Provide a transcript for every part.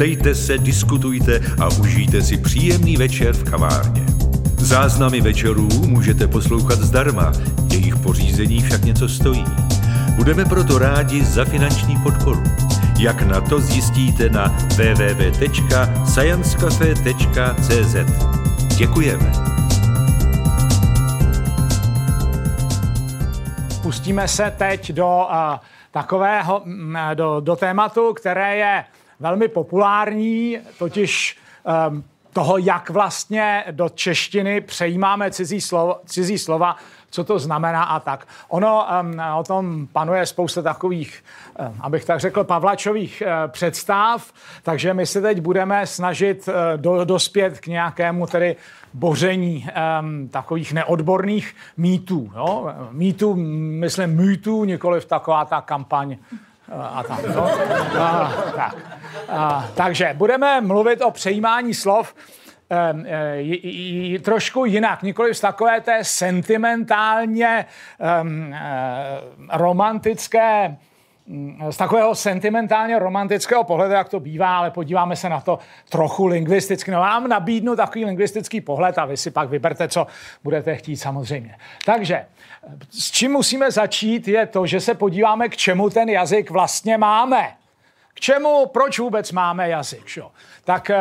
Ptejte se, diskutujte a užijte si příjemný večer v kavárně. Záznamy večerů můžete poslouchat zdarma, jejich pořízení však něco stojí. Budeme proto rádi za finanční podporu. Jak na to zjistíte na www.sciencecafe.cz. Děkujeme. Pustíme se teď do uh, takového, mm, do, do tématu, které je velmi populární, totiž um, toho, jak vlastně do češtiny přejímáme cizí, slovo, cizí slova, co to znamená a tak. Ono um, o tom panuje spousta takových, um, abych tak řekl, pavlačových uh, představ, takže my se teď budeme snažit uh, do, dospět k nějakému tedy boření um, takových neodborných mýtů. Jo? Mýtů, myslím mýtů, nikoli v taková ta kampaň a tam. No. A, tak. A, takže budeme mluvit o přejímání slov e, trošku jinak, nikoli z takové té sentimentálně um, romantické z takového sentimentálně romantického pohledu, jak to bývá, ale podíváme se na to trochu lingvisticky. No vám nabídnu takový lingvistický pohled a vy si pak vyberte, co budete chtít samozřejmě. Takže s čím musíme začít je to, že se podíváme, k čemu ten jazyk vlastně máme. K čemu, proč vůbec máme jazyk? Šo? Tak uh,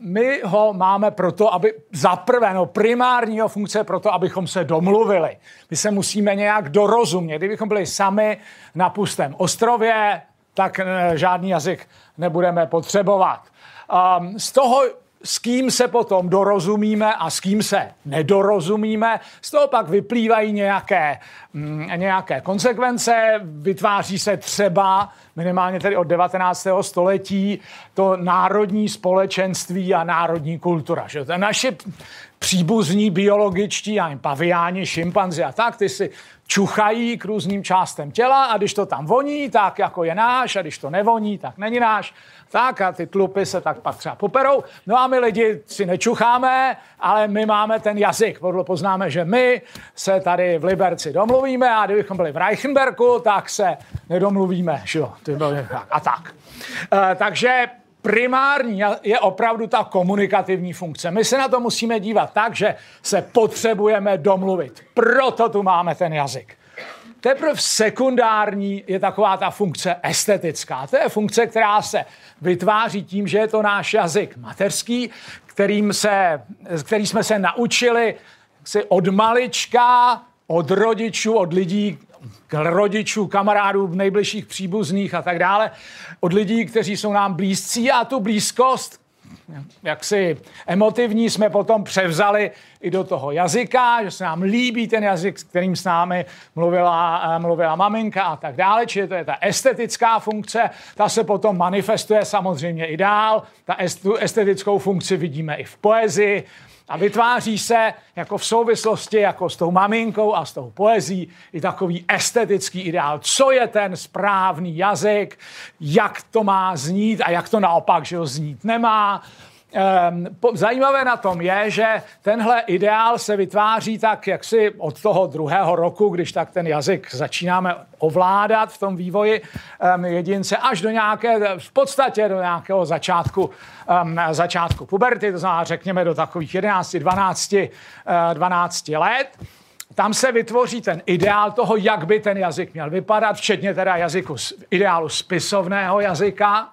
my ho máme proto, aby za prvé, no primárního funkce proto, abychom se domluvili. My se musíme nějak dorozumět. Kdybychom byli sami na pustém ostrově, tak uh, žádný jazyk nebudeme potřebovat. Um, z toho s kým se potom dorozumíme a s kým se nedorozumíme. Z toho pak vyplývají nějaké, mm, nějaké konsekvence, vytváří se třeba minimálně tedy od 19. století to národní společenství a národní kultura. Že? Naše příbuzní biologičtí, já paviáni, šimpanzi a tak, ty si čuchají k různým částem těla a když to tam voní, tak jako je náš a když to nevoní, tak není náš. Tak a ty tlupy se tak pak třeba poperou. No a my lidi si nečucháme, ale my máme ten jazyk. Podle poznáme, že my se tady v Liberci domluvíme a kdybychom byli v Reichenbergu, tak se nedomluvíme. Že jo? A tak. E, takže primární je opravdu ta komunikativní funkce. My se na to musíme dívat tak, že se potřebujeme domluvit. Proto tu máme ten jazyk. Teprve sekundární je taková ta funkce estetická. To je funkce, která se vytváří tím, že je to náš jazyk mateřský, kterým se, který jsme se naučili si od malička, od rodičů, od lidí, rodičů, kamarádů, nejbližších příbuzných a tak dále, od lidí, kteří jsou nám blízcí a tu blízkost, jaksi emotivní, jsme potom převzali i do toho jazyka, že se nám líbí ten jazyk, s kterým s námi mluvila, eh, mluvila maminka a tak dále, čili to je ta estetická funkce, ta se potom manifestuje samozřejmě i dál, ta estetickou funkci vidíme i v poezii, a vytváří se jako v souvislosti jako s tou maminkou a s tou poezí i takový estetický ideál. Co je ten správný jazyk, jak to má znít a jak to naopak, že ho znít nemá. Ehm, zajímavé na tom je, že tenhle ideál se vytváří tak jaksi od toho druhého roku, když tak ten jazyk začínáme ovládat v tom vývoji ehm, jedince až do nějaké, v podstatě do nějakého začátku, ehm, začátku puberty, to znamená řekněme do takových 11, 12, 12 let. Tam se vytvoří ten ideál toho, jak by ten jazyk měl vypadat, včetně teda jazyku, ideálu spisovného jazyka,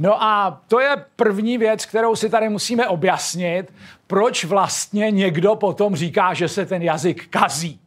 No a to je první věc, kterou si tady musíme objasnit, proč vlastně někdo potom říká, že se ten jazyk kazí.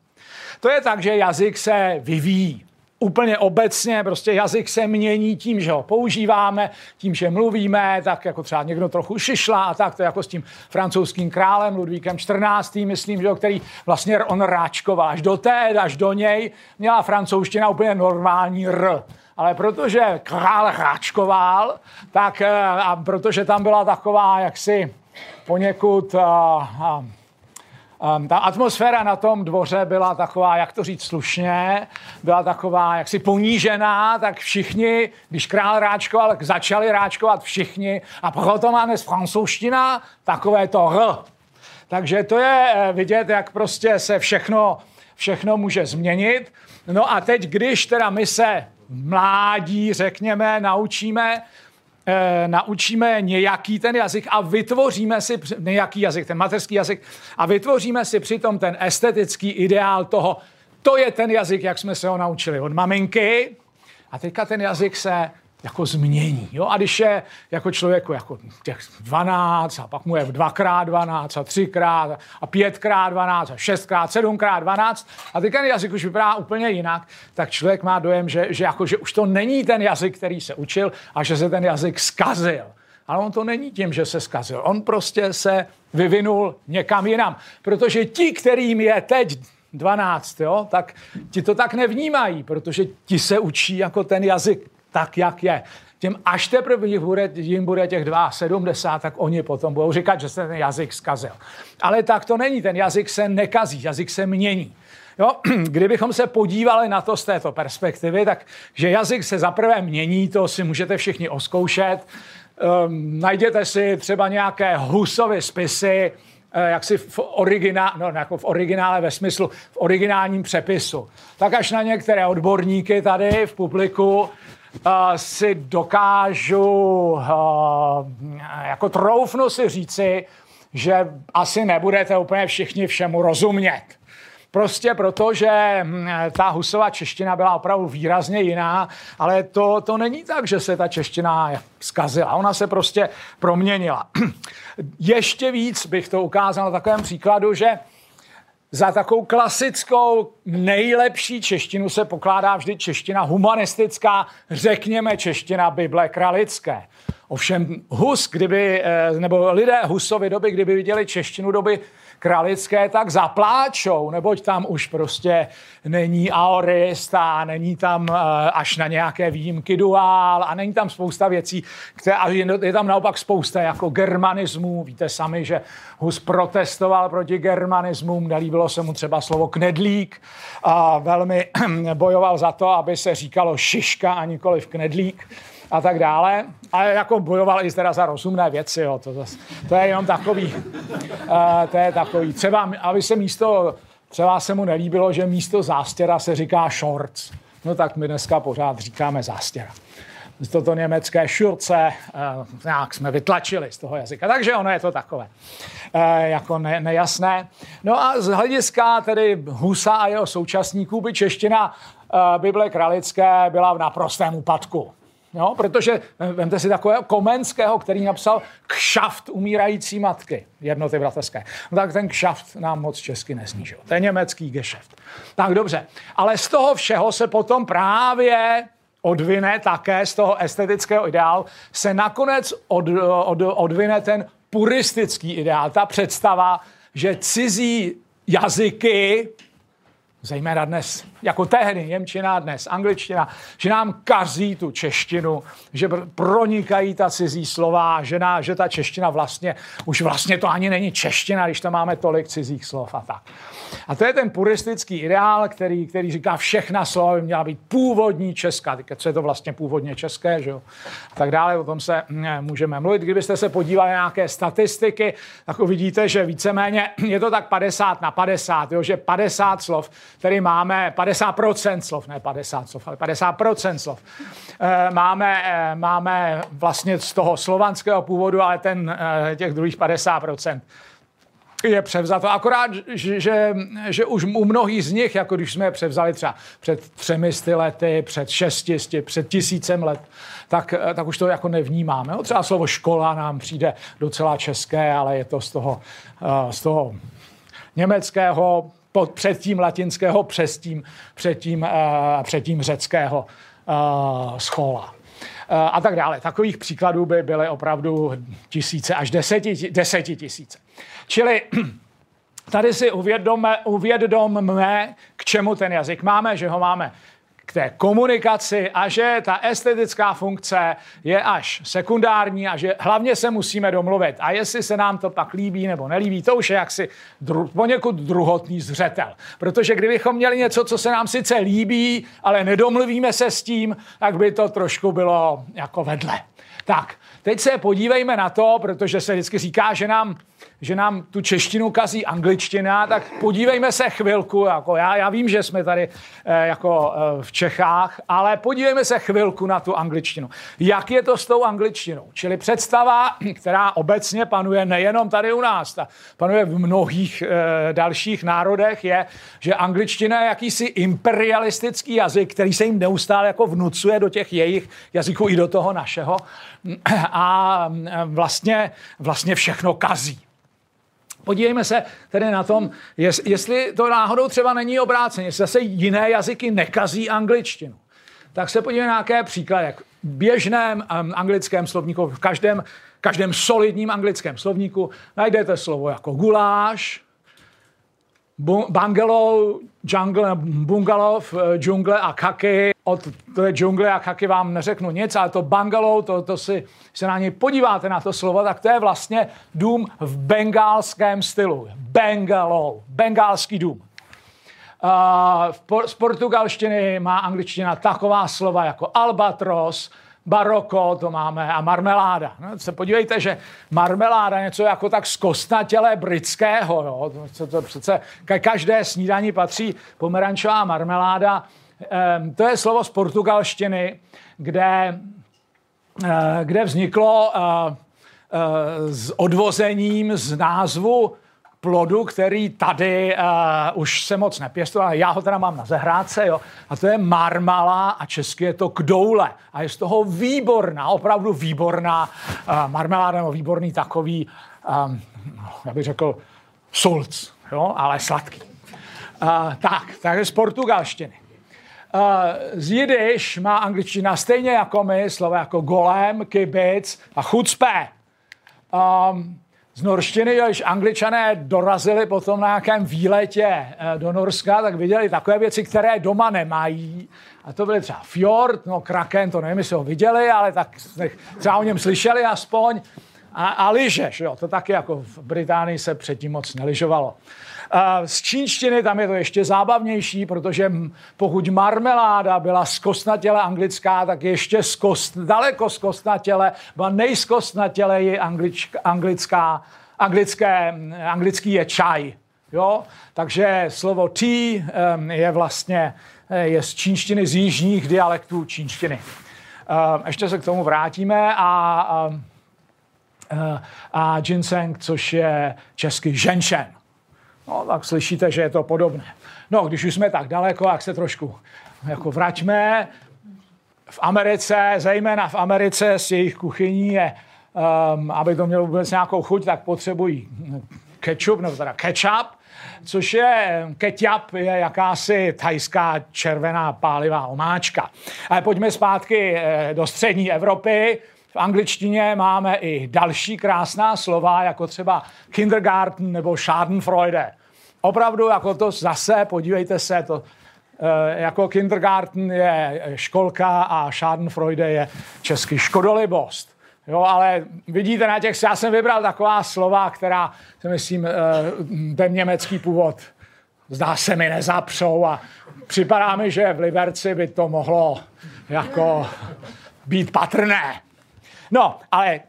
To je tak, že jazyk se vyvíjí. úplně obecně, prostě jazyk se mění tím, že ho používáme, tím, že mluvíme, tak jako třeba někdo trochu šišla a tak, to je jako s tím francouzským králem Ludvíkem 14. myslím, že jo, který vlastně on ráčkoval až do té, až do něj, měla francouzština úplně normální R ale protože král ráčkoval, tak eh, a protože tam byla taková jaksi poněkud a, a, Um, ta atmosféra na tom dvoře byla taková, jak to říct slušně, byla taková jaksi ponížená, tak všichni, když král ráčkoval, začali ráčkovat všichni a proto máme z francouzština takové to R. Takže to je eh, vidět, jak prostě se všechno, všechno může změnit. No a teď, když teda my se mládí, řekněme, naučíme e, naučíme nějaký ten jazyk a vytvoříme si nějaký jazyk, ten mateřský jazyk a vytvoříme si přitom ten estetický ideál toho, to je ten jazyk, jak jsme se ho naučili od maminky. A teďka ten jazyk se jako změní. Jo? A když je jako člověku jako těch 12 a pak mu je dvakrát 12 a třikrát a pětkrát 12 a šestkrát, sedmkrát 12 a teď ten jazyk už vypadá úplně jinak, tak člověk má dojem, že, že, jako, že už to není ten jazyk, který se učil a že se ten jazyk skazil. Ale on to není tím, že se skazil. On prostě se vyvinul někam jinam. Protože ti, kterým je teď 12, jo, tak ti to tak nevnímají, protože ti se učí jako ten jazyk tak, jak je. Těm až teprve jim bude, jim bude těch 72, tak oni potom budou říkat, že se ten jazyk zkazil. Ale tak to není, ten jazyk se nekazí, jazyk se mění. Jo? Kdybychom se podívali na to z této perspektivy, tak že jazyk se zaprvé mění, to si můžete všichni oskoušet. Um, najděte si třeba nějaké husové spisy, eh, jak si v, originá, no, jako v originále ve smyslu v originálním přepisu. Tak až na některé odborníky tady v publiku si dokážu, jako troufnu si říci, že asi nebudete úplně všichni všemu rozumět. Prostě proto, že hm, ta husová čeština byla opravdu výrazně jiná, ale to, to není tak, že se ta čeština zkazila. Ona se prostě proměnila. Ještě víc bych to ukázal na takovém příkladu, že za takovou klasickou nejlepší češtinu se pokládá vždy čeština humanistická, řekněme čeština Bible kralické. Ovšem Hus, kdyby, eh, nebo lidé Husovy doby, kdyby viděli češtinu doby kralické, tak zapláčou, neboť tam už prostě není aorist a není tam uh, až na nějaké výjimky duál a není tam spousta věcí, které, a je tam naopak spousta jako germanismů. Víte sami, že Hus protestoval proti germanismům, nelíbilo se mu třeba slovo knedlík a velmi bojoval za to, aby se říkalo šiška a nikoli knedlík a tak dále. Ale jako bojoval i teda za rozumné věci, jo. To, to, to je jenom takový, uh, to je takový, třeba, aby se místo, třeba se mu nelíbilo, že místo zástěra se říká shorts. No tak my dneska pořád říkáme zástěra. Toto německé šurce uh, nějak jsme vytlačili z toho jazyka. Takže ono je to takové uh, jako ne, nejasné. No a z hlediska tedy Husa a jeho současníků by čeština uh, Bible kralické byla v naprostém úpadku. Jo? Protože eh, vemte si takového Komenského, který napsal kšaft umírající matky, jednoty bratrské. No tak ten kšaft nám moc česky neznížil. To je německý gešeft. Tak dobře. Ale z toho všeho se potom právě odvine také z toho estetického ideálu, se nakonec od, od, odvine ten puristický ideál, ta představa, že cizí jazyky zejména dnes, jako tehdy, Němčina dnes, angličtina, že nám kazí tu češtinu, že pronikají ta cizí slova, že, na, že ta čeština vlastně, už vlastně to ani není čeština, když tam máme tolik cizích slov a tak. A to je ten puristický ideál, který, který říká, všechna slova by měla být původní česká. Teď, co je to vlastně původně české, že jo? A tak dále, o tom se mm, můžeme mluvit. Kdybyste se podívali na nějaké statistiky, tak uvidíte, že víceméně je to tak 50 na 50, jo? že 50 slov, který máme, 50% slov, ne 50 slov, ale 50% slov, eh, máme, eh, máme vlastně z toho slovanského původu, ale ten, eh, těch druhých 50% je převzato. Akorát, že, že, už u mnohých z nich, jako když jsme je převzali třeba před třemi lety, před šestisty, před tisícem let, tak, tak už to jako nevnímáme. No, třeba slovo škola nám přijde docela české, ale je to z toho, z toho německého pod, předtím latinského, přes tím, předtím, uh, předtím řeckého uh, schola a tak dále. Takových příkladů by byly opravdu tisíce až deseti, desetitisíce. Čili tady si uvědomme, uvědomme, k čemu ten jazyk máme, že ho máme k té komunikaci a že ta estetická funkce je až sekundární a že hlavně se musíme domluvit. A jestli se nám to pak líbí nebo nelíbí, to už je jaksi dru, poněkud druhotný zřetel. Protože kdybychom měli něco, co se nám sice líbí, ale nedomluvíme se s tím, tak by to trošku bylo jako vedle. Tak, teď se podívejme na to, protože se vždycky říká, že nám že nám tu češtinu kazí angličtina, tak podívejme se chvilku, jako já, já vím, že jsme tady eh, jako eh, v Čechách, ale podívejme se chvilku na tu angličtinu. Jak je to s tou angličtinou? Čili představa, která obecně panuje nejenom tady u nás, ta panuje v mnohých eh, dalších národech, je, že angličtina je jakýsi imperialistický jazyk, který se jim neustále jako vnucuje do těch jejich jazyků i do toho našeho a vlastně, vlastně všechno kazí. Podívejme se tedy na tom, jestli to náhodou třeba není obráceně, jestli zase jiné jazyky nekazí angličtinu. Tak se podívejme na nějaké příklady. V běžném anglickém slovníku, v každém, každém solidním anglickém slovníku najdete slovo jako guláš, bungalow, jungle, bungalow, eh, džungle a kaky. Od té džungle a kaky vám neřeknu nic, ale to bungalow, to, to si se na něj podíváte na to slovo, tak to je vlastně dům v bengálském stylu. Bungalow, bengálský dům. Uh, z portugalštiny má angličtina taková slova jako albatros, baroko, to máme, a marmeláda. No, se podívejte, že marmeláda něco jako tak zkostnatělé britského, jo? To, to přece každé snídaní patří pomerančová marmeláda. Ehm, to je slovo z portugalštiny, kde, eh, kde vzniklo eh, eh, s odvozením z názvu plodu, který tady uh, už se moc nepěstuje, ale já ho teda mám na zahrádce, jo, a to je marmala a česky je to kdoule. A je z toho výborná, opravdu výborná uh, marmeláda, nebo výborný takový, um, já bych řekl, sulc, jo, ale sladký. Uh, tak, takže z portugalštiny. Z jidiš má angličtina stejně jako my, slova jako golem, kibic a chucpe. Um, z norštiny, když angličané dorazili potom na nějakém výletě eh, do Norska, tak viděli takové věci, které doma nemají. A to byly třeba fjord, no kraken, to nevím, jestli ho viděli, ale tak třeba o něm slyšeli aspoň. A, a lyžeš, jo, to taky jako v Británii se předtím moc neližovalo. Z čínštiny tam je to ještě zábavnější, protože pokud marmeláda byla zkostnatěle anglická, tak ještě zkost, daleko zkostnatěle, byla nejskostnatěleji anglička, anglická, anglické, anglický je čaj. Jo? Takže slovo tea je vlastně je z čínštiny, z jižních dialektů čínštiny. Ještě se k tomu vrátíme a, a, a ginseng, což je český ženšen. No, tak slyšíte, že je to podobné. No, když už jsme tak daleko, jak se trošku jako vraťme. V Americe, zejména v Americe s jejich kuchyní je, um, aby to mělo vůbec nějakou chuť, tak potřebují ketchup, nebo teda ketchup, což je ketchup, je jakási thajská červená pálivá omáčka. Ale pojďme zpátky eh, do střední Evropy. V angličtině máme i další krásná slova, jako třeba kindergarten nebo schadenfreude. Opravdu jako to zase, podívejte se, to eh, jako kindergarten je školka a schadenfreude je český škodolibost. Jo, ale vidíte na těch, já jsem vybral taková slova, která, si myslím, eh, ten německý původ zdá se mi nezapřou a připadá mi, že v Liberci by to mohlo jako být patrné. No, ale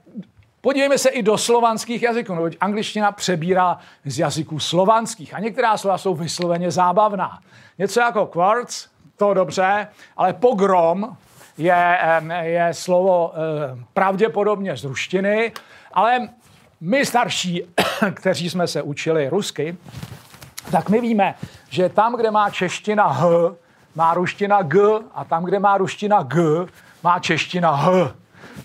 podívejme se i do slovanských jazyků, neboť angličtina přebírá z jazyků slovanských a některá slova jsou vysloveně zábavná. Něco jako quartz, to dobře, ale pogrom je, je slovo pravděpodobně z ruštiny, ale my starší, kteří jsme se učili rusky, tak my víme, že tam, kde má čeština H, má ruština G a tam, kde má ruština G, má čeština H.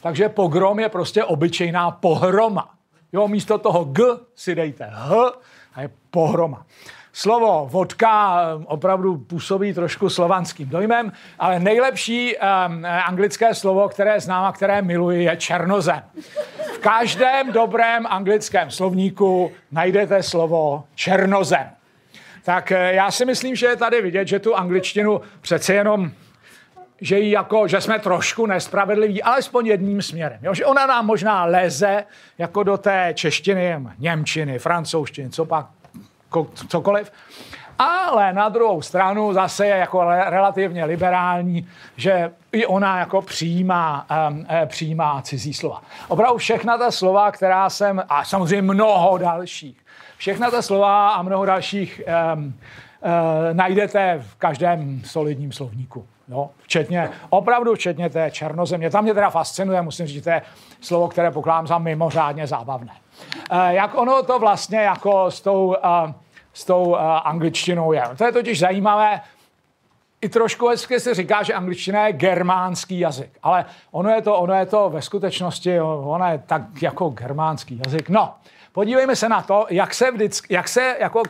Takže pogrom je prostě obyčejná pohroma. Jo, místo toho G si dejte H a je pohroma. slovo vodka eh, opravdu působí trošku slovanským dojmem, ale nejlepší um, anglické slovo, které znám a které miluji, je černozem. V každém dobrém anglickém slovníku najdete slovo černozem. Tak já si myslím, že je tady vidět, že tu angličtinu přece jenom že, jí jako, že jsme trošku nespravedliví, alespoň jedním směrem. Jo? Že ona nám možná leze jako do té češtiny, němčiny, francouzštiny, co pak, cokoliv. Ale na druhou stranu zase je jako relativně liberální, že i ona jako přijímá, um, přijímá cizí slova. Opravdu všechna ta slova, která jsem, a samozřejmě mnoho dalších, všechna ta slova a mnoho dalších um, uh, najdete v každém solidním slovníku. No, včetně, opravdu včetně té černozemě. Tam mě teda fascinuje, musím říct, to je slovo, které pokládám za mimořádně zábavné. E, jak ono to vlastně jako s tou, e, s tou e, angličtinou je. To je totiž zajímavé, i trošku hezky se říká, že angličtina je germánský jazyk, ale ono je to, ono je to ve skutečnosti, ono je tak jako germánský jazyk. No, podívejme se na to, jak se, vždycky, jak se jako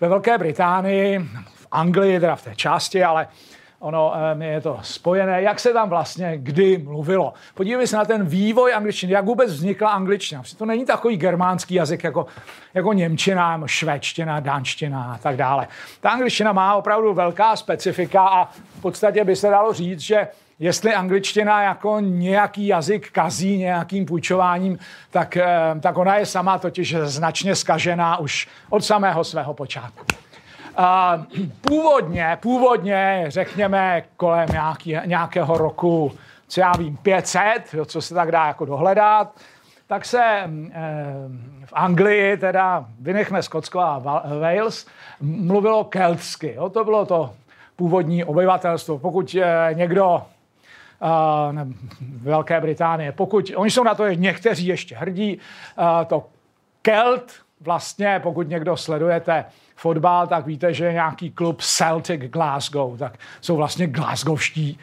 ve Velké Británii, v Anglii, teda v té části, ale ono je to spojené, jak se tam vlastně kdy mluvilo. Podívejme se na ten vývoj angličtiny, jak vůbec vznikla angličtina. To není takový germánský jazyk jako, jako němčina, švédština, dánština a tak dále. Ta angličtina má opravdu velká specifika a v podstatě by se dalo říct, že jestli angličtina jako nějaký jazyk kazí nějakým půjčováním, tak, tak ona je sama totiž značně skažená už od samého svého počátku. Původně, původně, řekněme, kolem nějaký, nějakého roku, co já vím, 500, jo, co se tak dá jako dohledat, tak se e, v Anglii, teda vynechme Skotsko a Wales, mluvilo keltsky. Jo, to bylo to původní obyvatelstvo. Pokud e, někdo e, ne, Velké Británie, pokud, oni jsou na to někteří ještě hrdí, e, to Kelt, vlastně, pokud někdo sledujete fotbal, tak víte, že nějaký klub Celtic Glasgow, tak jsou vlastně glasgowští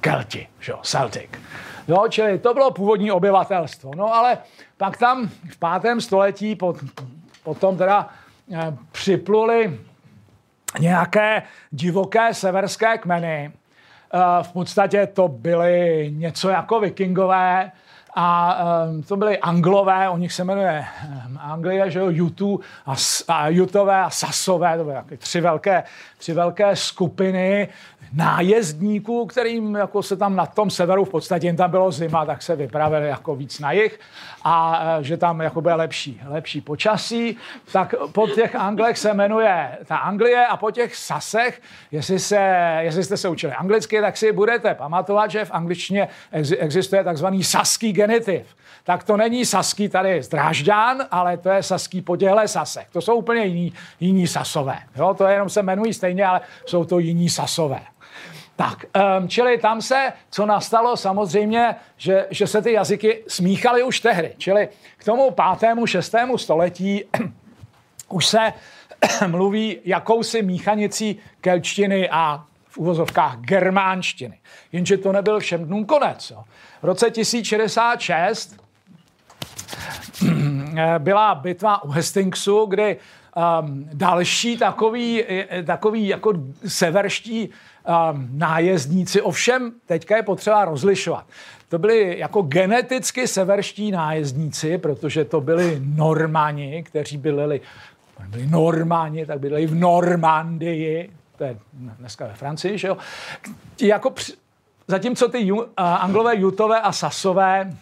Kelti, že jo, Celtic. Jo, čili to bylo původní obyvatelstvo. No ale pak tam v pátém století pot, potom teda eh, připluli nějaké divoké severské kmeny. Eh, v podstatě to byly něco jako vikingové, a um, to byli Anglové, o nich se jmenuje um, Anglie, že jo, Jutu a, a Jutové a Sasové, to byly tři velké, tři velké skupiny nájezdníků, kterým jako se tam na tom severu v podstatě jim tam bylo zima, tak se vypravili jako víc na jich a e, že tam jako bude lepší, lepší počasí, tak po těch Anglech se jmenuje ta Anglie a po těch Sasech, jestli, se, jestli jste se učili anglicky, tak si budete pamatovat, že v angličtině existuje takzvaný saský genitiv. Tak to není saský tady z Drážďán, ale to je saský poděle Sasek. To jsou úplně jiní, jiní sasové. Jo? To jenom se jmenují stejně, ale jsou to jiní sasové. Tak, um, čili tam se, co nastalo samozřejmě, že, že se ty jazyky smíchaly už tehdy. Čili k tomu pátému, šestému století už se mluví jakousi míchanicí kelčtiny a v uvozovkách germánštiny. Jenže to nebyl všem dnům konec. Jo. V roce 1066 byla bitva u Hastingsu, kdy um, další takový, takový jako severští um, nájezdníci, ovšem teďka je potřeba rozlišovat. To byli jako geneticky severští nájezdníci, protože to byli Normani, kteří byli, byli Normani, tak byli v Normandii, to je dneska ve Francii, že jo? Jako při, zatímco ty uh, anglové, jutové a sasové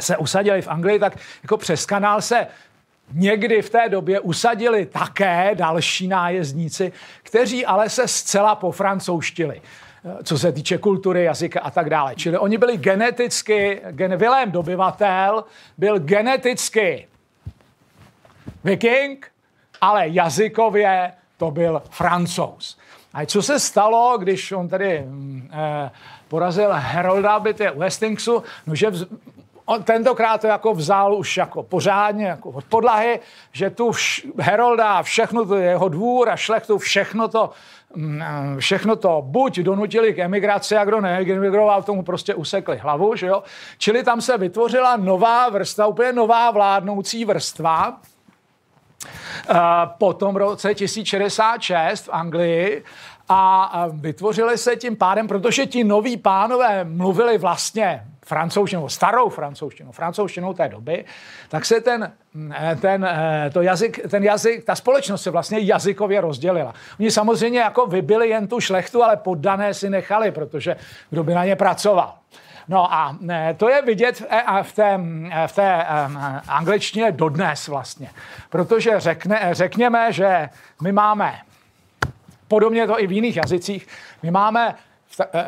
se usadili v Anglii, tak jako přes kanál se někdy v té době usadili také další nájezdníci, kteří ale se zcela pofrancouzštili co se týče kultury, jazyka a tak dále. Čili oni byli geneticky, gen, Vilém dobyvatel byl geneticky viking, ale jazykově to byl francouz. A co se stalo, když on tady mm, eh, porazil Herolda bitvě u Hastingsu, no že vz, on tentokrát to jako vzal už jako pořádně jako od podlahy, že tu vš, Herolda všechno to jeho dvůr a šlechtu všechno to mm, všechno to buď donutili k emigraci a kdo neemigroval, tomu prostě usekli hlavu, že jo? Čili tam se vytvořila nová vrstva, úplně nová vládnoucí vrstva, po tom roce 1066 v Anglii a vytvořili se tím pádem, protože ti noví pánové mluvili vlastně francouzštinou, starou francouzštinou, francouzštinou té doby, tak se ten, ten, to jazyk, ten jazyk, ta společnost se vlastně jazykově rozdělila. Oni samozřejmě jako vybili jen tu šlechtu, ale poddané si nechali, protože kdo by na ně pracoval. No a to je vidět v té, v té angličtině dodnes vlastně, protože řekne, řekněme, že my máme, podobně to i v jiných jazycích, my máme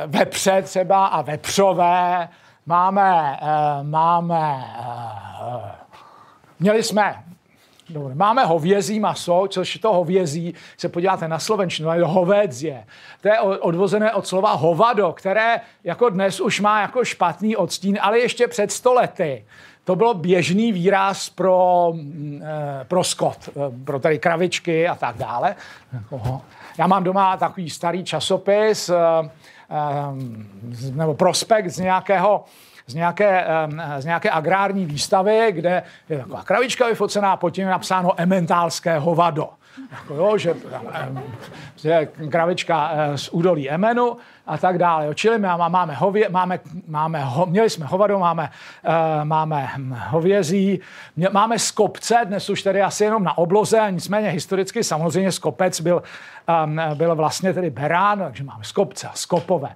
vepře třeba a vepřové, máme, máme, měli jsme Dobře. Máme hovězí maso, což to hovězí, se podíváte na slovenštinu, je hovédzie. To je odvozené od slova hovado, které jako dnes už má jako špatný odstín, ale ještě před stolety. To bylo běžný výraz pro, mm, eh, pro skot, eh, pro tady kravičky a tak dále. Já mám doma takový starý časopis eh, nebo prospekt z nějakého z nějaké, z nějaké agrární výstavy, kde je taková kravička vyfocená, pod tím je napsáno ementálské hovado. Jako jo, že, že kravička eh, z údolí Emenu a tak dále. Čili my máme, hově, máme, máme ho, měli jsme hovado, máme, uh, máme hovězí, máme skopce, dnes už tedy asi jenom na obloze, nicméně historicky samozřejmě skopec byl, byl vlastně tedy berán, takže máme skopce a skopové.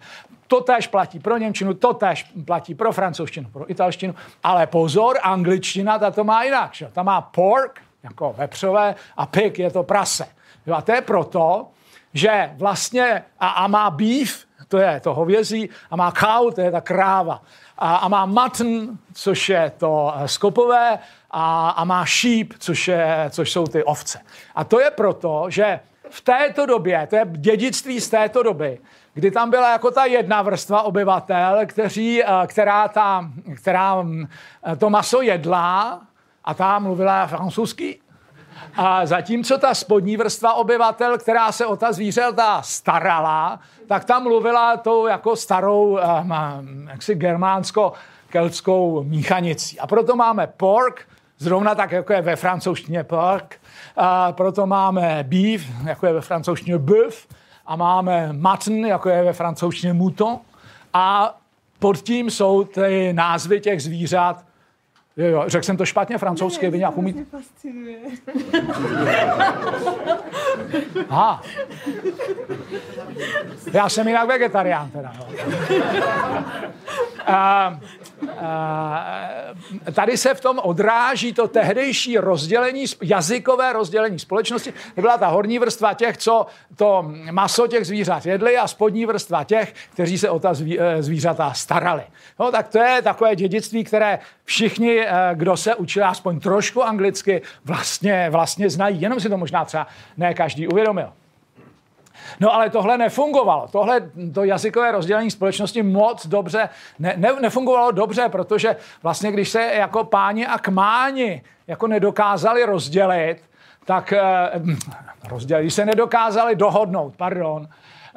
To též platí pro Němčinu, to též platí pro francouzštinu, pro italštinu, ale pozor, angličtina ta to má jinak. Že? Ta má pork, jako vepřové, a pig je to prase. Jo, a to je proto, že vlastně, a, a má beef, to je to hovězí, a má cow, to je ta kráva. A, a má mutton, což je to eh, skopové, a, a má sheep, což, je, což jsou ty ovce. A to je proto, že v této době, to je dědictví z této doby, kdy tam byla jako ta jedna vrstva obyvatel, kteří, eh, která, ta, která mm, to maso jedla a ta mluvila francouzsky. A zatímco ta spodní vrstva obyvatel, která se o ta zvířata starala, tak tam mluvila tou jako starou eh, jaksi germánsko-keltskou míchanicí. A proto máme pork, zrovna tak, jako je ve francouzštině pork, a proto máme beef, jako je ve francouzštině bœuf, a máme mutton, jako je ve francouzštině mouton, a pod tím jsou ty názvy těch zvířat. Jo, jo, řekl jsem to špatně francouzsky, vy nějak umíte? Aha. Já jsem jinak vegetarián teda. No. A, tady se v tom odráží to tehdejší rozdělení, jazykové rozdělení společnosti. Byla ta horní vrstva těch, co to maso těch zvířat jedli a spodní vrstva těch, kteří se o ta eh, zvířata starali. No, tak to je takové dědictví, které všichni, eh, kdo se učili aspoň trošku anglicky, vlastně, vlastně znají. Jenom si to možná třeba ne každý uvědomil. No ale tohle nefungovalo. Tohle to jazykové rozdělení společnosti moc dobře ne, ne, nefungovalo dobře, protože vlastně když se jako páni a kmáni jako nedokázali rozdělit, tak eh, rozdělit, když se nedokázali dohodnout, pardon,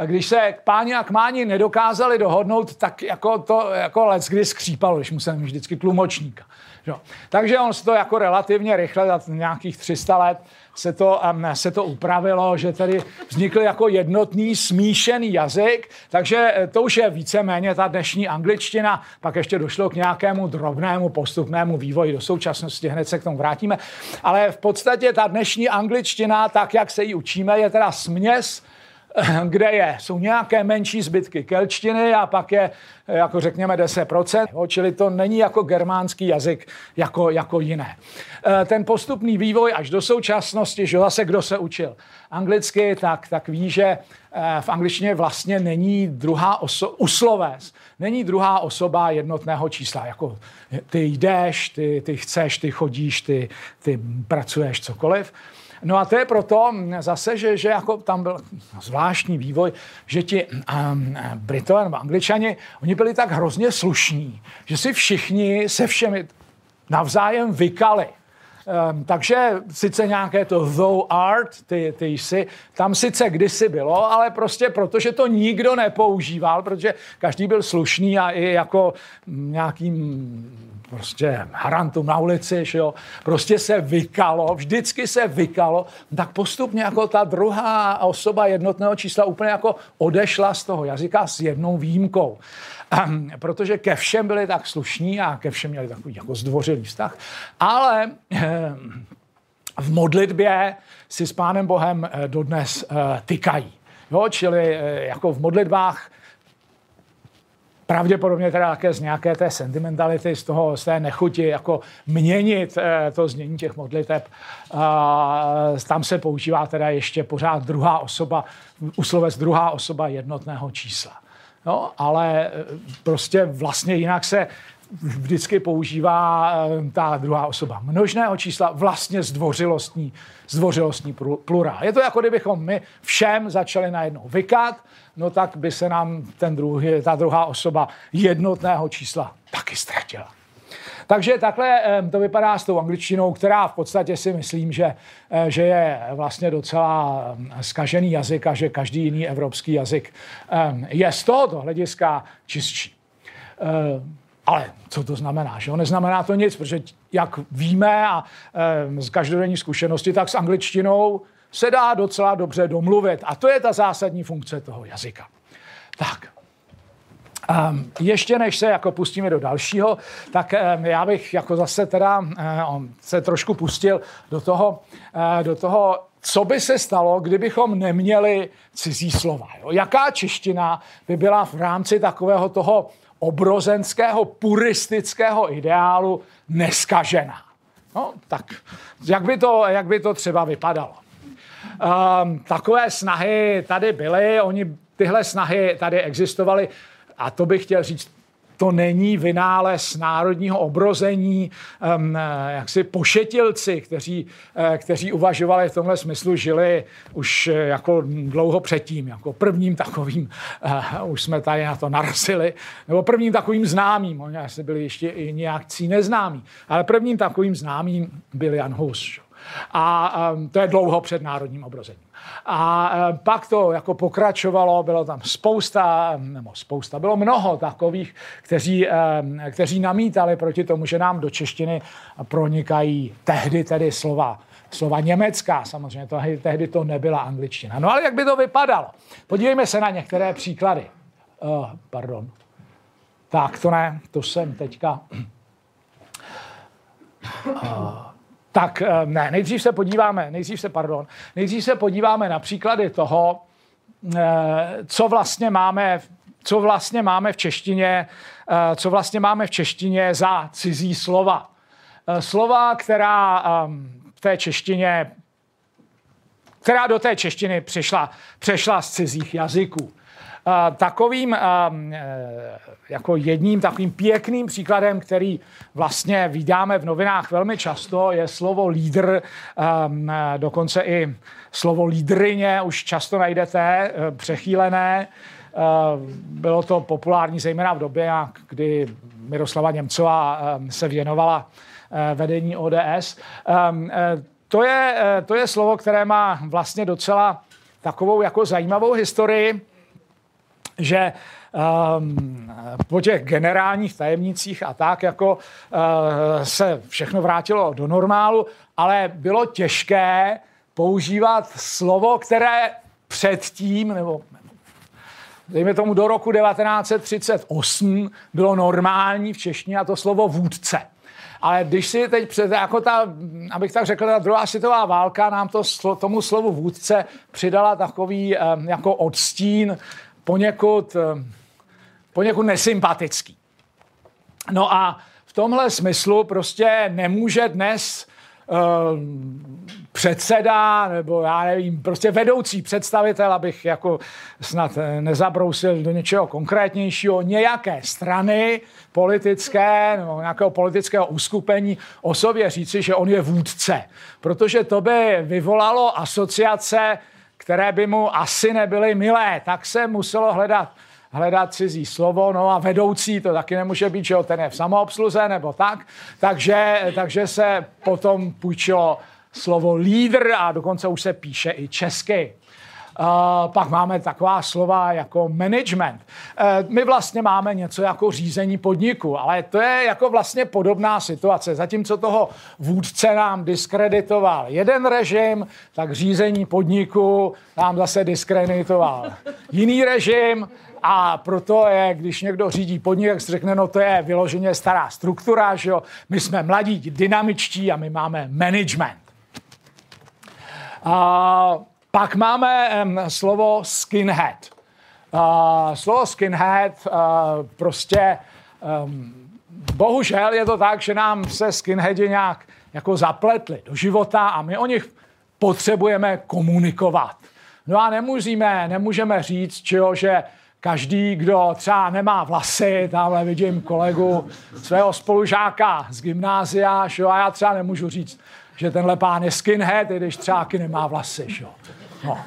když se páni a kmáni nedokázali dohodnout, tak jako to jako let kdy skřípalo, když musel mít vždycky tlumočníka. Jo. Takže on se to jako relativně rychle, za nějakých 300 let, se to, um, se to upravilo, že tady vznikl jako jednotný smíšený jazyk, takže eh, to už je víceméně ta dnešní angličtina, pak ještě došlo k nějakému drobnému postupnému vývoji do současnosti, hned se k tomu vrátíme, ale v podstatě ta dnešní angličtina, tak jak se ji učíme, je teda směs kde je, jsou nějaké menší zbytky kelčtiny a pak je, jako řekněme, 10%, čili to není jako germánský jazyk jako, jako jiné. E, ten postupný vývoj až do současnosti, že zase kdo se učil anglicky, tak, tak ví, že e, v angličtině vlastně není druhá osoba, usloves, není druhá osoba jednotného čísla, jako ty jdeš, ty, ty chceš, ty chodíš, ty, ty pracuješ, cokoliv. No a to je proto zase, že, že jako tam byl zvláštní vývoj, že ti um, Britové nebo Angličani, oni byli tak hrozně slušní, že si všichni se všemi navzájem vykali. Um, takže sice nějaké to thou art, ty, ty jsi, tam sice kdysi bylo, ale prostě protože to nikdo nepoužíval, protože každý byl slušný a i jako nějakým prostě harantům na ulici, že jo, prostě se vykalo, vždycky se vykalo, tak postupně jako ta druhá osoba jednotného čísla úplně jako odešla z toho jazyka s jednou výjimkou. Um, protože ke všem byli tak slušní a ke všem měli takový jako zdvořilý vztah, ale um, v modlitbě si s Pánem Bohem eh, dodnes uh, tykají. Jo, čili uh, jako v modlitbách pravděpodobně teda také z nějaké té sentimentality, z, toho, z té nechuti jako měnit eh, to znění těch modliteb. Tam se používá teda ještě pořád druhá osoba, uslovec druhá osoba jednotného čísla. No, ale eh, prostě vlastně jinak se vždycky používá eh, ta druhá osoba množného čísla vlastně zdvořilostní, zdvořilostní plurál. Je to jako kdybychom my všem začali najednou vykat, no tak by se nám ten druhý, ta druhá osoba jednotného čísla taky ztratila. Takže takhle to vypadá s tou angličtinou, která v podstatě si myslím, že, eh, že je vlastně docela skažený jazyk a že každý jiný evropský jazyk je z tohoto hlediska čistší. Ale co to znamená? Že? Neznamená to nic, protože jak víme a z každodenní zkušenosti, tak s angličtinou se dá docela dobře domluvit. A to je ta zásadní funkce toho jazyka. Tak, Um, ještě než se jako pustíme do dalšího, tak um, já bych jako zase teda um, se trošku pustil do toho, uh, do toho, co by se stalo, kdybychom neměli cizí slova. Jo? Jaká čeština by byla v rámci takového toho obrozenského puristického ideálu neskažená. No, tak jak by to, jak by to třeba vypadalo? Um, takové snahy tady byly, oni tyhle snahy tady existovaly a to bych chtěl říct to není vynález národního obrození, jaksi pošetilci, kteří, uh, kteří uvažovali v tomhle smyslu, žili už uh, jako dlouho předtím, jako prvním takovým, uh, už jsme tady na to narazili, nebo prvním takovým známým, oni asi byli ještě i nějakcí neznámí, ale prvním takovým známým byl Jan Hus. A to je dlouho před národním obrozením. A um, pak to jako pokračovalo, bylo tam spousta, nebo spousta, bylo mnoho takových, kteří, um, kteří namítali proti tomu, že nám do češtiny pronikají tehdy tedy slova slova německá, samozřejmě to, tehdy to nebyla angličtina. No ale jak by to vypadalo? Podívejme se na některé příklady. Uh, pardon. Tak, to ne, to jsem teďka... Uh, tak eh, ne, nejdřív se podíváme, nejdřív se, pardon, nejdřív se podíváme na příklady toho, eh, co vlastně máme, co vlastně máme v češtině, eh, co vlastně máme v češtině za cizí slova. Slova, která v té češtině, která do té češtiny přišla, přešla z cizích jazyků. Takovým e, jako jedním takovým pěkným příkladem, který vlastně vydáme v novinách velmi často, je slovo lídr, dokonce i slovo lídrině už často najdete, e, přechýlené. E, bylo to populární zejména v době, kdy Miroslava Němcová se věnovala vedení ODS. To je, to je slovo, které má vlastně docela takovou jako zajímavou historii že um, po těch generálních tajemnicích a tak jako uh, se všechno vrátilo do normálu, ale bylo těžké používat slovo, které předtím, nebo dejme tomu do roku 1938, bylo normální v češtině a to slovo vůdce. Ale když si teď před, jako ta, abych tak řekl, ta druhá světová válka nám to, tomu slovu vůdce přidala takový um, jako odstín poněkud, eh, poněkud nesympatický. No a v tomhle smyslu prostě nemůže dnes uh, předseda, nebo já nevím, prostě vedoucí představitel, abych jako snad eh, nezabrousil do něčeho konkrétnějšího, nějaké strany politické nebo nějakého politického uskupení o sobě říci, že on je vůdce. Protože to by vyvolalo asociace které by mu asi nebyly milé, tak se muselo hledat hledat cizí slovo, no a vedoucí to taky nemůže být, že ten je v samoobsluze nebo tak, takže, takže se potom půjčilo slovo lídr a dokonce už se píše i česky. Pak máme taková slova jako management. Uh, my vlastně máme něco jako řízení podniku, ale to je jako vlastně podobná situace. Zatímco toho vůdce nám diskreditoval jeden režim, tak řízení podniku nám zase diskreditoval jiný režim a proto je, když někdo řídí podnik, tak se řekne, no to je vyloženě stará struktura, že jo? My jsme mladí, dynamičtí a my máme management. Uh, pak máme um, slovo skinhead. Uh, slovo skinhead uh, prostě um, bohužel je to tak, že nám se skinheadi nějak jako zapletli do života a my o nich potřebujeme komunikovat. No a nemůžeme, nemůžeme říct, čeho, že každý, kdo třeba nemá vlasy, tamhle vidím kolegu svého spolužáka z gymnázia, že a já třeba nemůžu říct, že tenhle pán je skinhead, i když třeba nemá vlasy. Že? No.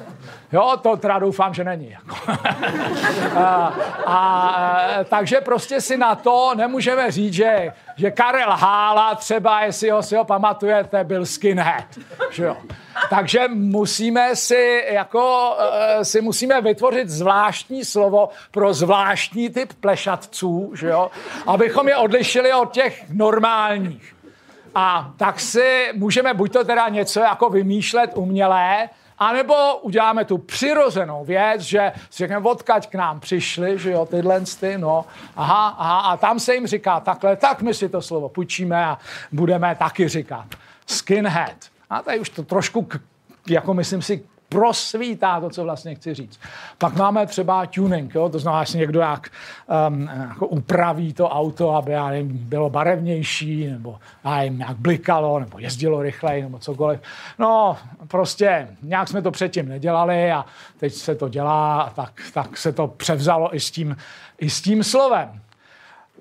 Jo, to teda doufám, že není. a, a, takže prostě si na to nemůžeme říct, že, že Karel Hála třeba, jestli ho si ho pamatujete, byl skinhead. Že jo? Takže musíme si jako uh, si musíme vytvořit zvláštní slovo pro zvláštní typ plešatců, že jo? abychom je odlišili od těch normálních. A tak si můžeme buď to teda něco jako vymýšlet umělé, a nebo uděláme tu přirozenou věc, že si řekneme, odkaď k nám přišli, že jo, tyhle ty, no, aha, aha, a tam se jim říká takhle, tak my si to slovo půjčíme a budeme taky říkat skinhead. A tady už to trošku, jako myslím si, prosvítá to, co vlastně chci říct. Pak máme třeba tuning, jo? to znamená, že někdo jak um, jako upraví to auto, aby já nevím, bylo barevnější, nebo já nevím, jak blikalo, nebo jezdilo rychleji, nebo cokoliv. No, prostě nějak jsme to předtím nedělali a teď se to dělá, tak, tak se to převzalo i s tím, i s tím slovem.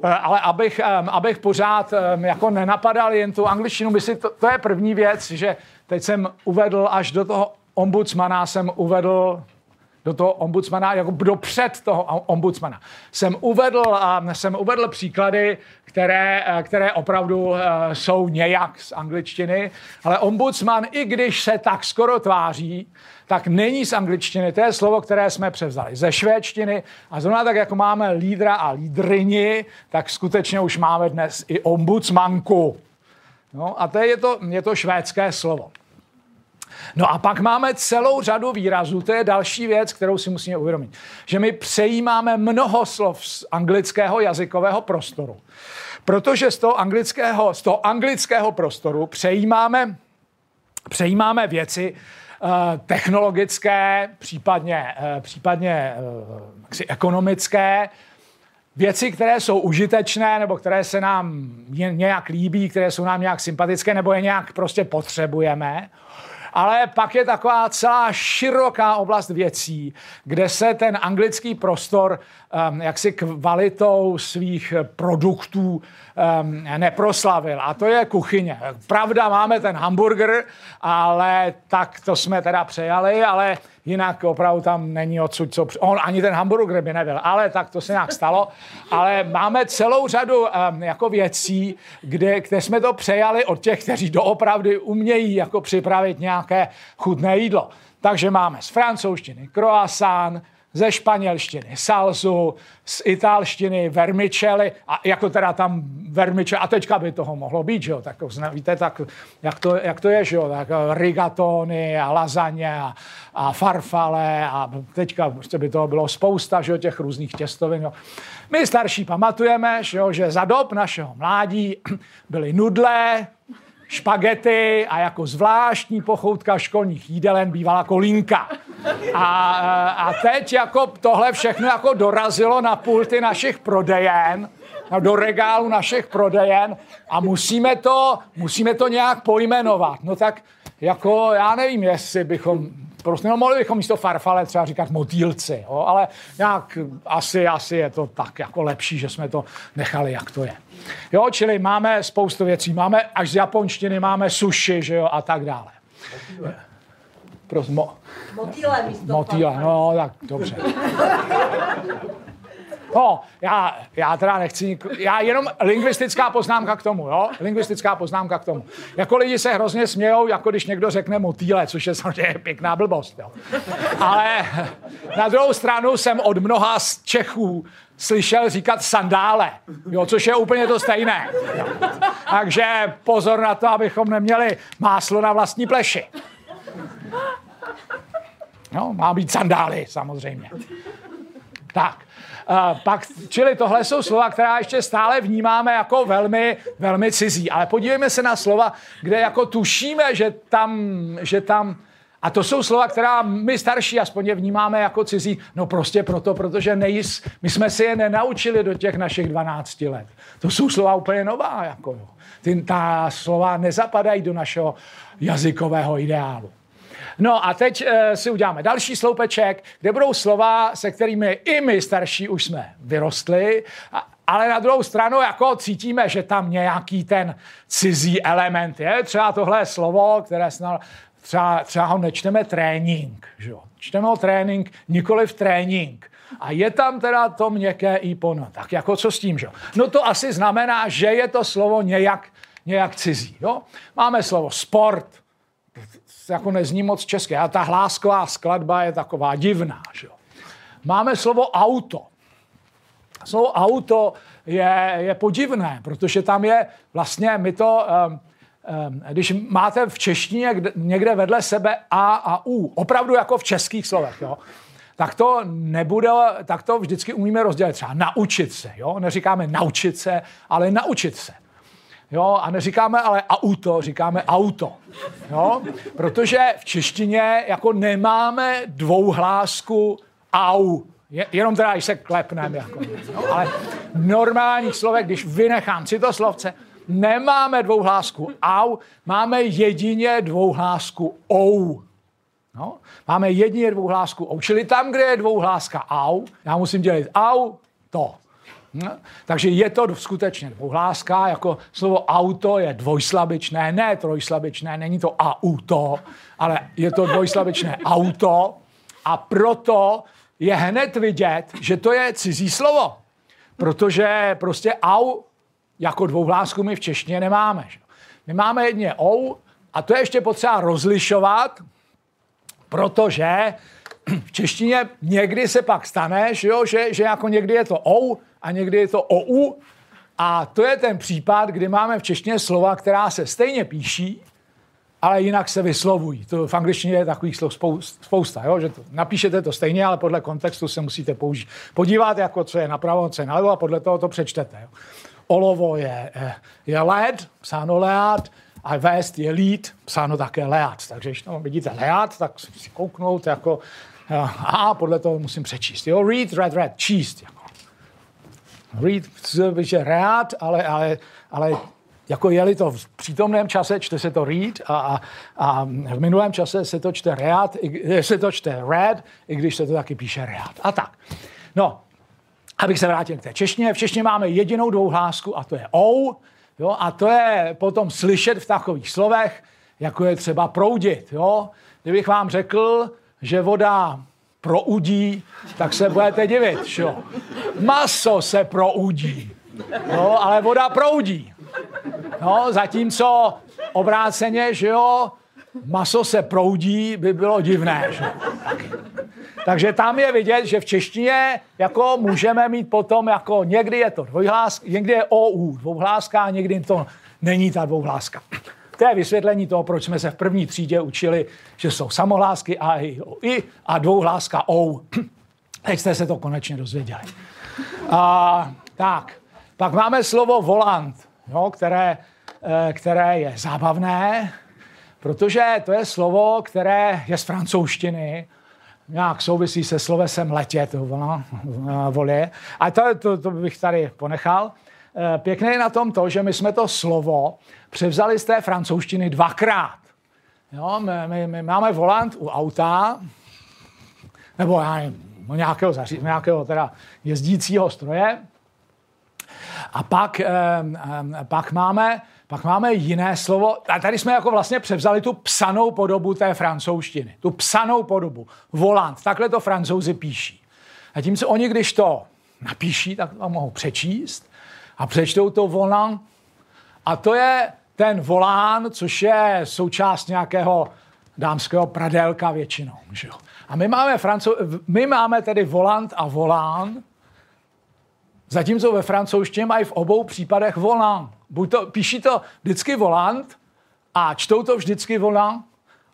Eh, ale abych, abych pořád jako nenapadal jen tu angličtinu, myslím, to, to je první věc, že teď jsem uvedl až do toho ombudsmana jsem uvedl do toho ombudsmana, jako dopřed toho ombudsmana. Jsem uvedl, jsem uvedl příklady, které, které opravdu eh, jsou nějak z angličtiny, ale ombudsman, i když se tak skoro tváří, tak není z angličtiny. To je slovo, které jsme převzali ze švédštiny. A zrovna tak, jako máme lídra a lídrini, tak skutečně už máme dnes i ombudsmanku. No a to je to, je to švédské slovo. No a pak máme celou řadu výrazů, to je další věc, kterou si musíme uvědomit, že my přejímáme mnoho slov z anglického jazykového prostoru, protože z toho anglického, z toho anglického prostoru přejímáme, přejímáme věci, uh, technologické, případně, uh, případně uh, ekonomické, věci, které jsou užitečné, nebo které se nám nějak líbí, které jsou nám nějak sympatické, nebo je nějak prostě potřebujeme ale pak je taková celá široká oblast věcí, kde se ten anglický prostor jaksi kvalitou svých produktů um, neproslavil. A to je kuchyně. Pravda, máme ten hamburger, ale tak to jsme teda přejali, ale jinak opravdu tam není odsud, co... On ani ten hamburger by nebyl, ale tak to se nějak stalo. Ale máme celou řadu um, jako věcí, kde, kde jsme to přejali od těch, kteří doopravdy umějí jako připravit nějaké chutné jídlo. Takže máme z francouzštiny croissant, ze španělštiny salsu, z italštiny vermicelli, a jako teda tam vermicelli, a teďka by toho mohlo být, že jo, tak víte, tak jak to, jak to je, že jo, tak rigatony a lasagne a, a farfale a teďka prostě by toho bylo spousta, že jo, těch různých těstovin, jo. My starší pamatujeme, že, jo, že za dob našeho mládí byly nudle, špagety a jako zvláštní pochoutka školních jídelen bývala kolínka. A, a teď jako tohle všechno jako dorazilo na pulty našich prodejen, do regálu našich prodejen a musíme to, musíme to nějak pojmenovat. No tak jako já nevím, jestli bychom prostě, no mohli bychom místo farfale třeba říkat motýlci, jo, ale nějak asi, asi je to tak jako lepší, že jsme to nechali, jak to je. Jo, čili máme spoustu věcí, máme až z japonštiny, máme sushi, že jo, a tak dále. Prosím, mo- Motýle místo Motýle, no tak dobře. No, já, já teda nechci, já jenom lingvistická poznámka k tomu, jo? Lingvistická poznámka k tomu. Jako lidi se hrozně smějou, jako když někdo řekne motýle, což je samozřejmě pěkná blbost, jo? Ale na druhou stranu jsem od mnoha z Čechů slyšel říkat sandále, jo, což je úplně to stejné. Jo. Takže pozor na to, abychom neměli máslo na vlastní pleši. No, má být sandály, samozřejmě. Tak, pak, čili tohle jsou slova, která ještě stále vnímáme jako velmi, velmi cizí. Ale podívejme se na slova, kde jako tušíme, že tam, že tam a to jsou slova, která my starší aspoň je vnímáme jako cizí. No prostě proto, protože nejs, my jsme si je nenaučili do těch našich 12 let. To jsou slova úplně nová. Jako. Ty, ta slova nezapadají do našeho jazykového ideálu. No a teď e, si uděláme další sloupeček, kde budou slova, se kterými i my starší už jsme vyrostli, a, ale na druhou stranu jako cítíme, že tam nějaký ten cizí element je. Třeba tohle slovo, které snad třeba, třeba ho nečteme trénink, že čteme ho trénink, nikoli v trénink. A je tam teda to měkké i pono. Tak jako co s tím, že No to asi znamená, že je to slovo nějak, nějak cizí, jo? Máme slovo sport, jako nezní moc české, a ta hlásková skladba je taková divná, že? Máme slovo auto. Slovo auto je, je podivné, protože tam je vlastně, my to, um, Ehm, když máte v češtině někde vedle sebe A a U, opravdu jako v českých slovech, jo, tak to nebude, tak to vždycky umíme rozdělit. Třeba naučit se, jo? neříkáme naučit se, ale naučit se. Jo, a neříkáme ale auto, říkáme auto. Jo? Protože v češtině jako nemáme dvouhlásku au. Je, jenom teda, když se klepneme. Jako, jo? Ale v normálních slovech, když vynechám citoslovce, nemáme dvouhlásku au, máme jedině dvouhlásku ou. No? Máme jedině dvouhlásku ou. Čili tam, kde je dvouhláska au, já musím dělat au, to. No? Takže je to skutečně dvouhláska, jako slovo auto je dvojslabičné, ne trojslabičné, není to auto, ale je to dvojslabičné auto a proto je hned vidět, že to je cizí slovo. Protože prostě au jako dvouhlásku my v češtině nemáme. Že? My máme jedně ou a to je ještě potřeba rozlišovat, protože v češtině někdy se pak stane, že, jo, že, že jako někdy je to ou a někdy je to ou a to je ten případ, kdy máme v češtině slova, která se stejně píší, ale jinak se vyslovují. To v angličtině je takových slov spousta, jo? že to, napíšete to stejně, ale podle kontextu se musíte použít. podívat, jako co je napravo, co je nalevo a podle toho to přečtete. Jo? olovo je, eh, je led, psáno lead, a vést je lead, psáno také lead. Takže když tam vidíte lead, tak si kouknout jako, a podle toho musím přečíst. Jo, read, read, read, číst. Jako. Read, je read, ale, ale, ale jako je-li to v přítomném čase, čte se to read a, a, a v minulém čase se to čte read, i, se to čte read, i když se to taky píše read. A tak. No, abych se vrátil k té češtině, v češtině máme jedinou dvouhlásku a to je ou, jo, a to je potom slyšet v takových slovech, jako je třeba proudit. Jo. Kdybych vám řekl, že voda proudí, tak se budete divit. Jo. Maso se proudí, jo, ale voda proudí. No, zatímco obráceně, že jo, maso se proudí, by bylo divné. Že? Takže tam je vidět, že v češtině jako můžeme mít potom jako někdy je to dvojhláska, někdy je OU dvouhláska a někdy to není ta dvouhláska. To je vysvětlení toho, proč jsme se v první třídě učili, že jsou samohlásky A, I, O, I a dvouhláska OU. Teď jste se to konečně dozvěděli. A, tak, pak máme slovo volant, jo, které, eh, které je zábavné, protože to je slovo, které je z francouzštiny nějak souvisí se slovesem letět, volě. A to, to, to bych tady ponechal. Eh, pěkné je na tom to, že my jsme to slovo převzali z té francouzštiny dvakrát. Jo, my, my, my máme volant u auta, nebo já nevím, nějakého, zaří, nějakého teda jezdícího stroje. A pak, eh, eh, pak máme pak máme jiné slovo, a tady jsme jako vlastně převzali tu psanou podobu té francouzštiny. Tu psanou podobu. Volant. Takhle to francouzi píší. A tím, co oni, když to napíší, tak to mohou přečíst a přečtou to volant. A to je ten volán, což je součást nějakého dámského pradelka většinou. Že? A my máme, francouz, my máme tedy volant a volán, zatímco ve francouzštině mají v obou případech volán. Buď to, píší to vždycky volant a čtou to vždycky volant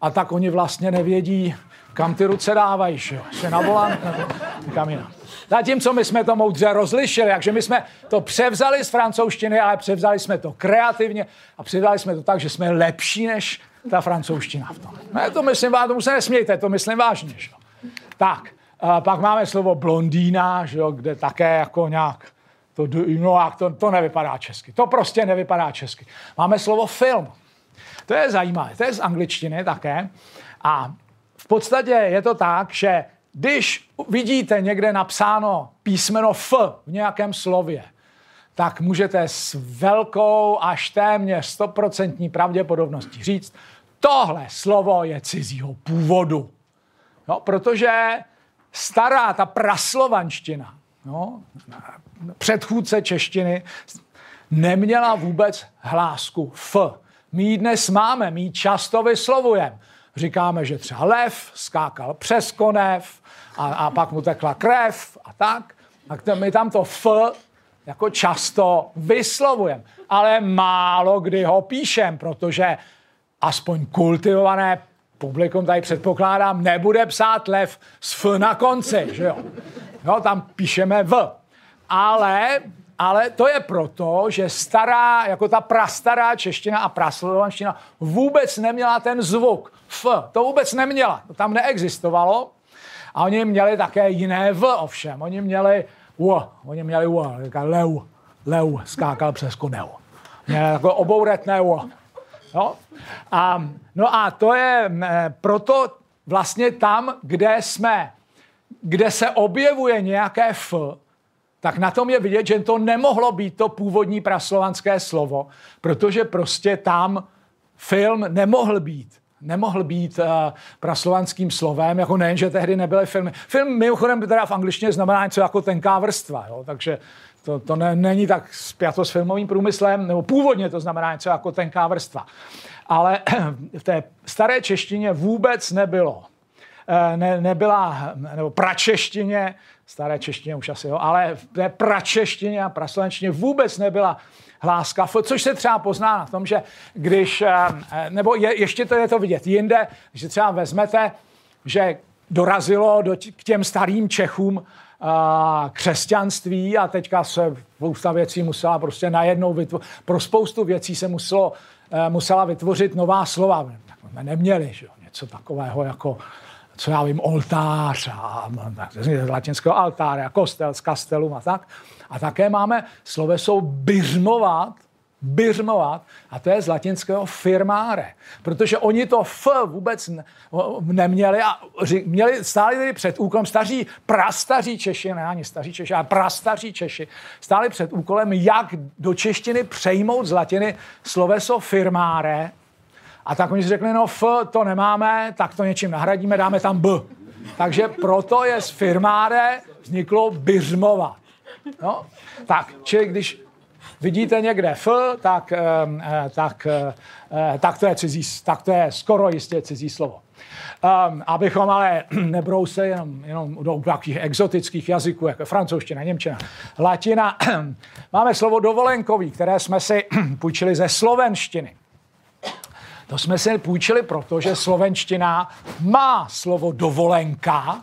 a tak oni vlastně nevědí, kam ty ruce dávají, že? Se na volant nebo kam jinam. Zatímco my jsme to moudře rozlišili, takže my jsme to převzali z francouzštiny, ale převzali jsme to kreativně a převzali jsme to tak, že jsme lepší než ta francouzština v tom. Ne, to myslím, tomu se nesmějte, to myslím vážně. Že? Tak, a pak máme slovo blondýna, že kde také jako nějak to, no, to, to nevypadá česky. To prostě nevypadá česky. Máme slovo film. To je zajímavé. To je z angličtiny také. A v podstatě je to tak, že když vidíte někde napsáno písmeno F v nějakém slově, tak můžete s velkou až téměř stoprocentní pravděpodobností říct, tohle slovo je cizího původu. No, protože stará ta praslovanština, no, předchůdce češtiny, neměla vůbec hlásku F. My ji dnes máme, my ji často vyslovujeme. Říkáme, že třeba lev skákal přes konev a, a pak mu tekla krev a tak. A my tam to F jako často vyslovujeme, ale málo kdy ho píšem, protože aspoň kultivované publikum tady předpokládám, nebude psát lev s F na konci, že jo? jo tam píšeme V. Ale, ale to je proto, že stará, jako ta prastará čeština a praslovanština vůbec neměla ten zvuk F. To vůbec neměla. To tam neexistovalo. A oni měli také jiné V ovšem. Oni měli U. Oni měli U. Leu. Leu skákal přes koneu. Měli jako obouretné U. No a, no a to je proto vlastně tam, kde jsme, kde se objevuje nějaké F, tak na tom je vidět, že to nemohlo být to původní praslovanské slovo, protože prostě tam film nemohl být nemohl být uh, praslovanským slovem, jako nejen, že tehdy nebyly filmy. Film mimochodem teda v angličtině znamená něco jako tenká vrstva, jo? takže to, to ne, není tak spjato s filmovým průmyslem, nebo původně to znamená něco jako tenká vrstva. Ale v té staré češtině vůbec nebylo. Eh, ne, nebyla, nebo pračeštině, staré češtině už asi, jo, ale v té pračeštině a praslovenštině vůbec nebyla hláska, což se třeba pozná na tom, že když, eh, eh, nebo je, ještě to je to vidět jinde, že třeba vezmete, že dorazilo do, k těm starým Čechům a, křesťanství a teďka se spousta věcí musela prostě najednou vytvořit. Pro spoustu věcí se muselo, e, musela vytvořit nová slova. My neměli že? něco takového jako co já vím, oltář a z latinského altáře a kostel s kastelům a tak. A také máme sloveso byřmovat, byřmovat, a to je z latinského firmáre, protože oni to F vůbec neměli a měli, stáli tedy před úkolem staří, prastaří Češi, ne ani staří Češi, ale prastaří Češi, stáli před úkolem, jak do češtiny přejmout z latiny sloveso firmáre, a tak oni si řekli, no F to nemáme, tak to něčím nahradíme, dáme tam B. Takže proto je z firmáre vzniklo byřmovat. No? Tak, čili když vidíte někde F, tak, eh, tak, eh, tak, to je cizí, tak to je skoro jistě cizí slovo. Um, abychom ale nebrousili jenom, jenom do nějakých exotických jazyků, jako francouzština, němčina, latina. Máme slovo dovolenkový, které jsme si půjčili ze slovenštiny. To jsme si půjčili proto, že slovenština má slovo dovolenka,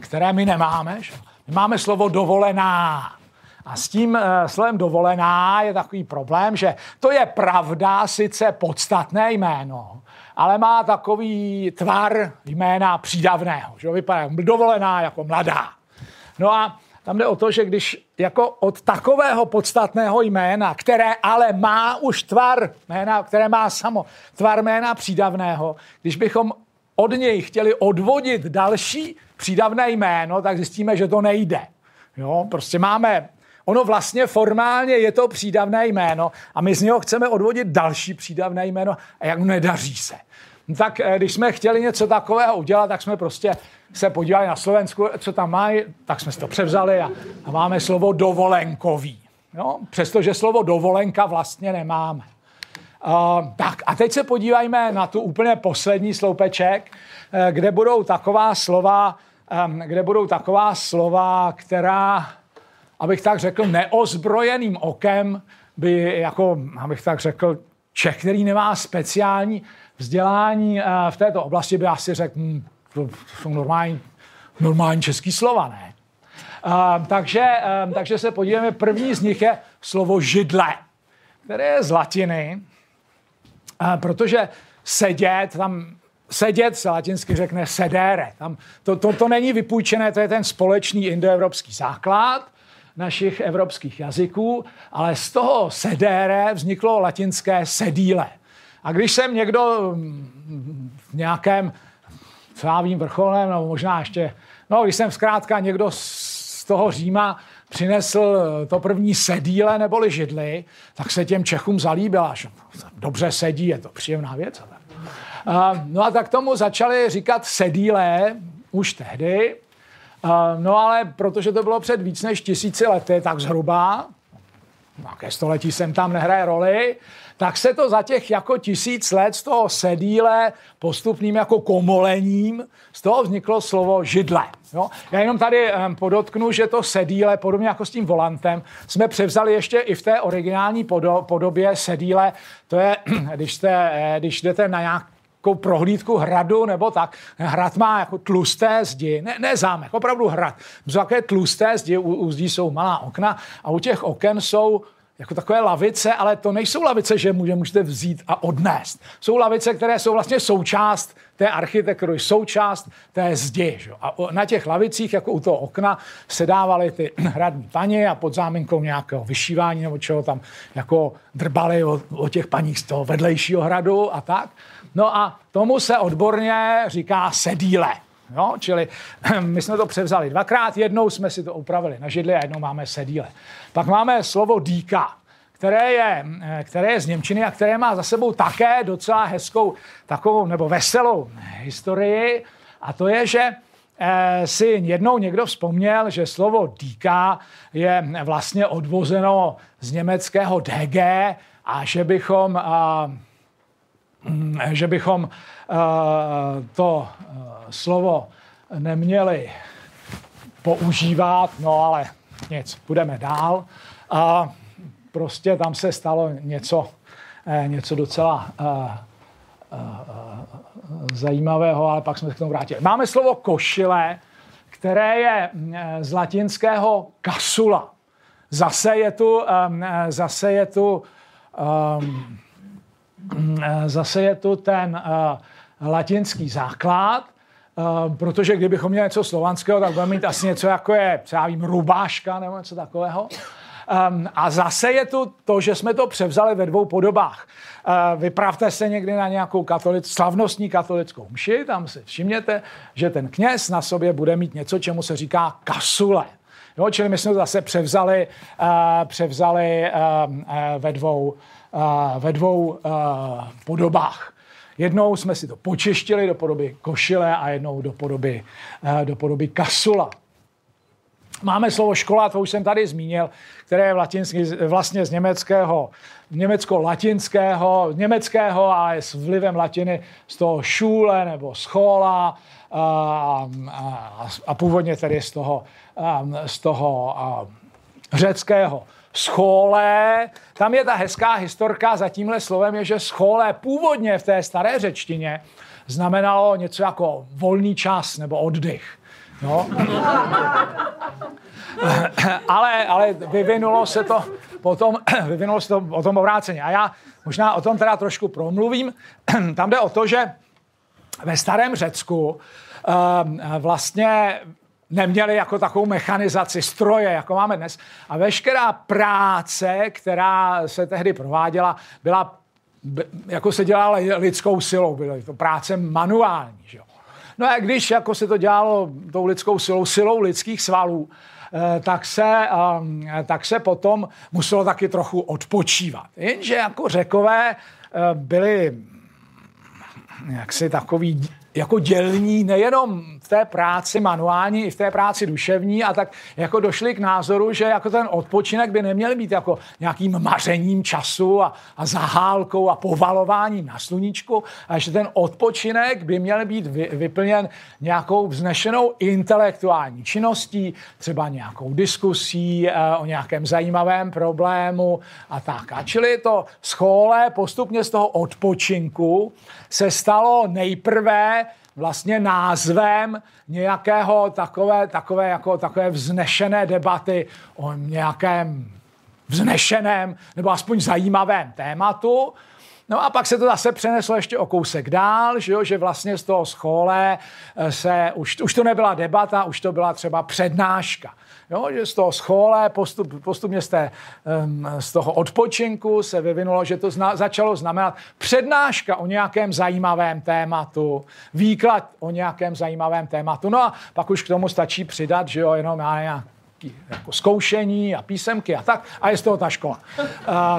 které my nemáme. Že? Máme slovo dovolená. A s tím uh, slovem dovolená je takový problém, že to je pravda, sice podstatné jméno, ale má takový tvar jména přídavného, že vypadá dovolená jako mladá. No a tam jde o to, že když jako od takového podstatného jména, které ale má už tvar jména, které má samo tvar jména přídavného, když bychom od něj chtěli odvodit další přídavné jméno, tak zjistíme, že to nejde. Jo, prostě máme, ono vlastně formálně je to přídavné jméno a my z něho chceme odvodit další přídavné jméno a jak nedaří se. No tak eh, když jsme chtěli něco takového udělat, tak jsme prostě se podívali na Slovensku, co tam mají, tak jsme si to převzali a, a máme slovo dovolenkový. No, přestože slovo dovolenka vlastně nemáme. Tak a teď se podívejme na tu úplně poslední sloupeček, uh, kde budou taková slova, um, kde budou taková slova, která, abych tak řekl, neozbrojeným okem by, jako, abych tak řekl, Čech, který nemá speciální vzdělání uh, v této oblasti, by asi řekl, hm, to jsou normální, normální český slova, ne? Uh, takže, uh, takže se podíváme, první z nich je slovo židle, které je z latiny, protože sedět, tam sedět se latinsky řekne sedere. Tam, to, to, to není vypůjčené, to je ten společný indoevropský základ našich evropských jazyků, ale z toho sedere vzniklo latinské sedíle. A když jsem někdo v nějakém co já vím, vrcholem, nebo možná ještě, no když jsem zkrátka někdo z toho Říma přinesl to první sedíle neboli židly, tak se těm Čechům zalíbila, že dobře sedí, je to příjemná věc. No a tak tomu začali říkat sedíle už tehdy, no ale protože to bylo před víc než tisíci lety, tak zhruba, nějaké století sem tam nehraje roli, tak se to za těch jako tisíc let z toho sedíle postupným jako komolením, z toho vzniklo slovo židle. Jo? Já jenom tady podotknu, že to sedíle, podobně jako s tím volantem, jsme převzali ještě i v té originální podo- podobě sedíle. To je, když, jste, eh, když jdete na nějak prohlídku hradu nebo tak. Hrad má jako tlusté zdi, ne, ne zámek, opravdu hrad. Jsou také tlusté zdi, u, u zdí jsou malá okna a u těch oken jsou jako takové lavice, ale to nejsou lavice, že můžete vzít a odnést. Jsou lavice, které jsou vlastně součást té architektury, součást té zdi. Že? A na těch lavicích, jako u toho okna, se dávaly ty hradní paní a pod záminkou nějakého vyšívání nebo čeho tam jako drbali o, o těch paních z toho vedlejšího hradu a tak. No a tomu se odborně říká sedíle. Jo? Čili my jsme to převzali dvakrát, jednou jsme si to upravili na židli a jednou máme sedíle. Pak máme slovo dýka, které je, které je z Němčiny a které má za sebou také docela hezkou takovou nebo veselou historii. A to je, že eh, si jednou někdo vzpomněl, že slovo dýka je vlastně odvozeno z německého DG a že bychom, že bychom to slovo neměli používat, no ale nic, půjdeme dál. A prostě tam se stalo něco, eh, něco docela zajímavého, ale pak jsme se k tomu vrátili. Máme slovo košile, které je z latinského kasula. Zase je tu, zase je tu, zase je tu ten uh, latinský základ, Uh, protože kdybychom měli něco slovanského, tak budeme mít asi něco jako je, já vím, rubáška nebo něco takového. Um, a zase je tu to, že jsme to převzali ve dvou podobách. Uh, vypravte se někdy na nějakou katolic, slavnostní katolickou mši, tam si všimněte, že ten kněz na sobě bude mít něco, čemu se říká kasule. Jo, čili my jsme to zase převzali, uh, převzali uh, uh, ve dvou, uh, ve dvou podobách. Jednou jsme si to počeštili do podoby košile a jednou do podoby, do podoby kasula. Máme slovo škola, to už jsem tady zmínil, které je latinsky, vlastně z německého, německo-latinského, německého a je s vlivem latiny z toho šule nebo schola a, a, a původně tedy z toho, z toho a, řeckého schole. Tam je ta hezká historka za tímhle slovem, je, že schole původně v té staré řečtině znamenalo něco jako volný čas nebo oddych. No. ale, ale vyvinulo se to potom, vyvinulo se to o tom obráceně. A já možná o tom teda trošku promluvím. Tam jde o to, že ve starém Řecku uh, vlastně neměli jako takovou mechanizaci stroje, jako máme dnes. A veškerá práce, která se tehdy prováděla, byla jako se dělala lidskou silou, byla to práce manuální. Že jo. No a když jako se to dělalo tou lidskou silou, silou lidských svalů, eh, tak se, ehm, tak se potom muselo taky trochu odpočívat. Jenže jako řekové eh, byli jaksi takový jako dělní nejenom v té práci manuální, i v té práci duševní a tak jako došli k názoru, že jako ten odpočinek by neměl být jako nějakým mařením času a, a zahálkou a povalováním na sluníčku a že ten odpočinek by měl být vy, vyplněn nějakou vznešenou intelektuální činností, třeba nějakou diskusí uh, o nějakém zajímavém problému a tak. A čili to schole postupně z toho odpočinku se stalo nejprve vlastně názvem nějakého takové, takové, jako, takové vznešené debaty o nějakém vznešeném nebo aspoň zajímavém tématu. No a pak se to zase přeneslo ještě o kousek dál, že, jo, že vlastně z toho schole se, už, už to nebyla debata, už to byla třeba přednáška. Jo, že z toho schole, postup, postupně z, té, um, z toho odpočinku se vyvinulo, že to zna, začalo znamenat přednáška o nějakém zajímavém tématu, výklad o nějakém zajímavém tématu. No a pak už k tomu stačí přidat, že jo, jenom já nějak jako zkoušení a písemky a tak, a je z toho ta škola. Uh,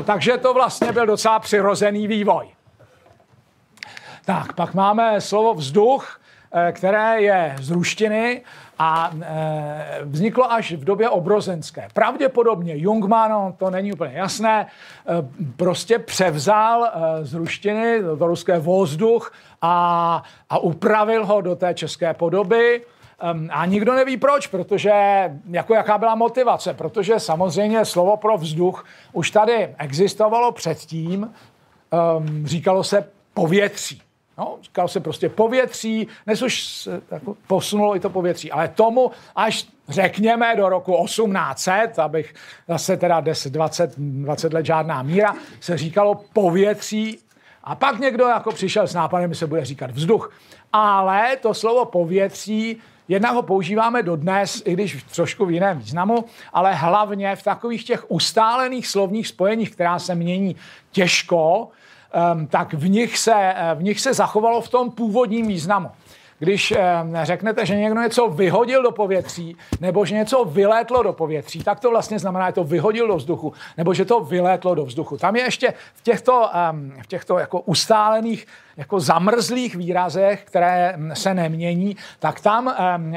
takže to vlastně byl docela přirozený vývoj. Tak, pak máme slovo vzduch, eh, které je z ruštiny a e, vzniklo až v době obrozenské. Pravděpodobně Jungmann, no, to není úplně jasné, e, prostě převzal e, z ruštiny to, to ruské vzduch a, a upravil ho do té české podoby. A nikdo neví proč, protože jako jaká byla motivace, protože samozřejmě slovo pro vzduch už tady existovalo předtím, um, říkalo se povětří. No, říkal se prostě povětří, dnes už se jako posunulo i to povětří, ale tomu až řekněme do roku 1800, abych zase teda 10, 20, 20 let žádná míra, se říkalo povětří a pak někdo jako přišel s nápadem, se bude říkat vzduch. Ale to slovo povětří Jednak ho používáme dodnes, i když v trošku v jiném významu, ale hlavně v takových těch ustálených slovních spojeních, která se mění těžko, tak v nich, se, eh, v nich se zachovalo v tom původním významu. Když ehm, řeknete, že někdo něco vyhodil do povětří, nebo že něco vylétlo do povětří, tak to vlastně znamená, že to vyhodil do vzduchu, nebo že to vylétlo do vzduchu. Tam je ještě v těchto, ehm, v těchto jako ustálených, jako zamrzlých výrazech, které hm, se nemění, tak tam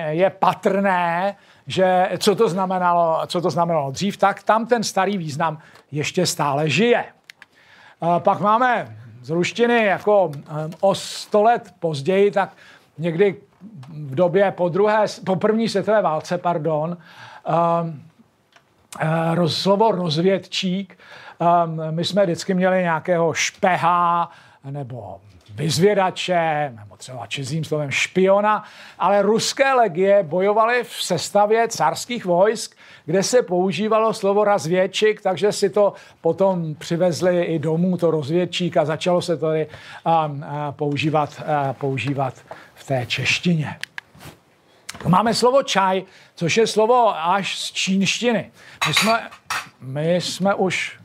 je patrné, že co to znamenalo, co to znamenalo dřív, tak tam ten starý význam ještě stále žije. Pak máme z ruštiny jako o sto let později, tak někdy v době po druhé, po první světové válce, pardon, roz, slovo rozvědčík, my jsme vždycky měli nějakého špeha nebo vyzvědače, nebo třeba čizím slovem špiona, ale ruské legie bojovaly v sestavě carských vojsk, kde se používalo slovo razvědčik, takže si to potom přivezli i domů, to rozvědčík a začalo se to tady a, a, používat, a, používat v té češtině. Máme slovo čaj, což je slovo až z čínštiny. My jsme, my jsme už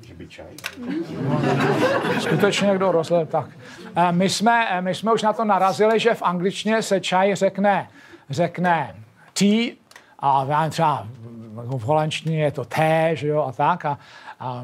skutečně někdo rozhled, tak. Eh, my jsme, eh, my jsme už na to narazili, že v angličtině se čaj řekne, řekne tea, a já třeba v holandštině je to té, že jo, a tak, a, a,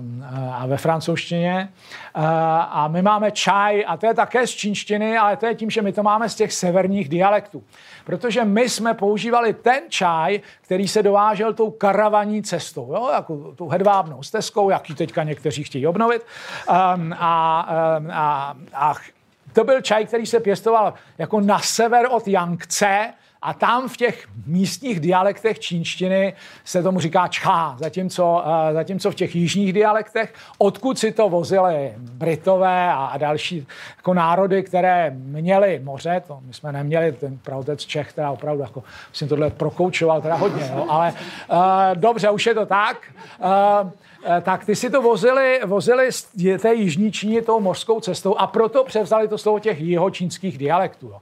a ve francouzštině. A, a my máme čaj, a to je také z čínštiny, ale to je tím, že my to máme z těch severních dialektů. Protože my jsme používali ten čaj, který se dovážel tou karavaní cestou, jo, jako tou hedvábnou stezkou, jaký teďka někteří chtějí obnovit. Um, a, um, a, a to byl čaj, který se pěstoval jako na sever od Yangtze, a tam v těch místních dialektech čínštiny se tomu říká čchá, zatímco, uh, zatímco v těch jižních dialektech, odkud si to vozili Britové a, další jako národy, které měly moře, to my jsme neměli, ten pravotec Čech, teda opravdu jako jsem tohle prokoučoval teda hodně, jo, ale uh, dobře, už je to tak. Uh, Eh, tak ty si to vozili, vozili z té jižní Číně tou mořskou cestou a proto převzali to slovo těch jihočínských dialektů.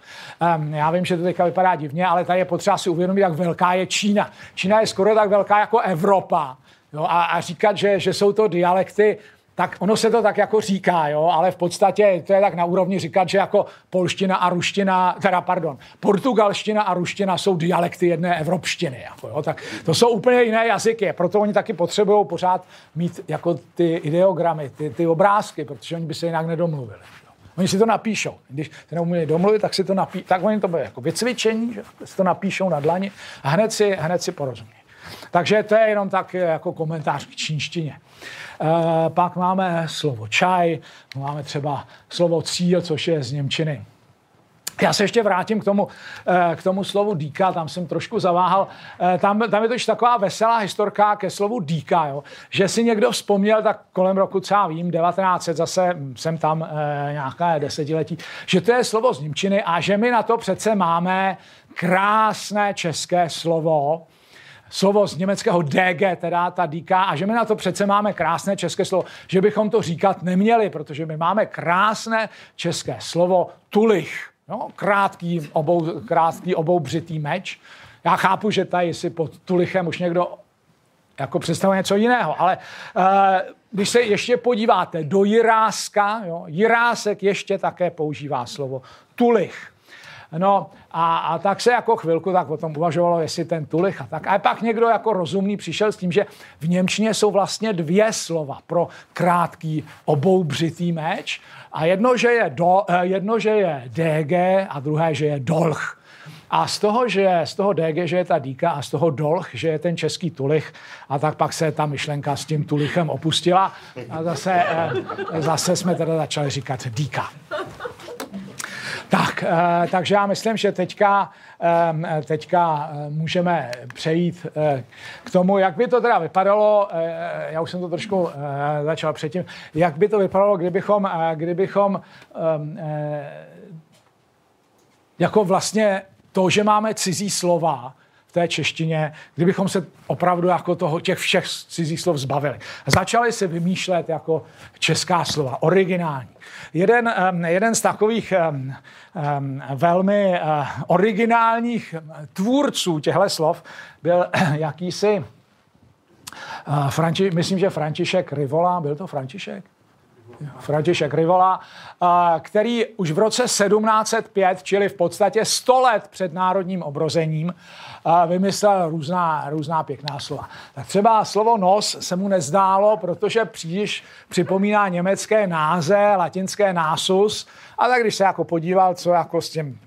Já vím, že to teďka vypadá divně, ale tady je potřeba si uvědomit, jak velká je Čína. Čína je skoro tak velká jako Evropa. Jo, a, a říkat, že, že jsou to dialekty tak ono se to tak jako říká, jo, ale v podstatě to je tak na úrovni říkat, že jako polština a ruština, teda pardon, portugalština a ruština jsou dialekty jedné evropštiny, jako, jo, tak to jsou úplně jiné jazyky, proto oni taky potřebují pořád mít jako ty ideogramy, ty, ty obrázky, protože oni by se jinak nedomluvili. Jo. Oni si to napíšou. Když to neumějí domluvit, tak si to napí, tak oni to bude jako vycvičení, že si to napíšou na dlani a hned si, hned si porozumí. Takže to je jenom tak jako komentář k čínštině. E, pak máme slovo čaj, máme třeba slovo cíl, což je z Němčiny. Já se ještě vrátím k tomu, eh, k tomu slovu díka, tam jsem trošku zaváhal. Eh, tam, tam je to taková veselá historka ke slovu díka, jo? že si někdo vzpomněl, tak kolem roku, já vím, 1900, zase jsem tam eh, nějaké desetiletí, že to je slovo z Němčiny a že my na to přece máme krásné české slovo, slovo z německého DG, teda ta díka, a že my na to přece máme krásné české slovo, že bychom to říkat neměli, protože my máme krásné české slovo tulich. No, krátký, obou, krátký oboubřitý meč. Já chápu, že tady si pod tulichem už někdo jako představuje něco jiného, ale uh, když se ještě podíváte do Jiráska, jo, Jirásek ještě také používá slovo tulich. No a, a tak se jako chvilku tak o tom uvažovalo, jestli ten tulich a tak. A pak někdo jako rozumný přišel s tím, že v Němčině jsou vlastně dvě slova pro krátký oboubřitý meč a jedno, že je, do, eh, jedno, že je DG a druhé, že je dolch. A z toho, že z toho DG, že je ta díka a z toho dolch, že je ten český tulich a tak pak se ta myšlenka s tím tulichem opustila a zase, eh, zase jsme teda začali říkat díka. Tak, eh, takže já myslím, že teďka, ehm, teďka eh, můžeme přejít eh, k tomu, jak by to teda vypadalo, já už jsem to trošku začal předtím, jak by to vypadalo, kdybychom, kdybychom ehm, jako vlastně to, že máme cizí slova, v té češtině, kdybychom se opravdu jako toho, těch všech cizích slov zbavili. Začali si vymýšlet jako česká slova, originální. Jeden, jeden z takových velmi uh, originálních tvůrců těchto slov byl jakýsi Franti, myslím, že František Rivola, byl to František? František Rivola, který už v roce 1705, čili v podstatě 100 let před národním obrozením, vymyslel různá, různá pěkná slova. Tak třeba slovo nos se mu nezdálo, protože příliš připomíná německé náze, latinské násus, a tak když se jako podíval, co jako s tím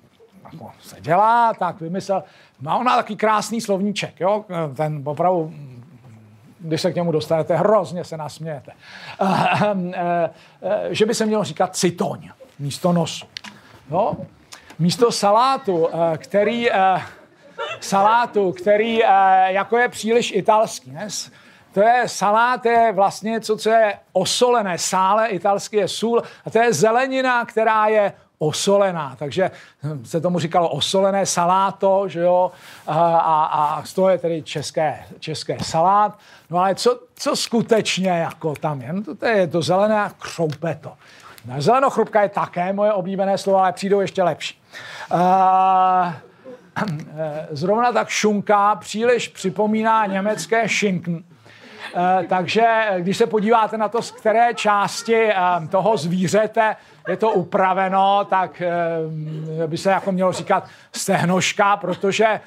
jako se dělá, tak vymyslel, má ona takový krásný slovníček, jo? ten opravdu když se k němu dostanete, hrozně se nasmějete. Eh, eh, že by se mělo říkat citoň místo nosu. No, místo salátu, eh, který, salátu, který jako je příliš italský. Ne? To je salát, je vlastně něco, co je osolené. Sále italsky je sůl a to je zelenina, která je osolená, takže se tomu říkalo osolené saláto, že jo, a, a, a z toho je tedy české, české salát. No ale co, co skutečně jako tam je? No to, to je to zelené a kroupe to. No, zelenochrupka je také moje oblíbené slovo, ale přijdou ještě lepší. Uh, zrovna tak šunka příliš připomíná německé schinken, Eh, takže eh, když se podíváte na to, z které části eh, toho zvířete je to upraveno, tak by se jako mělo říkat stehnoška, protože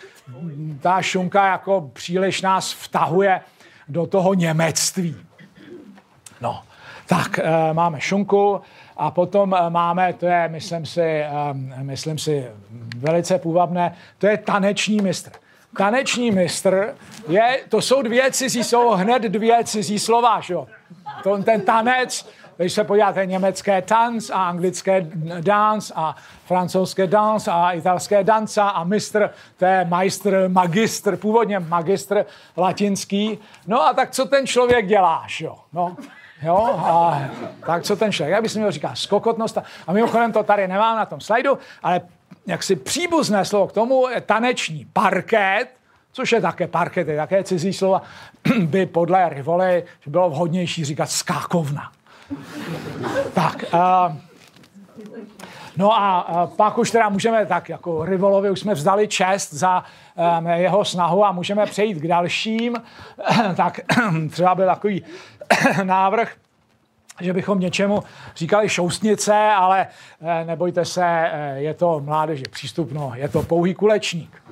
ta šunka jako příliš nás vtahuje do toho němectví. No, tak máme šunku a potom máme, to je, myslím si, myslím si, velice půvabné, to je taneční mistr taneční mistr je, to jsou dvě cizí, jsou hned dvě cizí slova, jo. Ten tanec, když se podíváte, německé tanc a anglické dance a francouzské dance a italské danca a mistr, to je majstr, magistr, původně magistr latinský. No a tak co ten člověk dělá, jo? No, Jo, a tak co ten člověk, já bych si měl říkat, skokotnost. A mimochodem to tady nemám na tom slajdu, ale jaksi příbuzné slovo k tomu je taneční parket, což je také parket, je také cizí slovo, by podle Rivoli bylo vhodnější říkat skákovna. tak, uh, No a, a pak už teda můžeme, tak jako Rivolovi už jsme vzdali čest za um, jeho snahu a můžeme přejít k dalším. tak třeba byl takový návrh, že bychom něčemu říkali šoustnice, ale eh, nebojte se, eh, je to mládeže přístupno, je to pouhý kulečník.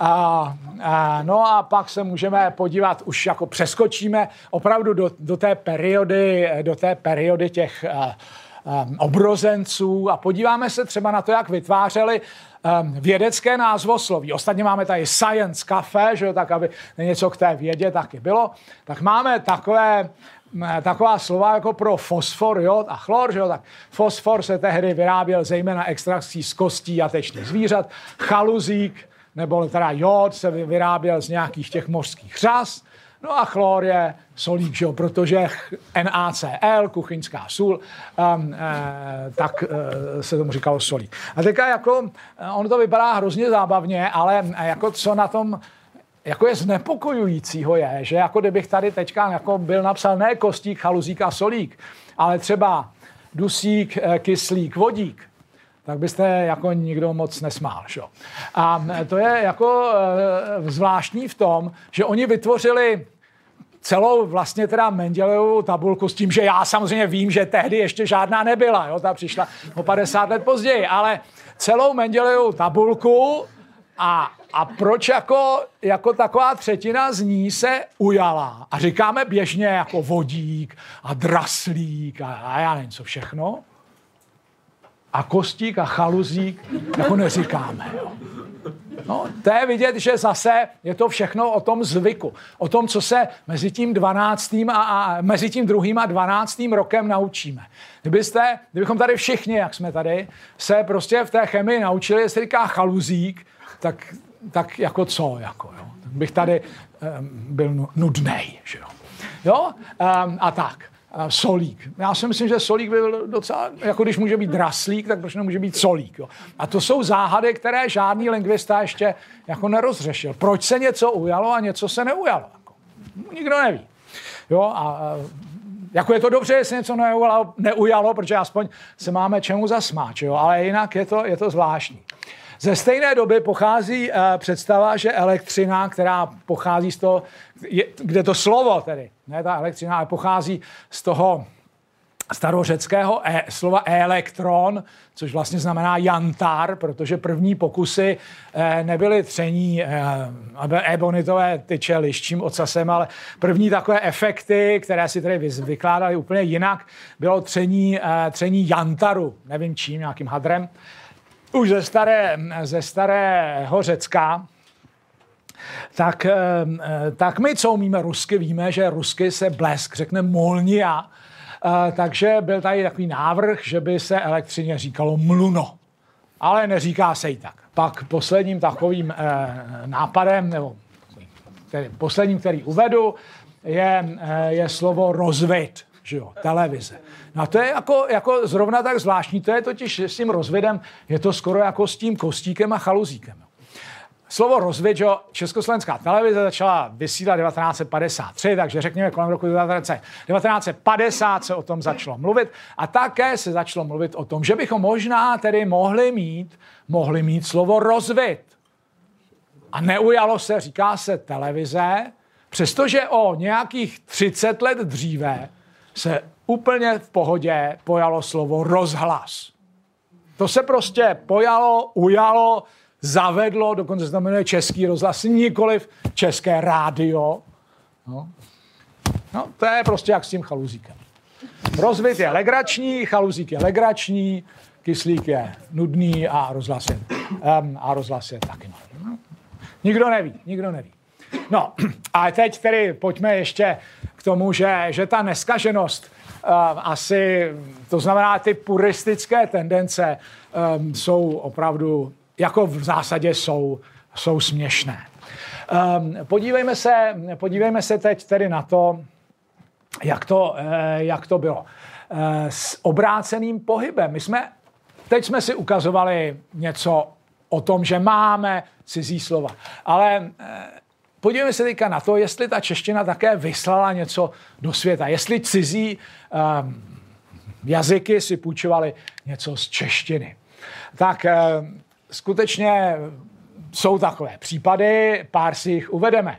A, a, no a pak se můžeme podívat, už jako přeskočíme opravdu do, do té periody, do té periody těch a, um, obrozenců a podíváme se třeba na to, jak vytvářeli vědecké názvosloví. Ostatně máme tady Science Cafe, že jo, tak aby něco k té vědě taky bylo. Tak máme takové taková slova jako pro fosfor, jod a chlor, že jo, tak fosfor se tehdy vyráběl zejména extrakcí z kostí jatečných zvířat, chaluzík, nebo teda jod se vyráběl z nějakých těch mořských řas, No a chlor je solík, že jo, protože NaCl, kuchyňská sůl, um, e, tak e, se tomu říkalo solík. A teďka jako, ono to vypadá hrozně zábavně, ale jako co na tom jako je znepokojujícího je, že jako kdybych tady teďka jako byl napsal ne kostík, chaluzík a solík, ale třeba dusík, kyslík, vodík, tak byste jako nikdo moc nesmál. Šo? A to je jako e, zvláštní v tom, že oni vytvořili celou vlastně teda Mendelovou tabulku s tím, že já samozřejmě vím, že tehdy ještě žádná nebyla, jo, ta přišla o 50 let později, ale celou Mendelovou tabulku a, a proč jako, jako taková třetina z ní se ujala a říkáme běžně jako vodík a draslík a, a já nevím co všechno, a kostík a chaluzík jako neříkáme. Jo. No, to je vidět, že zase je to všechno o tom zvyku, o tom, co se mezi tím 12. a, a mezi tím druhým a 12. rokem naučíme. Kdybyste, kdybychom tady všichni, jak jsme tady, se prostě v té chemii naučili, jestli říká chaluzík, tak, tak jako co, jako, jo. Tak bych tady um, byl nudnej, že jo. Jo, um, a tak solík. Já si myslím, že solík by byl docela, jako když může být draslík, tak proč nemůže být solík. Jo? A to jsou záhady, které žádný lingvista ještě jako nerozřešil. Proč se něco ujalo a něco se neujalo? Jako, nikdo neví. Jo, a, a jako je to dobře, jestli něco neujalo, neujalo, protože aspoň se máme čemu zasmát, jo? ale jinak je to, je to zvláštní. Ze stejné doby pochází uh, představa, že elektřina, která pochází z toho, je, kde to slovo tedy, ne ta elektřina, ale pochází z toho starořeckého e, slova elektron, což vlastně znamená jantar, protože první pokusy e, nebyly tření e, ebonitové tyče liščím ocasem, ale první takové efekty, které si tedy vykládali úplně jinak, bylo tření, e, tření jantaru, nevím čím, nějakým hadrem, už ze, staré, ze starého Řecka, tak, eh, tak my, co umíme rusky, víme, že rusky se blesk řekne molnia, eh, takže byl tady takový návrh, že by se elektřině říkalo mluno. Ale neříká se i tak. Pak posledním takovým eh, nápadem, nebo tedy posledním, který uvedu, je, je slovo rozvid že jo, televize. No a to je jako, jako zrovna tak zvláštní, to je totiž s tím rozvidem, je to skoro jako s tím kostíkem a chaluzíkem. Slovo rozvid, že Československá televize začala vysílat 1953, takže řekněme kolem roku 1950 se o tom začalo mluvit a také se začalo mluvit o tom, že bychom možná tedy mohli mít, mohli mít slovo rozvid. A neujalo se, říká se televize, přestože o nějakých 30 let dříve se úplně v pohodě pojalo slovo rozhlas. To se prostě pojalo, ujalo, zavedlo, dokonce se jmenuje Český rozhlas, nikoliv České rádio. No. no, to je prostě jak s tím chaluzíkem. Rozvit je legrační, chaluzík je legrační, kyslík je nudný a rozhlas je, um, a rozhlas je taky. No. Nikdo neví, nikdo neví. No a teď tedy pojďme ještě k tomu, že, že ta neskaženost asi, to znamená ty puristické tendence um, jsou opravdu, jako v zásadě jsou, jsou směšné. Um, podívejme, se, podívejme se teď tedy na to, jak to, uh, jak to bylo. Uh, s obráceným pohybem. My jsme, teď jsme si ukazovali něco o tom, že máme cizí slova. Ale uh, Podívejme se teďka na to, jestli ta čeština také vyslala něco do světa, jestli cizí um, jazyky si půjčovali něco z češtiny. Tak um, skutečně jsou takové případy, pár si jich uvedeme.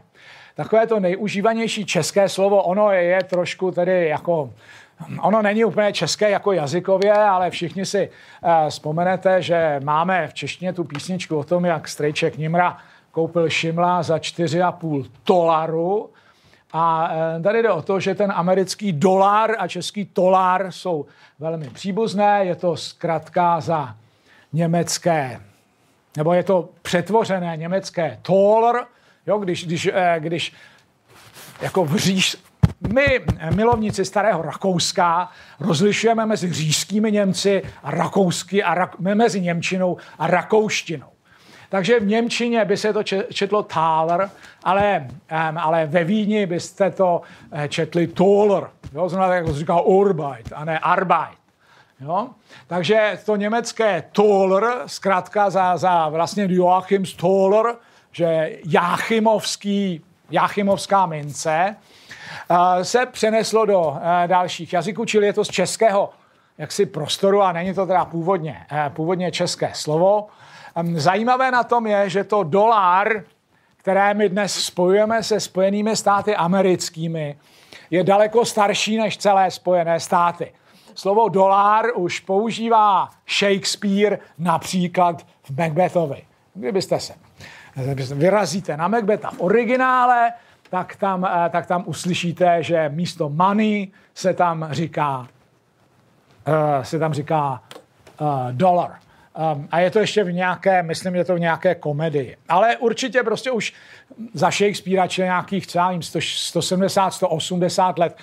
Takové to nejužívanější české slovo, ono je, je trošku tedy jako Ono není úplně české jako jazykově, ale všichni si uh, vzpomenete, že máme v češtině tu písničku o tom, jak strejček Nimra koupil Šimla za 4,5 dolaru A eh, tady jde o to, že ten americký dolar a český tolar jsou velmi příbuzné. Je to zkrátka za německé, nebo je to přetvořené německé toller, jo, když, když, eh, když jako v říš, my, milovníci starého Rakouska, rozlišujeme mezi říšskými Němci a rakousky a rak, mezi Němčinou a rakouštinou. Takže v Němčině by se to četlo Thaler, ale, um, ale ve Vídni byste to eh, četli Toller. Jo, znamená, jako se říká Arbeit a ne Arbeit. Jo? Takže to německé Toller, zkrátka za, za vlastně Joachim Toller, že Jachimovský, Jachimovská mince, eh, se přeneslo do eh, dalších jazyků, čili je to z českého jaksi prostoru a není to teda původně, původně české slovo. Zajímavé na tom je, že to dolar, které my dnes spojujeme se spojenými státy americkými, je daleko starší než celé spojené státy. Slovo dolar už používá Shakespeare například v Macbethovi. Kdybyste se vyrazíte na Macbetha v originále, tak tam, eh, tak tam uslyšíte, že místo money se tam říká, uh, se tam říká uh, dollar. Um, a je to ještě v nějaké, myslím, je to v nějaké komedii. Ale určitě prostě už za Shakespearea, čili nějakých třeba 170, 180 let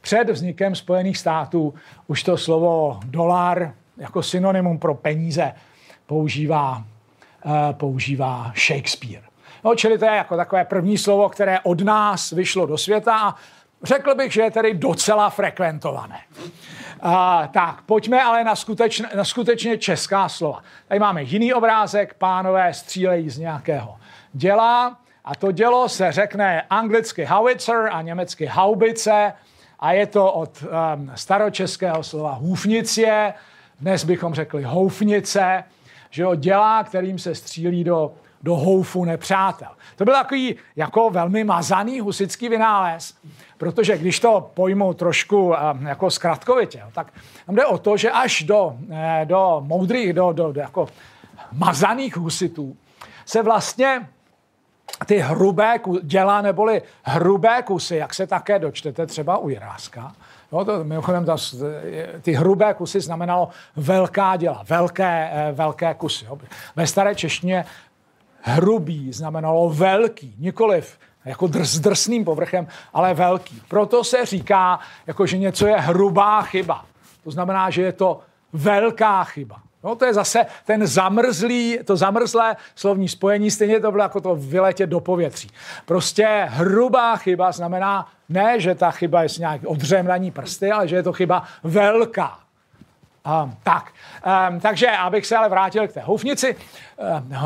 před vznikem Spojených států už to slovo dolar jako synonymum pro peníze používá, uh, používá Shakespeare. No, čili to je jako takové první slovo, které od nás vyšlo do světa a řekl bych, že je tedy docela frekventované. A, tak, pojďme ale na, skutečně, na skutečně česká slova. Tady máme jiný obrázek, pánové střílejí z nějakého děla a to dělo se řekne anglicky howitzer a německy haubice a je to od um, staročeského slova hůfnicie, dnes bychom řekli houfnice, že jo, dělá, kterým se střílí do, do houfu nepřátel. To byl takový jako velmi mazaný husický vynález, Protože když to pojmu trošku jako zkratkovitě, tak tam jde o to, že až do, eh, do moudrých, do, do, do jako mazaných husitů se vlastně ty hrubé děla neboli hrubé kusy, jak se také dočtete třeba u Jiráska, No, to, mimochodem, ta, ty hrubé kusy znamenalo velká děla, velké, eh, velké kusy. Jo. Ve staré češtině hrubý znamenalo velký, nikoliv jako drs, s drsným povrchem, ale velký. Proto se říká, jako že něco je hrubá chyba. To znamená, že je to velká chyba. No, to je zase ten zamrzlý, to zamrzlé slovní spojení, stejně to bylo jako to vyletět do povětří. Prostě hrubá chyba znamená ne, že ta chyba je nějak odřemlaní prsty, ale že je to chyba velká. Um, tak, um, takže abych se ale vrátil k té houfnici,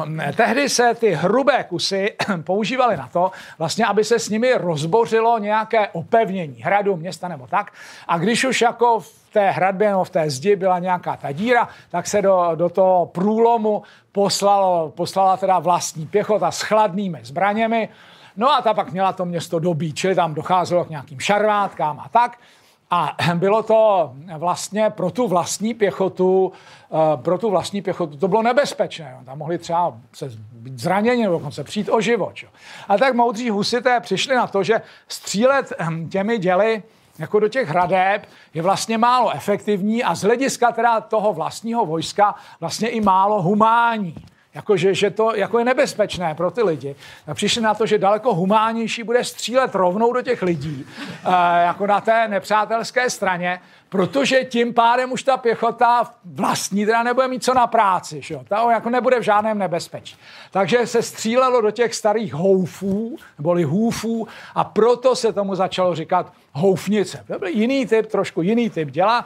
um, tehdy se ty hrubé kusy používaly na to, vlastně, aby se s nimi rozbořilo nějaké opevnění hradu, města nebo tak. A když už jako v té hradbě nebo v té zdi byla nějaká ta díra, tak se do, do toho průlomu poslalo, poslala teda vlastní pěchota s chladnými zbraněmi. No a ta pak měla to město dobít, čili tam docházelo k nějakým šarvátkám a tak. A bylo to vlastně pro tu vlastní pěchotu, eh, pro tu vlastní pěchotu to bylo nebezpečné. Tam mohli třeba se být zraněni nebo dokonce přijít o život. A tak moudří husité přišli na to, že střílet hm, těmi děly jako do těch hradeb je vlastně málo efektivní a z hlediska teda toho vlastního vojska vlastně i málo humání jako že, že to jako je nebezpečné pro ty lidi. A přišli na to, že daleko humánnější bude střílet rovnou do těch lidí, uh, jako na té nepřátelské straně, protože tím pádem už ta pěchota vlastní teda nebude mít co na práci, že? Ta jako nebude v žádném nebezpečí. Takže se střílelo do těch starých houfů, neboli hůfů a proto se tomu začalo říkat houfnice. To byl jiný typ, trošku jiný typ děla,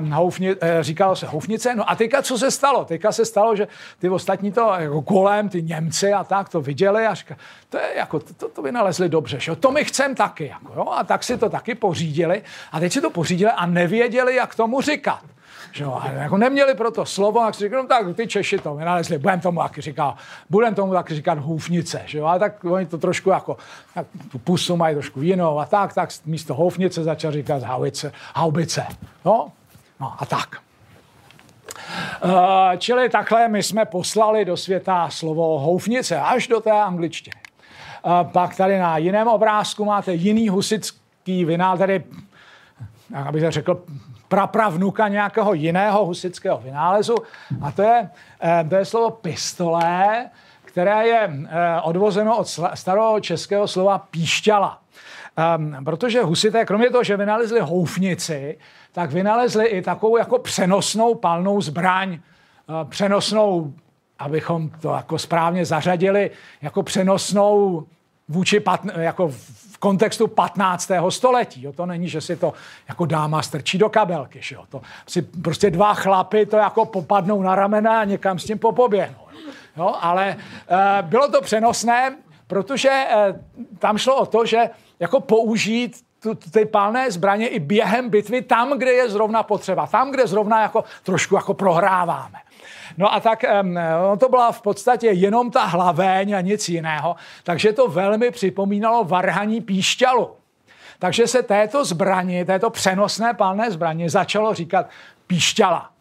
um, houfni, uh, říkalo se houfnice. No a teďka co se stalo? Teďka se stalo, že ty ostatní to jako kolem, ty Němci a tak to viděli a říkali, to, je jako, to, to vynalezli dobře, že to my chcem taky. Jako, jo? A tak si to taky pořídili a teď si to pořídili a nevěděli, jak tomu říkat. Že jo, a jako neměli proto slovo, tak si říkali, no tak ty Češi to vynalezli, budem tomu taky říkat, budem tomu taky říkat hůfnice, že ale tak oni to trošku jako, tak tu pusu mají trošku jinou a tak, tak místo houfnice začal říkat haubice, haubice, no, no a tak. Uh, čili takhle my jsme poslali do světa slovo houfnice až do té angličtiny. Pak tady na jiném obrázku máte jiný husický vynál, tady, jak bych řekl, prapravnuka nějakého jiného husického vynálezu. A to je, to je slovo pistole, které je odvozeno od starého českého slova píšťala. Um, protože husité, kromě toho, že vynalezli houfnici, tak vynalezli i takovou jako přenosnou palnou zbraň, uh, přenosnou, abychom to jako správně zařadili, jako přenosnou vůči pat, jako v kontextu 15. století. Jo? To není, že si to jako dáma strčí do kabelky. Že jo? To si prostě dva chlapy to jako popadnou na ramena a někam s tím popoběhnou. Jo? Ale uh, bylo to přenosné, protože uh, tam šlo o to, že jako použít ty pálné zbraně i během bitvy tam, kde je zrovna potřeba, tam, kde zrovna jako trošku jako prohráváme. No a tak no to byla v podstatě jenom ta hlavéň a nic jiného, takže to velmi připomínalo varhaní píšťalu. Takže se této zbraně, této přenosné palné zbraně začalo říkat píšťala.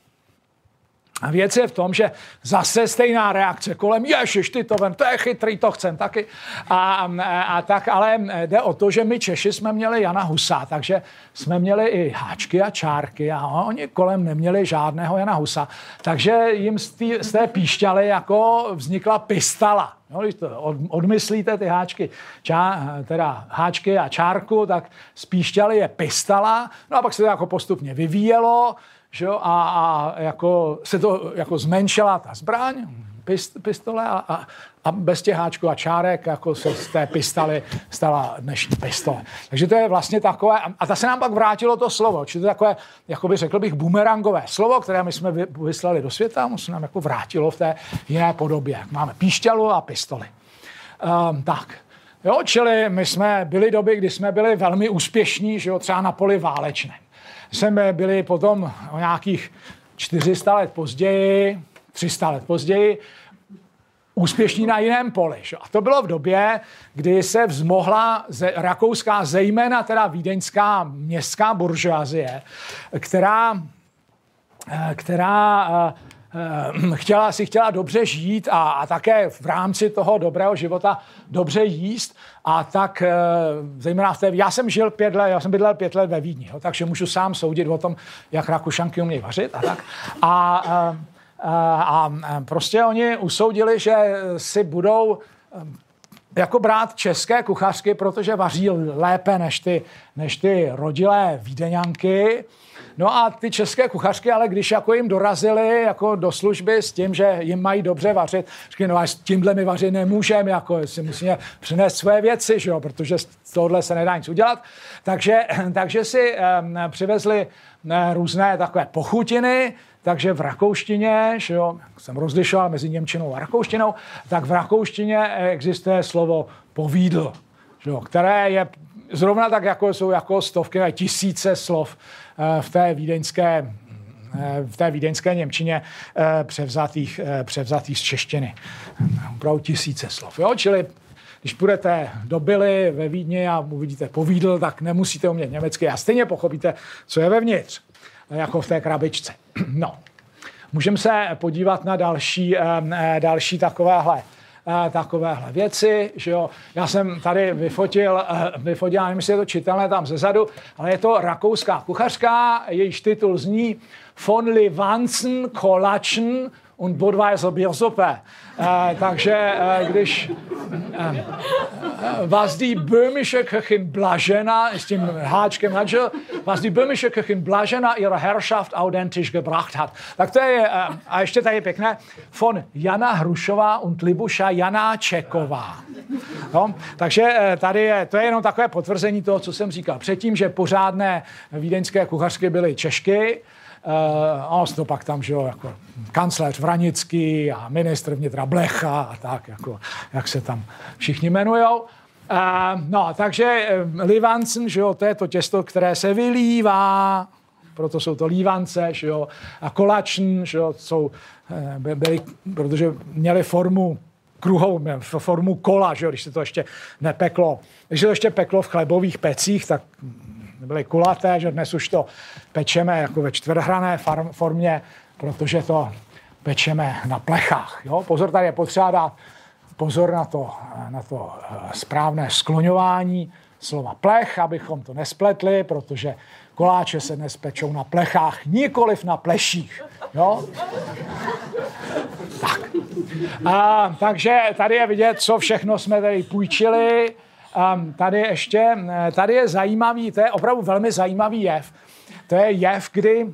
A věc je v tom, že zase stejná reakce kolem, ježiš, ty to vem, to je chytrý, to chcem taky. A, a, tak, ale jde o to, že my Češi jsme měli Jana Husa, takže jsme měli i háčky a čárky a oni kolem neměli žádného Jana Husa. Takže jim z, tý, z té píšťaly jako vznikla pistala. No, když to odmyslíte ty háčky, čá, teda háčky a čárku, tak z píšťaly je pistala, no a pak se to jako postupně vyvíjelo, že jo? A, a jako se to jako zmenšila ta zbraň, pist, pistole a, a, a bez těch háčků a čárek jako se z té pistoly stala dnešní pistole. Takže to je vlastně takové, a ta se nám pak vrátilo to slovo, či to je takové, jako by řekl bych, bumerangové slovo, které my jsme vyslali do světa, a se nám jako vrátilo v té jiné podobě. Máme píšťalu a pistoli. Um, tak, Jo, čili my jsme byli doby, kdy jsme byli velmi úspěšní, že jo, třeba na poli válečném jsme byli potom o nějakých 400 let později, 300 let později, úspěšní na jiném poli. A to bylo v době, kdy se vzmohla ze, rakouská, zejména teda vídeňská městská buržoazie, která, eh, která Eh, chtěla, si chtěla dobře žít a, a také v rámci toho dobrého života dobře jíst a tak eh, zejména v té, já jsem žil pět let, já jsem bydlel pět let ve Vídni, jo, takže můžu sám soudit o tom, jak Rakušanky umějí vařit a tak. A, a, eh, a, a prostě oni usoudili, že si budou jako brát české kuchařky, protože vaří lépe než ty, než ty rodilé vídeňanky No a ty české kuchařky, ale když jako jim dorazili jako do služby s tím, že jim mají dobře vařit, říkají, no a s tímhle my vařit nemůžeme, jako si musíme přinést své věci, že jo, protože z tohohle se nedá nic udělat. Takže, takže si um, přivezli um, různé takové pochutiny, takže v rakouštině, že jo, jsem rozlišoval mezi Němčinou a rakouštinou, tak v rakouštině existuje slovo povídl, že jo, které je zrovna tak, jako jsou jako stovky, tisíce slov Eh, v té vídeňské eh, v té vídeňské Němčině eh, převzatých, převzatých z češtiny. Opravdu tisíce slov. Jo? Čili když půjdete do Byly ve Vídni a uvidíte povídl, tak nemusíte umět německy a stejně pochopíte, co je vevnitř, jako v té krabičce. No. Můžeme se podívat na další, další takovéhle Eh, takovéhle věci. Že jo. Já jsem tady vyfotil, eh, vyfotil, nevím, jestli je to čitelné tam zezadu, ale je to rakouská kuchařka, jejíž titul zní Von Levansen Kolachen und Budweiser Biersuppe. Eh, takže eh, když eh, was die böhmische Köchin Blažena, s tím háčkem hadžel, was die böhmische Köchin Blažena ihre Herrschaft authentisch gebracht hat. Tak to je, eh, a ještě tady je pěkné, von Jana Hrušová und Libuša Janáčeková. No, takže eh, tady je, to je jenom takové potvrzení toho, co jsem říkal předtím, že pořádné vídeňské kuchařky byly Češky, a to pak tam, že jo, jako kancléř Vranický a ministr vnitra Blecha a tak, jako, jak se tam všichni jmenujou. Uh, no, takže uh, Livancen, že jo, to je to těsto, které se vylívá, proto jsou to lívance, že jo, a kolačn, že jo, jsou, byly, protože měli formu kruhou, formu kola, že jo, když se to ještě nepeklo. Když se to ještě peklo v chlebových pecích, tak byly kulaté, že dnes už to pečeme jako ve čtvrhrané formě, protože to pečeme na plechách. Jo? Pozor, tady je potřeba dát pozor na to, na to správné skloňování slova plech, abychom to nespletli, protože koláče se dnes pečou na plechách, nikoliv na pleších. Jo? Tak. A, takže tady je vidět, co všechno jsme tady půjčili. A, tady ještě, tady je zajímavý, to je opravdu velmi zajímavý jev. To je jev, kdy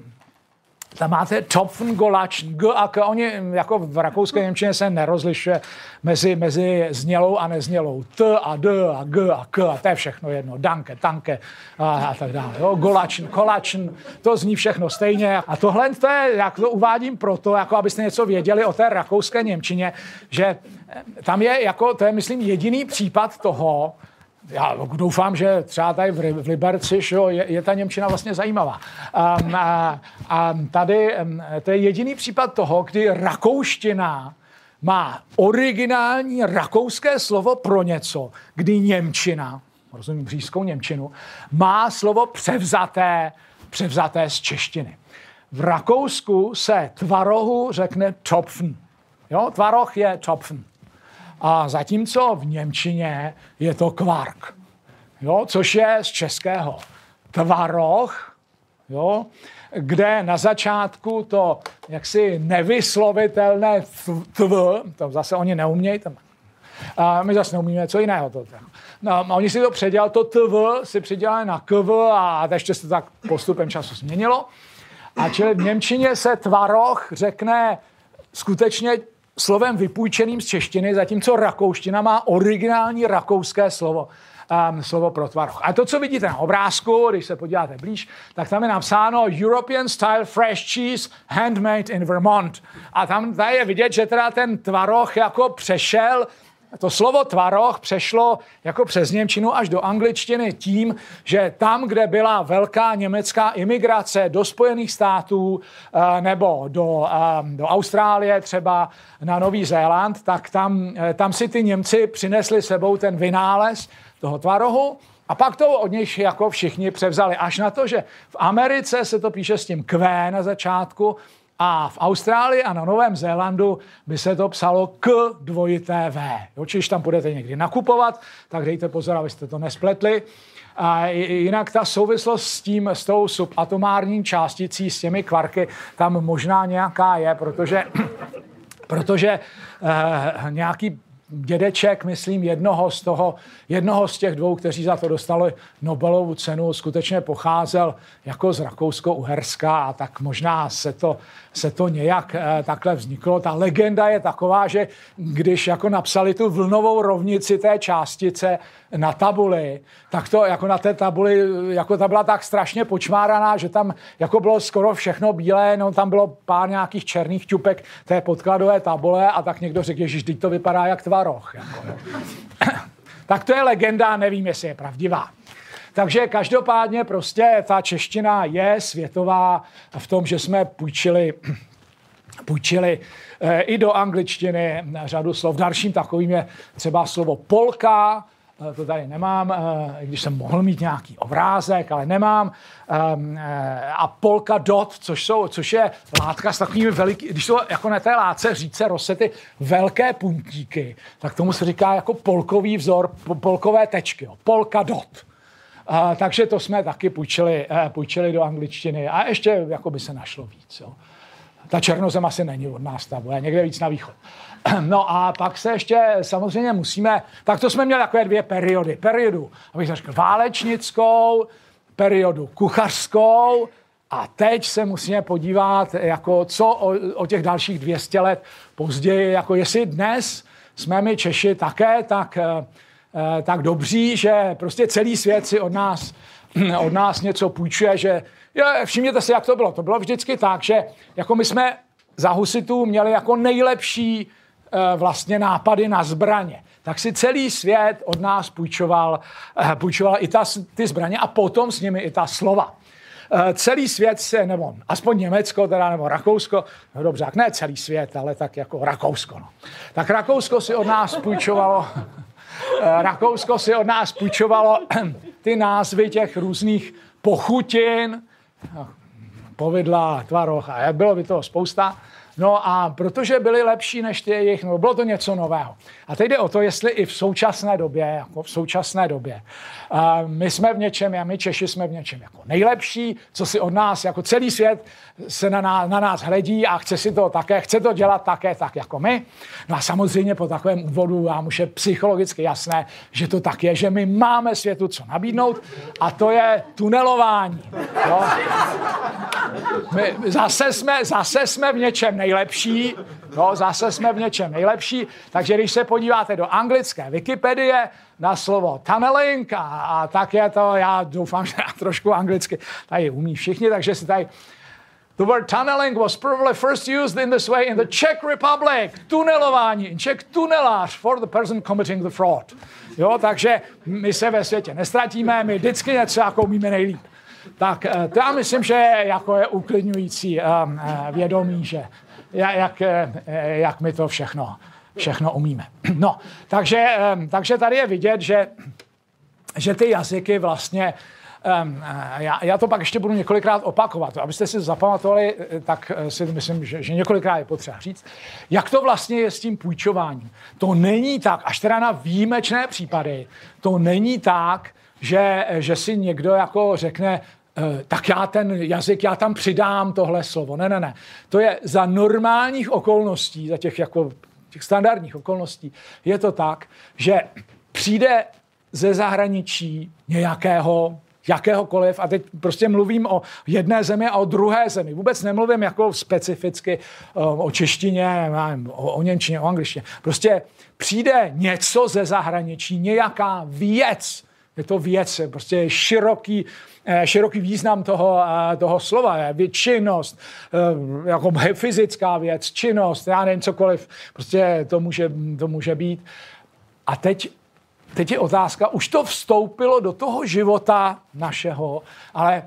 tam máte Topfen Golač, G a K. Oni jako v rakouské Němčině se nerozlišuje mezi, mezi znělou a neznělou. T a D a G a K a to je všechno jedno. Danke, tanke a, a tak dále. Jo. Golačn, kolačn, to zní všechno stejně. A tohle to je, jak to uvádím proto, jako abyste něco věděli o té rakouské Němčině, že tam je, jako, to je myslím jediný případ toho, já doufám, že třeba tady v Liberci že jo, je, je ta Němčina vlastně zajímavá. Um, a, a tady um, to je jediný případ toho, kdy rakouština má originální rakouské slovo pro něco, kdy Němčina, rozumím říjskou Němčinu, má slovo převzaté, převzaté z češtiny. V Rakousku se tvarohu řekne Topfen. Jo, tvaroh je Topfen. A zatímco v Němčině je to kvark, jo, což je z českého tvaroh, jo, kde na začátku to jaksi nevyslovitelné tv, to zase oni neumějí, tam, a my zase neumíme, co jiného. To, no, a oni si to předělali, to tv si předělali na kv a ještě se to tak postupem času změnilo. A čili v Němčině se tvaroh řekne skutečně slovem vypůjčeným z češtiny, zatímco rakouština má originální rakouské slovo. Um, slovo pro tvaroh. A to, co vidíte na obrázku, když se podíváte blíž, tak tam je napsáno European Style Fresh Cheese Handmade in Vermont. A tam tady je vidět, že teda ten tvaroh jako přešel to slovo tvaroh přešlo jako přes Němčinu až do angličtiny tím, že tam, kde byla velká německá imigrace do Spojených států eh, nebo do, eh, do Austrálie třeba na Nový Zéland, tak tam, eh, tam si ty Němci přinesli sebou ten vynález toho tvarohu a pak to od nich jako všichni převzali. Až na to, že v Americe se to píše s tím Q na začátku a v Austrálii a na Novém Zélandu by se to psalo k dvojité V. Čiž tam budete někdy nakupovat, tak dejte pozor, abyste to nespletli. A jinak ta souvislost s tím, s tou subatomární částicí, s těmi kvarky, tam možná nějaká je, protože, protože eh, nějaký dědeček, myslím, jednoho z, toho, jednoho z těch dvou, kteří za to dostali Nobelovu cenu, skutečně pocházel jako z Rakousko-Uherska a tak možná se to se to nějak eh, takhle vzniklo. Ta legenda je taková, že když jako napsali tu vlnovou rovnici té částice na tabuli, tak to jako na té tabuli, jako ta byla tak strašně počmáraná, že tam jako bylo skoro všechno bílé, no tam bylo pár nějakých černých ťupek té podkladové tabule a tak někdo řekl, že to vypadá jak tvaroh. Jako, tak to je legenda, nevím, jestli je pravdivá. Takže každopádně prostě ta čeština je světová v tom, že jsme půjčili půjčili eh, i do angličtiny řadu slov. Dalším takovým je třeba slovo polka, to tady nemám, eh, když jsem mohl mít nějaký obrázek, ale nemám. Ehm, a polka dot, což, jsou, což je látka s takovými veliký, když jsou jako na té látce říce rosety velké puntíky, tak tomu se říká jako polkový vzor, polkové tečky. Polka dot. Takže to jsme taky půjčili, eh, půjčili do angličtiny a ještě jako by se našlo víc. Jo. Ta černozem asi není od nás ta je někde víc na východ. No a pak se ještě samozřejmě musíme, tak to jsme měli takové dvě periody. Periodu, abych řekl, válečnickou, periodu kuchařskou a teď se musíme podívat, jako co o, o těch dalších 200 let později, jako jestli dnes jsme my Češi také tak eh, Eh, tak dobří, že prostě celý svět si od nás, od nás něco půjčuje, že jo, všimněte si, jak to bylo. To bylo vždycky tak, že jako my jsme za husitů měli jako nejlepší vlastně nápady na zbraně. Tak si celý svět od nás půjčoval, eh, půjčoval i ta, ty zbraně a potom s nimi i ta slova. Celý svět se, nebo aspoň Německo, teda, nebo Rakousko, no dobře, ne celý svět, ale tak jako Rakousko. No. Tak Rakousko si od nás půjčovalo Eh, Rakousko si od nás půjčovalo ty názvy těch různých pochutin, povidla, tvaroch a bylo by toho spousta. No a protože byli lepší než ty jejich, no bylo to něco nového. A teď jde o to, jestli i v současné době, jako v současné době, uh, my jsme v něčem, a my Češi jsme v něčem jako nejlepší, co si od nás, jako celý svět se na nás, na nás hledí a chce si to také, chce to dělat také tak jako my. No a samozřejmě po takovém úvodu vám už je psychologicky jasné, že to tak je, že my máme světu co nabídnout a to je tunelování. Jo? My zase, jsme, zase jsme v něčem nejlepší, no, zase jsme v něčem nejlepší, takže když se podíváte do anglické Wikipedie na slovo tunneling a, a tak je to, já doufám, že já trošku anglicky tady umí všichni, takže si tady The word tunneling was probably first used in this way in the Czech Republic. Tunelování, Czech tunelář for the person committing the fraud. Jo, takže my se ve světě nestratíme, my vždycky něco jako umíme nejlíp. Tak eh, to já myslím, že jako je uklidňující um, vědomí, že jak, jak my to všechno, všechno umíme. No, takže, um, takže tady je vidět, že, že ty jazyky vlastně já, já to pak ještě budu několikrát opakovat. Abyste si zapamatovali, tak si myslím, že, že několikrát je potřeba říct. Jak to vlastně je s tím půjčováním? To není tak, až teda na výjimečné případy, to není tak, že, že si někdo jako řekne, eh, tak já ten jazyk, já tam přidám tohle slovo. Ne, ne, ne. To je za normálních okolností, za těch jako těch standardních okolností, je to tak, že přijde ze zahraničí nějakého jakéhokoliv, a teď prostě mluvím o jedné zemi a o druhé zemi. Vůbec nemluvím jako specificky eh, o češtině, o, o němčině, o angličtině. Prostě přijde něco ze zahraničí, nějaká věc, je to věc, prostě široký, eh, široký význam toho, eh, toho slova, je činnost, eh, jako fyzická věc, činnost, já nevím, cokoliv, prostě to může, to může být. A teď, teď je otázka, už to vstoupilo do toho života našeho, ale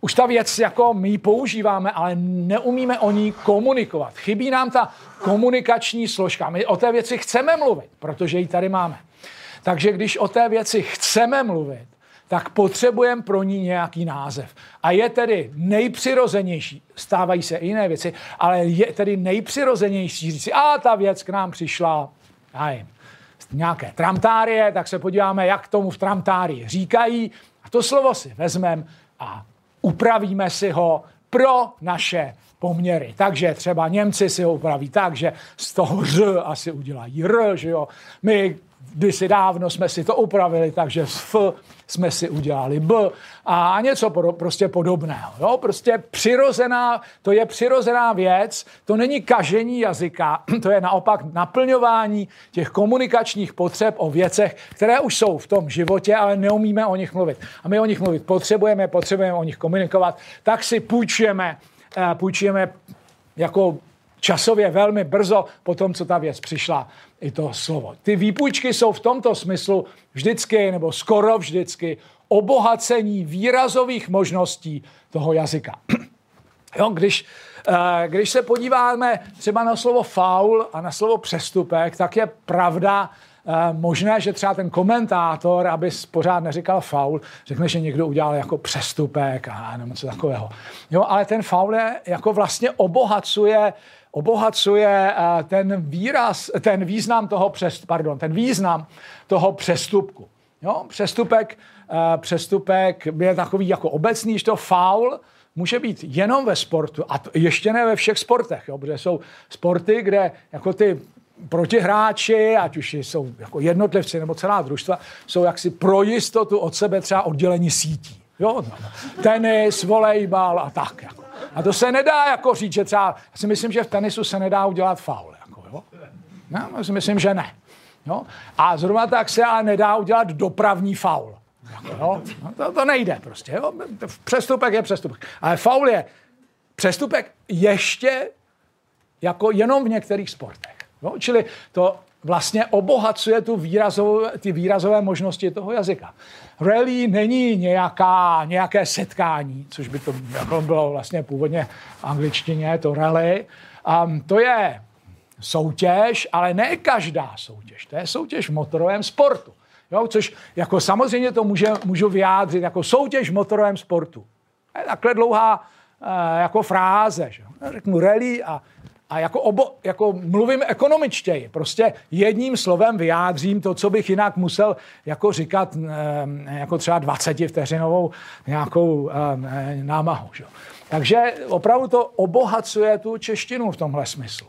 už ta věc, jako my ji používáme, ale neumíme o ní komunikovat. Chybí nám ta komunikační složka. My o té věci chceme mluvit, protože ji tady máme. Takže když o té věci chceme mluvit, tak potřebujeme pro ní nějaký název. A je tedy nejpřirozenější, stávají se i jiné věci, ale je tedy nejpřirozenější říct si, a ta věc k nám přišla, já nevím, nějaké tramtárie, tak se podíváme, jak tomu v tramtárii říkají a to slovo si vezmeme a upravíme si ho pro naše poměry. Takže třeba Němci si ho upraví tak, že z toho ř asi udělají r, že jo. My kdysi dávno jsme si to upravili, takže z F jsme si udělali B a něco pod, prostě podobného. Jo? Prostě přirozená, to je přirozená věc, to není kažení jazyka, to je naopak naplňování těch komunikačních potřeb o věcech, které už jsou v tom životě, ale neumíme o nich mluvit. A my o nich mluvit potřebujeme, potřebujeme o nich komunikovat, tak si půjčujeme, eh, půjčujeme jako časově velmi brzo po tom, co ta věc přišla, i to slovo. Ty výpůjčky jsou v tomto smyslu vždycky, nebo skoro vždycky, obohacení výrazových možností toho jazyka. jo, když, eh, když se podíváme třeba na slovo faul a na slovo přestupek, tak je pravda, eh, možné, že třeba ten komentátor, aby pořád neříkal faul, řekne, že někdo udělal jako přestupek a nebo něco takového. Jo, ale ten faul je jako vlastně obohacuje obohacuje eh, ten výraz, ten význam toho přes, pardon, ten význam toho přestupku. Jo? Přestupek, eh, přestupek je takový jako obecný, že to faul může být jenom ve sportu a to ještě ne ve všech sportech, jo? protože jsou sporty, kde jako ty protihráči, ať už jsou jako jednotlivci nebo celá družstva, jsou jaksi pro jistotu od sebe třeba oddělení sítí. Jo? Tenis, volejbal a tak. Jako. A to se nedá jako říct, že třeba, já si myslím, že v tenisu se nedá udělat faul. Jako, jo? No, já si myslím, že ne. Jo? A zrovna tak se ale nedá udělat dopravní faul. Jako, jo? No, to, to nejde prostě. Jo? Přestupek je přestupek. Ale faul je přestupek ještě jako jenom v některých sportech. Jo? Čili to vlastně obohacuje tu výrazové, ty výrazové možnosti toho jazyka. Rally není nějaká, nějaké setkání, což by to jako bylo vlastně původně v angličtině, to rally. Um, to je soutěž, ale ne každá soutěž. To je soutěž v motorovém sportu. Jo, což jako samozřejmě to může, můžu vyjádřit jako soutěž v motorovém sportu. Je takhle dlouhá uh, jako fráze. Že? Řeknu rally a a jako, obo, jako mluvím ekonomičtěji. Prostě jedním slovem vyjádřím to, co bych jinak musel jako říkat jako třeba 20 vteřinovou nějakou námahu. Že? Takže opravdu to obohacuje tu češtinu v tomhle smyslu.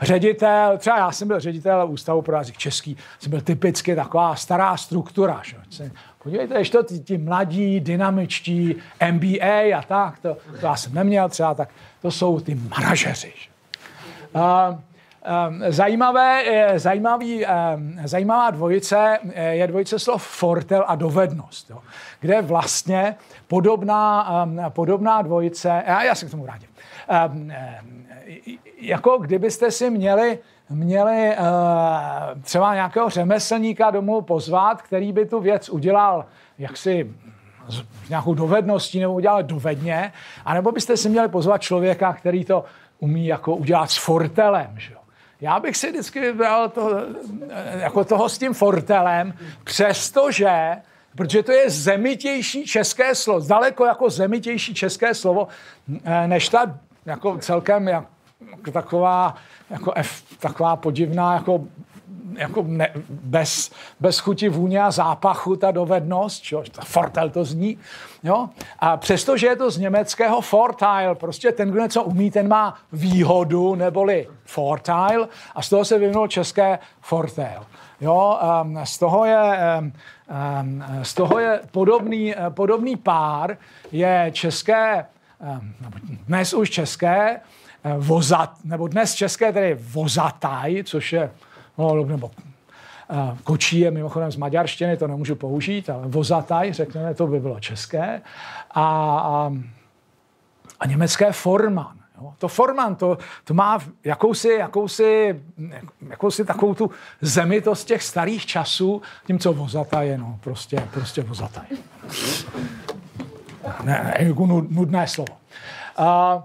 Ředitel, třeba já jsem byl ředitel Ústavu pro jazyk český, jsem byl typicky taková stará struktura. Že? Podívejte, ještě to ti mladí, dynamičtí, MBA a tak, to, to já jsem neměl třeba, tak to jsou ty manažeři. Uh, Zajímavé, zajímavý, zajímavá dvojice je dvojice slov fortel a dovednost, jo, kde vlastně podobná, podobná dvojice, já, já se k tomu vrátím, jako kdybyste si měli měli třeba nějakého řemeslníka domů pozvat, který by tu věc udělal jaksi s nějakou dovedností nebo udělal dovedně, anebo byste si měli pozvat člověka, který to umí jako udělat s fortelem. Že? Já bych si vždycky vybral to, jako toho s tím fortelem, přestože protože to je zemitější české slovo, daleko jako zemitější české slovo, eh, než ta jako celkem jak, taková, jako F, taková podivná, jako, jako ne, bez, bez chuti, vůně a zápachu ta dovednost, čo, ta fortel to zní, jo? A přestože je to z německého fortile, prostě ten, kdo něco umí, ten má výhodu, neboli fortile, a z toho se vyvinul české fortel. Jo, um, z toho je, um, um, z toho je podobný, podobný pár, je české, dnes už české, Eh, vozat, nebo dnes české tedy vozataj, což je, no, nebo eh, kočí je mimochodem z maďarštiny, to nemůžu použít, ale vozataj, řekněme, to by bylo české. A, a, a německé forman. Jo. To forman, to, to má jakousi, jakousi, jakousi takovou tu zemitost těch starých časů, tím, co vozataj je, no, prostě, prostě vozataj. Ne, ne, jako nudné slovo. A,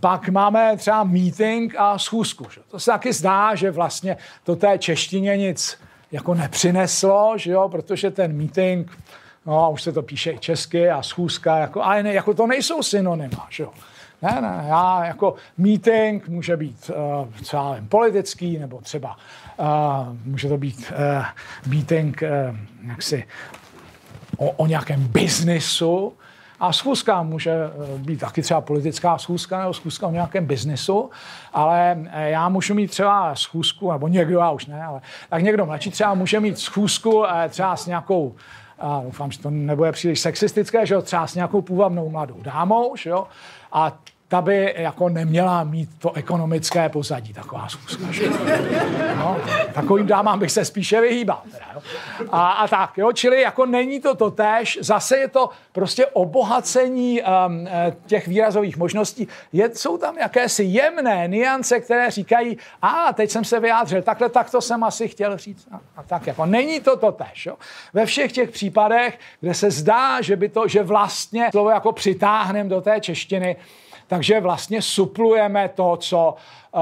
pak máme třeba meeting a schůzku. Že? To se taky zdá, že vlastně to té češtině nic jako nepřineslo, že jo? protože ten meeting, no a už se to píše i česky a schůzka, jako, ale ne, jako to nejsou synonyma. Že jo? Ne, ne, já jako meeting může být uh, třeba jen politický, nebo třeba uh, může to být uh, meeting uh, jaksi o, o nějakém biznisu, a schůzka může eh, být taky třeba politická schůzka nebo schůzka o nějakém biznesu, ale eh, já můžu mít třeba schůzku, nebo někdo, já už ne, ale tak někdo mladší třeba může mít schůzku eh, třeba s nějakou a doufám, že to nebude příliš sexistické, že jo, třeba s nějakou půvabnou mladou dámou, že jo, a ta by jako neměla mít to ekonomické pozadí, taková zkuska. No, takovým dámám bych se spíše vyhýbal. Teda, jo. A, a tak, jo, čili jako není to to tež, zase je to prostě obohacení um, těch výrazových možností. Je, jsou tam jakési jemné niance, které říkají, a teď jsem se vyjádřil, takhle tak to jsem asi chtěl říct. A, a tak jako není to to tež. Jo. Ve všech těch případech, kde se zdá, že by to, že vlastně slovo jako přitáhneme do té češtiny, takže vlastně suplujeme to, co, uh,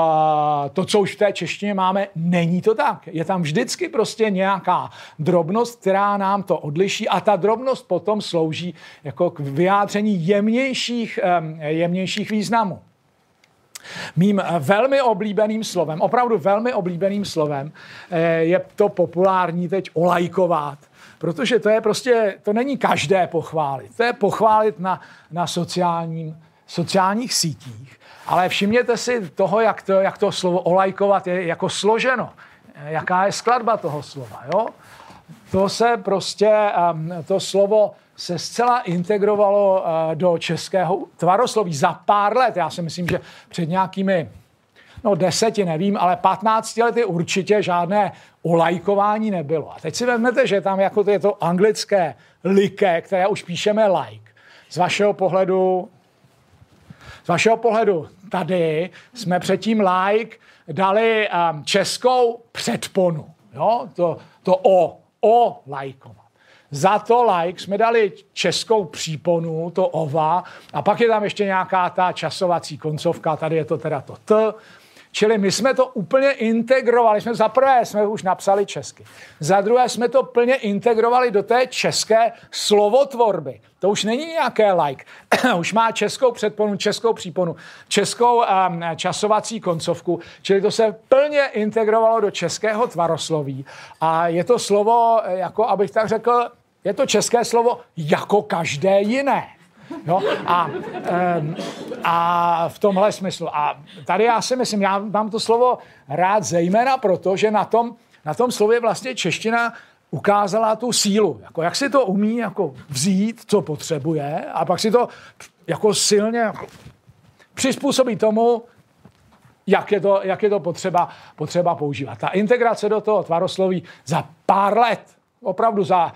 to, co už v té češtině máme. Není to tak. Je tam vždycky prostě nějaká drobnost, která nám to odliší a ta drobnost potom slouží jako k vyjádření jemnějších, um, jemnějších významů. Mým eh, velmi oblíbeným slovem, opravdu velmi oblíbeným slovem, eh, je to populární teď olajkovat, protože to je prostě, to není každé pochválit. To je pochválit na, na sociálním sociálních sítích, ale všimněte si toho, jak to, jak to slovo olajkovat je jako složeno. Jaká je skladba toho slova, jo? To se prostě, to slovo se zcela integrovalo do českého tvarosloví za pár let. Já si myslím, že před nějakými no deseti, nevím, ale 15 lety určitě žádné olajkování nebylo. A teď si vezmete, že tam jako to je to anglické like, které už píšeme like. Z vašeho pohledu z vašeho pohledu tady jsme předtím like dali um, českou předponu. Jo? To, to o, o lajkovat. Za to like jsme dali českou příponu, to ova, a pak je tam ještě nějaká ta časovací koncovka, tady je to teda to t, Čili my jsme to úplně integrovali. Jsme za prvé jsme už napsali česky. Za druhé jsme to plně integrovali do té české slovotvorby. To už není nějaké like. už má českou předponu, českou příponu, českou um, časovací koncovku, čili to se plně integrovalo do českého tvarosloví. A je to slovo, jako abych tak řekl, je to české slovo jako každé jiné. No, a, a v tomhle smyslu. A tady já si myslím, já mám to slovo rád zejména proto, že na tom, na tom slově vlastně čeština ukázala tu sílu. Jako jak si to umí jako vzít, co potřebuje, a pak si to jako silně přizpůsobí tomu, jak je to, jak je to potřeba, potřeba používat. Ta integrace do toho tvarosloví za pár let, opravdu za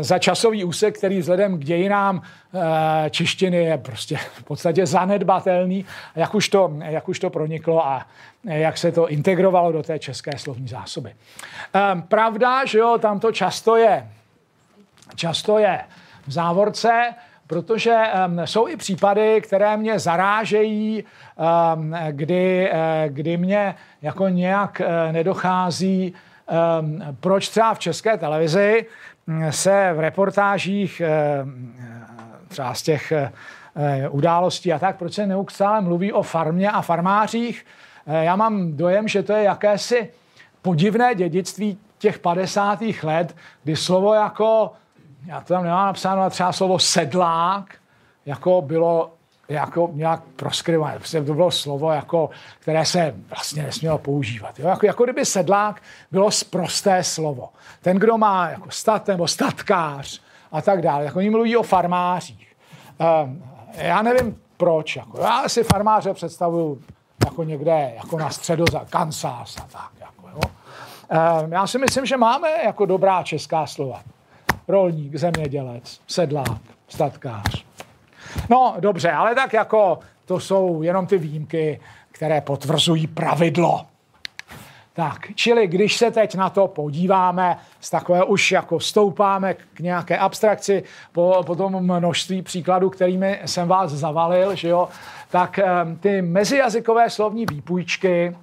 za časový úsek, který vzhledem k dějinám eh, češtiny je prostě v podstatě zanedbatelný, jak už to, jak už to proniklo a jak se to integrovalo do té české slovní zásoby. Pravda, že jo, tam to často je, často je v závorce, protože jsou i případy, které mě zarážejí, kdy, uh, kdy mě jako nějak uh, nedochází, proč třeba v české televizi se v reportážích eh, třeba z těch eh, událostí a tak, proč se neustále mluví o farmě a farmářích. Eh, já mám dojem, že to je jakési podivné dědictví těch 50. let, kdy slovo jako, já to tam nemám napsáno, ale třeba slovo sedlák, jako bylo jako nějak proskrivované. Prostě to bylo slovo, jako, které se vlastně nesmělo používat. Jo? Jako, jako kdyby sedlák bylo prosté slovo. Ten, kdo má jako stat nebo statkář a tak dále. Jako oni mluví o farmářích. Um, já nevím proč. Jako. Já si farmáře představuju jako někde jako na středoza, Kansas a tak. Jako, jo? Um, já si myslím, že máme jako dobrá česká slova. Rolník, zemědělec, sedlák, statkář. No dobře, ale tak jako to jsou jenom ty výjimky, které potvrzují pravidlo. Tak, čili když se teď na to podíváme, z takové už jako stoupáme k nějaké abstrakci po, po tom množství příkladů, kterými jsem vás zavalil, že jo, tak ty mezijazykové slovní výpůjčky,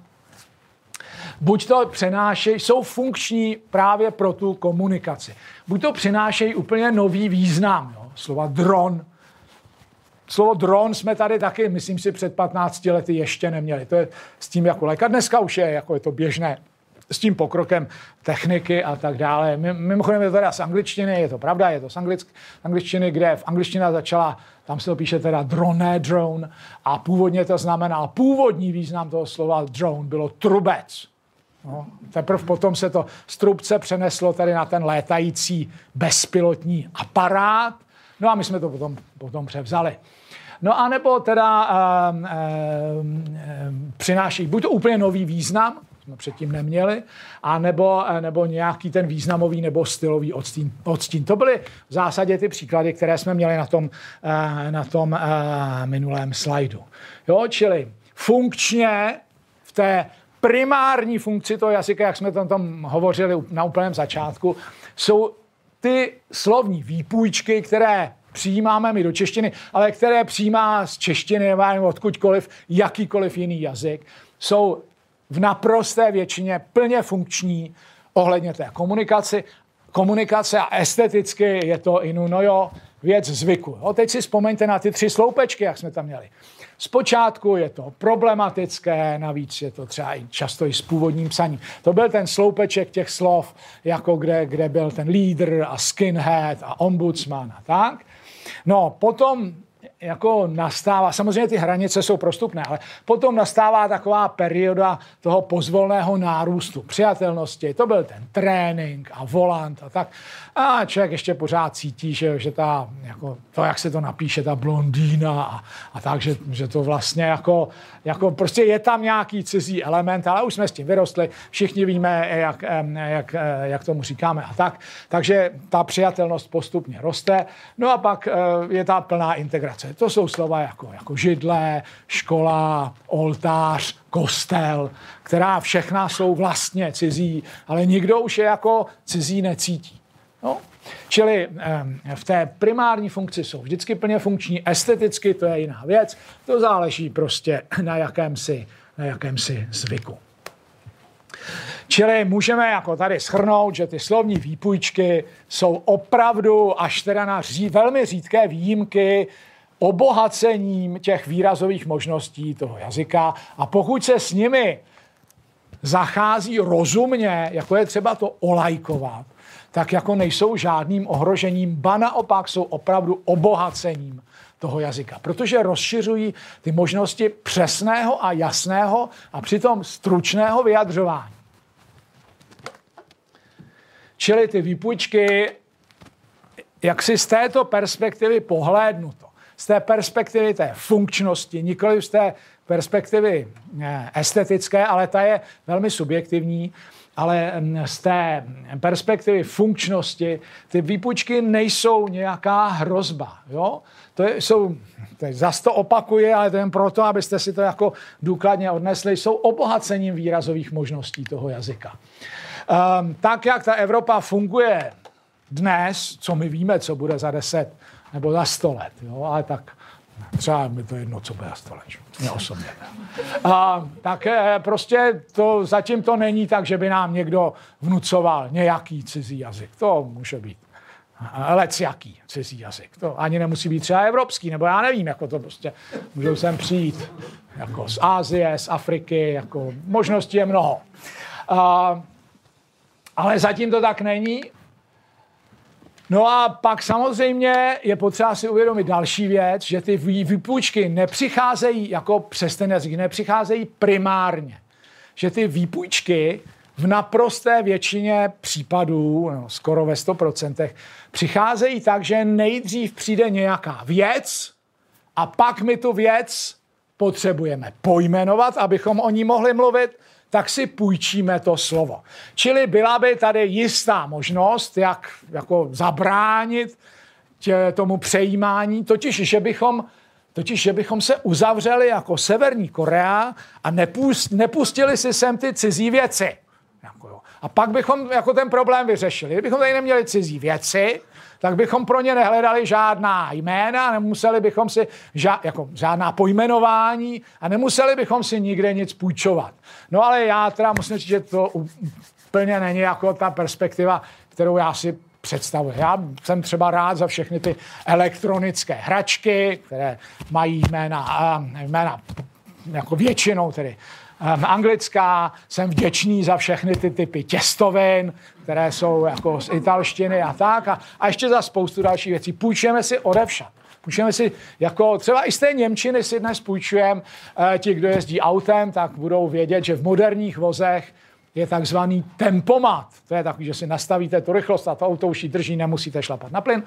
buď to přenášejí, jsou funkční právě pro tu komunikaci. Buď to přinášejí úplně nový význam, jo, slova dron, Slovo dron jsme tady taky, myslím si, před 15 lety ještě neměli. To je s tím jako léka. Dneska už je, jako je to běžné s tím pokrokem techniky a tak dále. Mimochodem je to teda z angličtiny, je to pravda, je to z anglick, angličtiny, kde v angličtina začala, tam se to píše teda drone, drone a původně to znamená, původní význam toho slova drone bylo trubec. No, teprve potom se to z trubce přeneslo tady na ten létající bezpilotní aparát, no a my jsme to potom, potom převzali. No a nebo teda uh, uh, přináší buď to úplně nový význam, jsme předtím neměli, a nebo, nebo nějaký ten významový nebo stylový odstín, odstín. To byly v zásadě ty příklady, které jsme měli na tom, na tom minulém slajdu. Jo, čili funkčně v té primární funkci toho jazyka, jak jsme tam, tam hovořili na úplném začátku, jsou ty slovní výpůjčky, které přijímáme my do češtiny, ale které přijímá z češtiny nebo odkudkoliv jakýkoliv jiný jazyk, jsou v naprosté většině plně funkční ohledně té komunikaci. Komunikace a esteticky je to inu, no jo, věc zvyku. Jo, teď si vzpomeňte na ty tři sloupečky, jak jsme tam měli. Zpočátku je to problematické, navíc je to třeba i často i s původním psaním. To byl ten sloupeček těch slov, jako kde, kde byl ten lídr a skinhead a ombudsman a tak. No, potom jako nastává, samozřejmě ty hranice jsou prostupné, ale potom nastává taková perioda toho pozvolného nárůstu, přijatelnosti. To byl ten trénink a volant a tak. A člověk ještě pořád cítí, že, že ta, jako to, jak se to napíše, ta blondýna a, a tak, že, že to vlastně jako, jako prostě je tam nějaký cizí element, ale už jsme s tím vyrostli, všichni víme, jak, jak, jak tomu říkáme a tak. Takže ta přijatelnost postupně roste. No a pak eh, je ta plná integrace. To jsou slova jako, jako židle, škola, oltář, kostel, která všechna jsou vlastně cizí, ale nikdo už je jako cizí necítí. No. Čili v té primární funkci jsou vždycky plně funkční, esteticky to je jiná věc, to záleží prostě na jakémsi na jakémsi zvyku. Čili můžeme jako tady schrnout, že ty slovní výpůjčky jsou opravdu až teda na ří, velmi řídké výjimky obohacením těch výrazových možností toho jazyka a pokud se s nimi zachází rozumně, jako je třeba to olajkovat, tak jako nejsou žádným ohrožením, ba naopak jsou opravdu obohacením toho jazyka, protože rozšiřují ty možnosti přesného a jasného a přitom stručného vyjadřování. Čili ty výpůjčky, jak si z této perspektivy pohlédnuto, z té perspektivy té funkčnosti, nikoli z té perspektivy eh, estetické, ale ta je velmi subjektivní, ale mm, z té perspektivy funkčnosti ty výpůjčky nejsou nějaká hrozba. Jo? To jsou, to zas to opakuje, ale to jen proto, abyste si to jako důkladně odnesli, jsou obohacením výrazových možností toho jazyka. Um, tak, jak ta Evropa funguje dnes, co my víme, co bude za 10 nebo za 100 let, jo? ale tak třeba mi to jedno, co bude za 100 let. Mě osobně. A, tak eh, prostě to, zatím to není tak, že by nám někdo vnucoval nějaký cizí jazyk. To může být lec jaký cizí jazyk. To ani nemusí být třeba evropský, nebo já nevím, jako to prostě můžou sem přijít jako z Ázie, z Afriky, jako možností je mnoho. A, ale zatím to tak není. No a pak samozřejmě je potřeba si uvědomit další věc, že ty výpůjčky nepřicházejí jako přes ten jazyk, nepřicházejí primárně. Že ty výpůjčky v naprosté většině případů, no, skoro ve 100%, přicházejí tak, že nejdřív přijde nějaká věc a pak my tu věc potřebujeme pojmenovat, abychom o ní mohli mluvit, tak si půjčíme to slovo. Čili byla by tady jistá možnost, jak jako zabránit tě, tomu přejímání, totiž, že bychom Totiž, že bychom se uzavřeli jako Severní Korea a nepust, nepustili si sem ty cizí věci. Jako jo. A pak bychom jako ten problém vyřešili. Kdybychom tady neměli cizí věci, tak bychom pro ně nehledali žádná jména, nemuseli bychom si ža, jako žádná pojmenování a nemuseli bychom si nikde nic půjčovat. No ale já teda musím říct, že to úplně není jako ta perspektiva, kterou já si představuji. Já jsem třeba rád za všechny ty elektronické hračky, které mají jména, jména jako většinou tedy um, anglická. Jsem vděčný za všechny ty typy těstovin, které jsou jako z italštiny a tak. A, a ještě za spoustu dalších věcí. Půjčujeme si odevšat. Půjčujeme si, jako třeba i z té Němčiny si dnes půjčujeme, eh, ti, kdo jezdí autem, tak budou vědět, že v moderních vozech je takzvaný tempomat. To je takový, že si nastavíte tu rychlost a to auto už ji drží, nemusíte šlapat na plyn.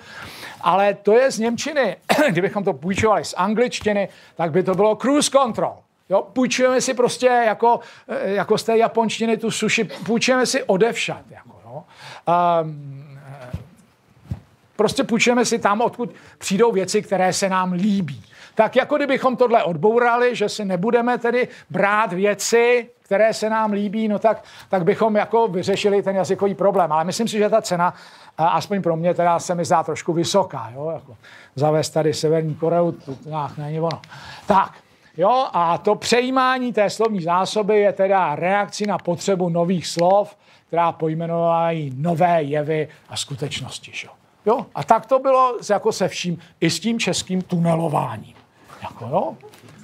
Ale to je z Němčiny. Kdybychom to půjčovali z angličtiny, tak by to bylo cruise control. Jo, půjčujeme si prostě jako, eh, jako z té japonštiny tu suši, půjčujeme si odevšat. Jako, jo. Um, prostě půjčujeme si tam, odkud přijdou věci, které se nám líbí. Tak jako kdybychom tohle odbourali, že si nebudeme tedy brát věci, které se nám líbí, no tak, tak bychom jako vyřešili ten jazykový problém. Ale myslím si, že ta cena, aspoň pro mě, teda se mi zdá trošku vysoká. Jo? Jako zavést tady Severní Koreu, to není ono. Tak, Jo, a to přejímání té slovní zásoby je teda reakcí na potřebu nových slov, která pojmenovají nové jevy a skutečnosti. Jo. jo, a tak to bylo jako se vším, i s tím českým tunelováním. Jako, jo?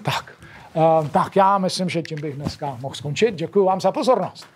Tak. Uh, tak já myslím, že tím bych dneska mohl skončit. Děkuji vám za pozornost.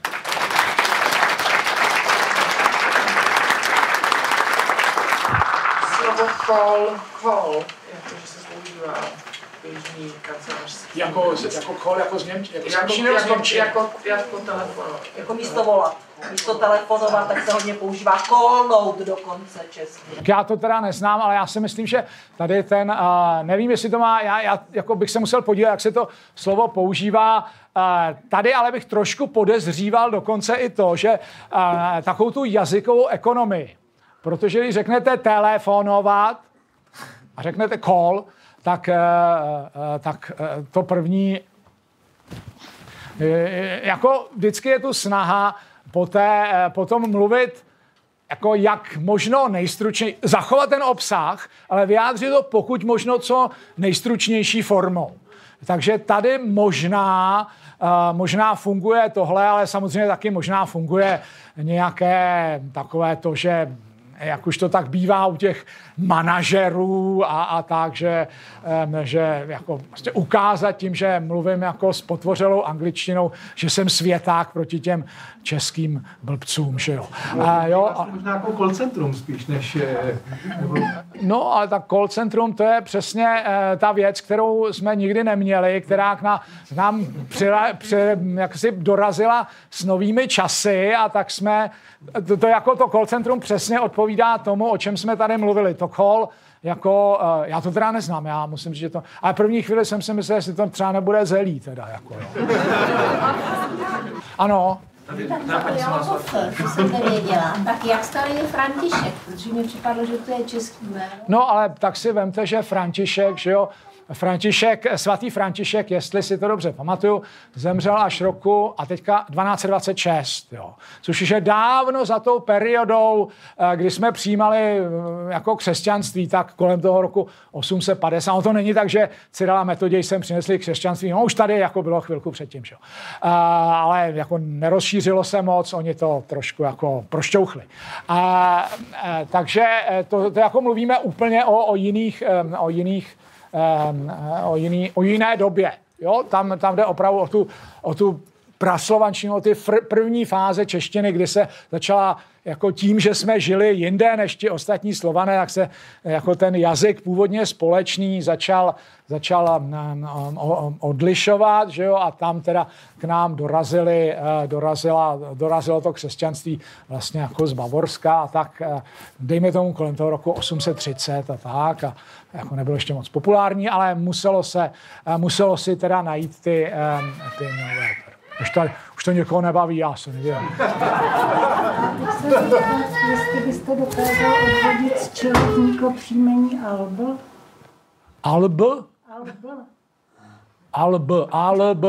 Slovo call, call, jakože se používá běžný kancelářský. Jako, jako call, jako z Němčiny, jako, jako, jako, jako, jako, jako telefonovat. Jako místo volat. Místo telefonovat, tak se hodně používá call dokonce česky. Já to teda neznám, ale já si myslím, že tady ten, uh, nevím, jestli to má, já, já jako bych se musel podívat, jak se to slovo používá. Uh, tady ale bych trošku podezříval dokonce i to, že uh, takovou tu jazykovou ekonomii, protože když řeknete telefonovat a řeknete call, tak, eh, eh, tak eh, to první, jako vždycky je tu snaha poté, potom mluvit jako jak možno nejstručněji, zachovat ten obsah, ale vyjádřit to pokud možno co nejstručnější formou. Takže tady možná, možná funguje tohle, ale samozřejmě taky možná funguje nějaké takové to, že jak už to tak bývá u těch manažerů a, a tak, že, že jako vlastně ukázat tím, že mluvím jako s potvořelou angličtinou, že jsem světák proti těm českým blbcům, že jo. A, jo a, možná jako call centrum spíš, než... Nebo... No, ale tak call centrum, to je přesně uh, ta věc, kterou jsme nikdy neměli, která k, k nám při, při, jak si dorazila s novými časy a tak jsme, to, to jako to call centrum přesně odpovídá tomu, o čem jsme tady mluvili. To call jako, uh, já to teda neznám, já musím říct, že to, ale první chvíli jsem si myslel, jestli to třeba nebude zelí teda, jako jo. ano, Tady, tak to já to to jsem nevěděla. Tak jak starý je František? Protože mi připadlo, že to je český jméno. No ale tak si vemte, že František, že jo, František, svatý František, jestli si to dobře pamatuju, zemřel až roku a teďka 1226, jo. což je dávno za tou periodou, eh, kdy jsme přijímali eh, jako křesťanství, tak kolem toho roku 850. No to není tak, že Cyrila Metoděj sem přinesli křesťanství, no už tady jako bylo chvilku předtím? A, eh, ale jako nerozšířilo se moc, oni to trošku jako prošťouchli. A, takže to, to jako mluvíme úplně o, o jiných, o jiných o, jiný, o jiné době. Jo? Tam, tam jde opravdu o tu, o tu praslovančinu, o ty fr- první fáze češtiny, kdy se začala jako tím, že jsme žili jinde než ti ostatní slované, tak se jako ten jazyk původně společný začal, začal um, odlišovat, že jo, a tam teda k nám dorazili, uh, dorazila, dorazilo to křesťanství vlastně jako z Bavorska a tak, uh, dejme tomu kolem toho roku 830 a tak, a jako nebylo ještě moc populární, ale muselo se, uh, muselo si teda najít ty, ty nové už to, už to někoho nebaví, já se nevím. Jestli byste dokázal odvodit z čeho vzniklo příjmení Alb? Alb? Alb. Alb, alb.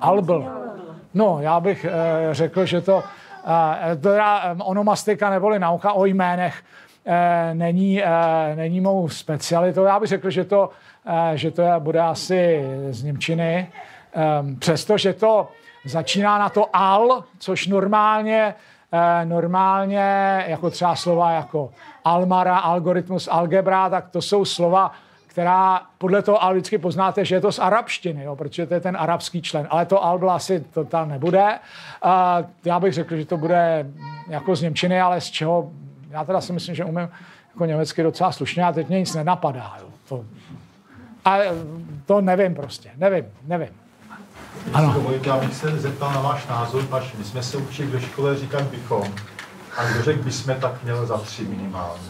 Alb. No, já bych eh, řekl, že to, eh, teda eh, onomastika neboli nauka o jménech eh, není, eh, není mou specialitou. Já bych řekl, že to, eh, že to bude asi z Němčiny. Um, přestože to začíná na to al, což normálně, normálně jako třeba slova jako almara, algoritmus, algebra, tak to jsou slova, která podle toho al vždycky poznáte, že je to z arabštiny, jo, protože to je ten arabský člen, ale to al asi to tam nebude. Uh, já bych řekl, že to bude jako z Němčiny, ale z čeho, já teda si myslím, že umím jako německy docela slušně a teď mě nic nenapadá. Jo. To, a to nevím prostě, nevím, nevím. Ano. Já bych se zeptal na váš názor, až my jsme se učili do škole říkat bychom. A kdo řekl by jsme, tak měl za tři minimálně.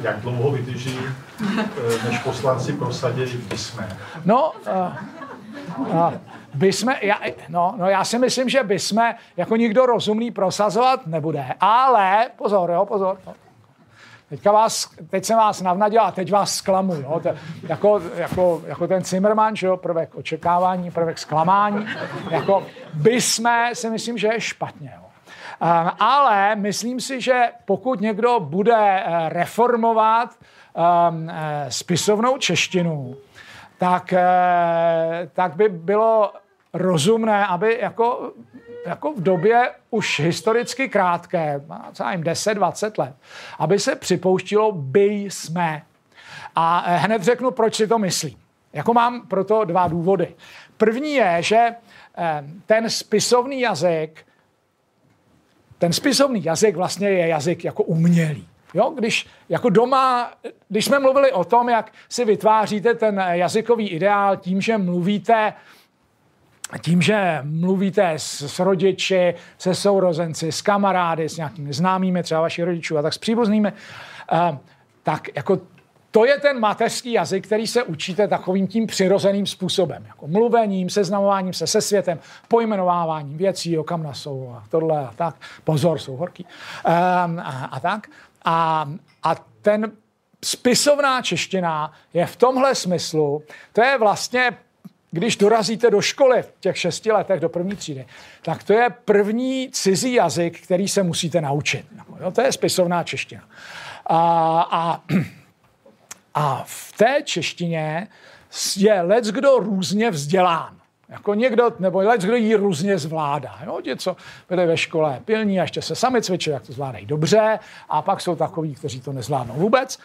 Jak dlouho vydrží, eh, než poslanci prosadí by jsme? No, uh, uh, by jsme, já, no, no já si myslím, že by jsme jako nikdo rozumný prosazovat nebude. Ale, pozor, jo, pozor, no, Teďka vás, teď jsem vás navnadil a teď vás zklamu. Jo? To, jako, jako, jako, ten Zimmerman, že jo? prvek očekávání, prvek zklamání. Jako by jsme, si myslím, že je špatně. Jo? Um, ale myslím si, že pokud někdo bude uh, reformovat um, spisovnou češtinu, tak, tak by bylo rozumné, aby jako jako v době už historicky krátké, třeba jim 10-20 let, aby se připouštilo by jsme. A eh, hned řeknu, proč si to myslím. Jako mám proto dva důvody. První je, že eh, ten spisovný jazyk, ten spisovný jazyk vlastně je jazyk jako umělý. Jo, když jako doma, když jsme mluvili o tom, jak si vytváříte ten jazykový ideál tím, že mluvíte tím, že mluvíte s, s rodiči, se sourozenci, s kamarády, s nějakými známými, třeba vaši rodičů a tak s příbuznými, uh, tak jako to je ten mateřský jazyk, který se učíte takovým tím přirozeným způsobem, jako mluvením, seznamováním se se světem, pojmenováváním věcí, kam jsou a tohle a tak. Pozor, jsou horký. Um, a, a tak. A, a ten spisovná čeština je v tomhle smyslu, to je vlastně když dorazíte do školy v těch šesti letech do první třídy, tak to je první cizí jazyk, který se musíte naučit. Jo, to je spisovná čeština. A, a, a v té češtině je lec kdo různě vzdělán. Jako někdo, nebo lec kdo ji různě zvládá. Jo? Ti, co byli ve škole pilní a ještě se sami cvičí, jak to zvládají dobře, a pak jsou takoví, kteří to nezvládnou vůbec.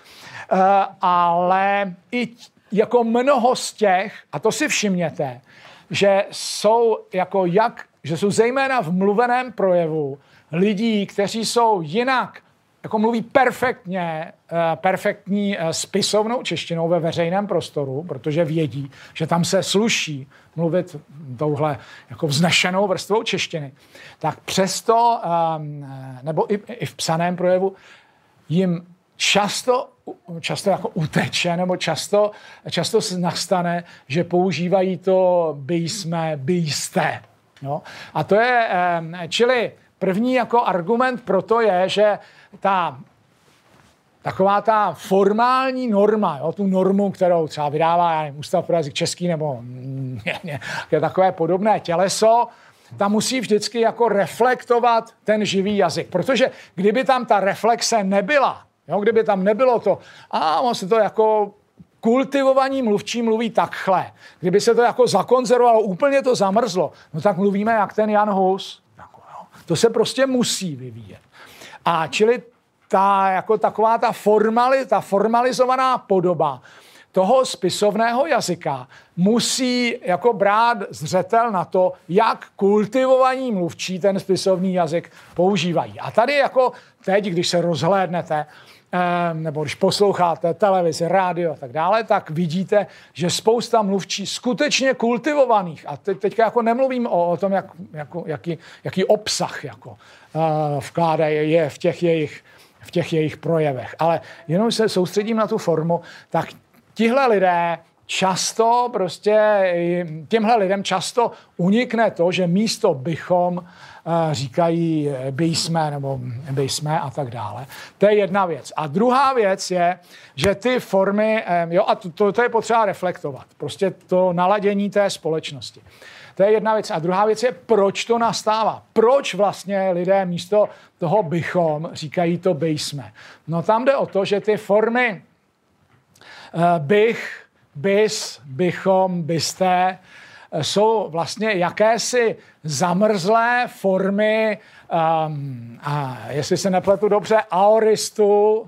Uh, ale i jako mnoho z těch, a to si všimněte, že jsou jako jak, že jsou zejména v mluveném projevu lidí, kteří jsou jinak jako mluví perfektně, eh, perfektní eh, spisovnou češtinou ve veřejném prostoru, protože vědí, že tam se sluší mluvit touhle jako vznešenou vrstvou češtiny, tak přesto, ehm, nebo i, i v psaném projevu, jim často, často jako uteče, nebo často, často nastane, že používají to by jsme, by jste. No? A to je, čili první jako argument pro to je, že ta taková ta formální norma, jo, tu normu, kterou třeba vydává já nevím, Ústav pro jazyk český nebo je takové podobné těleso, ta musí vždycky jako reflektovat ten živý jazyk. Protože kdyby tam ta reflexe nebyla, jo, kdyby tam nebylo to, a on se to jako kultivovaní mluvčí mluví takhle. Kdyby se to jako zakonzervovalo, úplně to zamrzlo, no tak mluvíme jak ten Jan Hus. Jako, to se prostě musí vyvíjet. A čili ta, jako taková ta, formali, ta formalizovaná podoba toho spisovného jazyka musí jako brát zřetel na to, jak kultivovaní mluvčí ten spisovný jazyk používají. A tady jako teď, když se rozhlédnete, nebo když posloucháte televizi, rádio a tak dále, tak vidíte, že spousta mluvčí skutečně kultivovaných, a teď, teďka jako nemluvím o, o tom, jak, jako, jaký, jaký obsah jako, uh, vkládají je v těch jejich v těch jejich projevech. Ale jenom se soustředím na tu formu, tak tihle lidé často prostě, těmhle lidem často unikne to, že místo bychom eh, říkají by jsme nebo by jsme a tak dále. To je jedna věc. A druhá věc je, že ty formy, eh, jo, a to, to je potřeba reflektovat, prostě to naladění té společnosti. To je jedna věc. A druhá věc je, proč to nastává. Proč vlastně lidé místo toho bychom říkají to by jsme. No tam jde o to, že ty formy uh, bych, bys, bychom, byste jsou vlastně jakési zamrzlé formy, um, a jestli se nepletu dobře, aoristu, uh,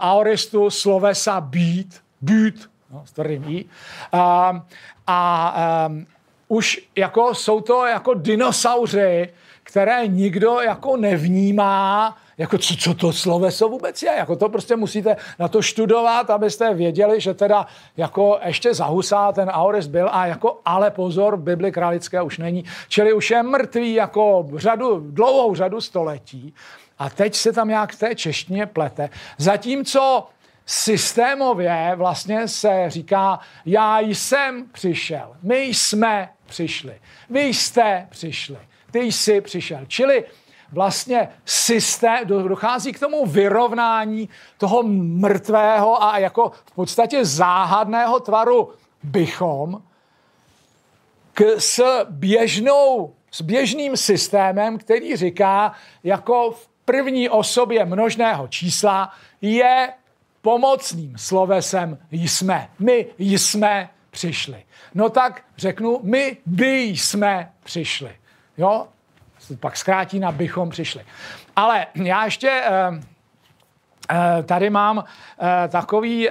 aoristu slovesa být, být, no, s tvrdým i. Um, a um, už jako jsou to jako dinosauři, které nikdo jako nevnímá, jako co, co to sloveso vůbec je. Jako to prostě musíte na to študovat, abyste věděli, že teda jako ještě za Husa ten Aures byl a jako ale pozor, v Bibli králické už není. Čili už je mrtvý jako řadu, dlouhou řadu století a teď se tam nějak v té češtině plete. Zatímco systémově vlastně se říká, já jsem přišel, my jsme přišli, vy jste přišli, ty jsi přišel. Čili vlastně systém, dochází k tomu vyrovnání toho mrtvého a jako v podstatě záhadného tvaru bychom k, s běžnou, s běžným systémem, který říká, jako v první osobě množného čísla je pomocným slovesem jsme. My jsme přišli. No tak řeknu, my by jsme přišli. Jo? Pak zkrátí na bychom přišli. Ale já ještě uh, uh, tady mám uh, takový...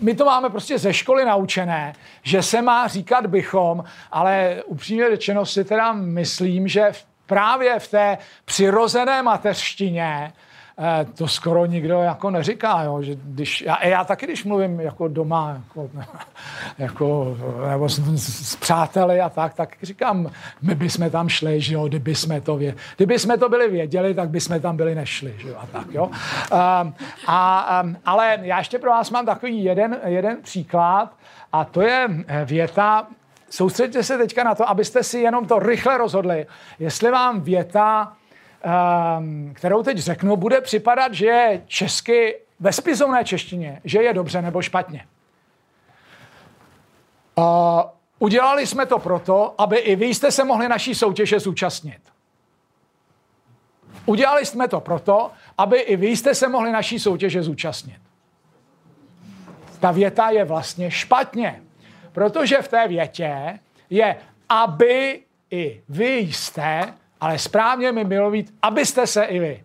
My to máme prostě ze školy naučené, že se má říkat bychom, ale upřímně řečeno si teda myslím, že právě v té přirozené mateřštině Eh, to skoro nikdo jako neříká, jo, že když, já, já taky, když mluvím jako doma, jako, jako nebo s, s, přáteli a tak, tak říkám, my bychom tam šli, že jo, kdyby jsme to, vě, kdyby jsme to byli věděli, tak bychom tam byli nešli, že jo, a tak, jo. Um, a, um, ale já ještě pro vás mám takový jeden, jeden příklad a to je věta, soustředte se teďka na to, abyste si jenom to rychle rozhodli, jestli vám věta kterou teď řeknu, bude připadat, že je česky ve spisovné češtině, že je dobře nebo špatně. Udělali jsme to proto, aby i vy jste se mohli naší soutěže zúčastnit. Udělali jsme to proto, aby i vy jste se mohli naší soutěže zúčastnit. Ta věta je vlastně špatně, protože v té větě je, aby i vy jste, ale správně mi bylo být, abyste se i vy.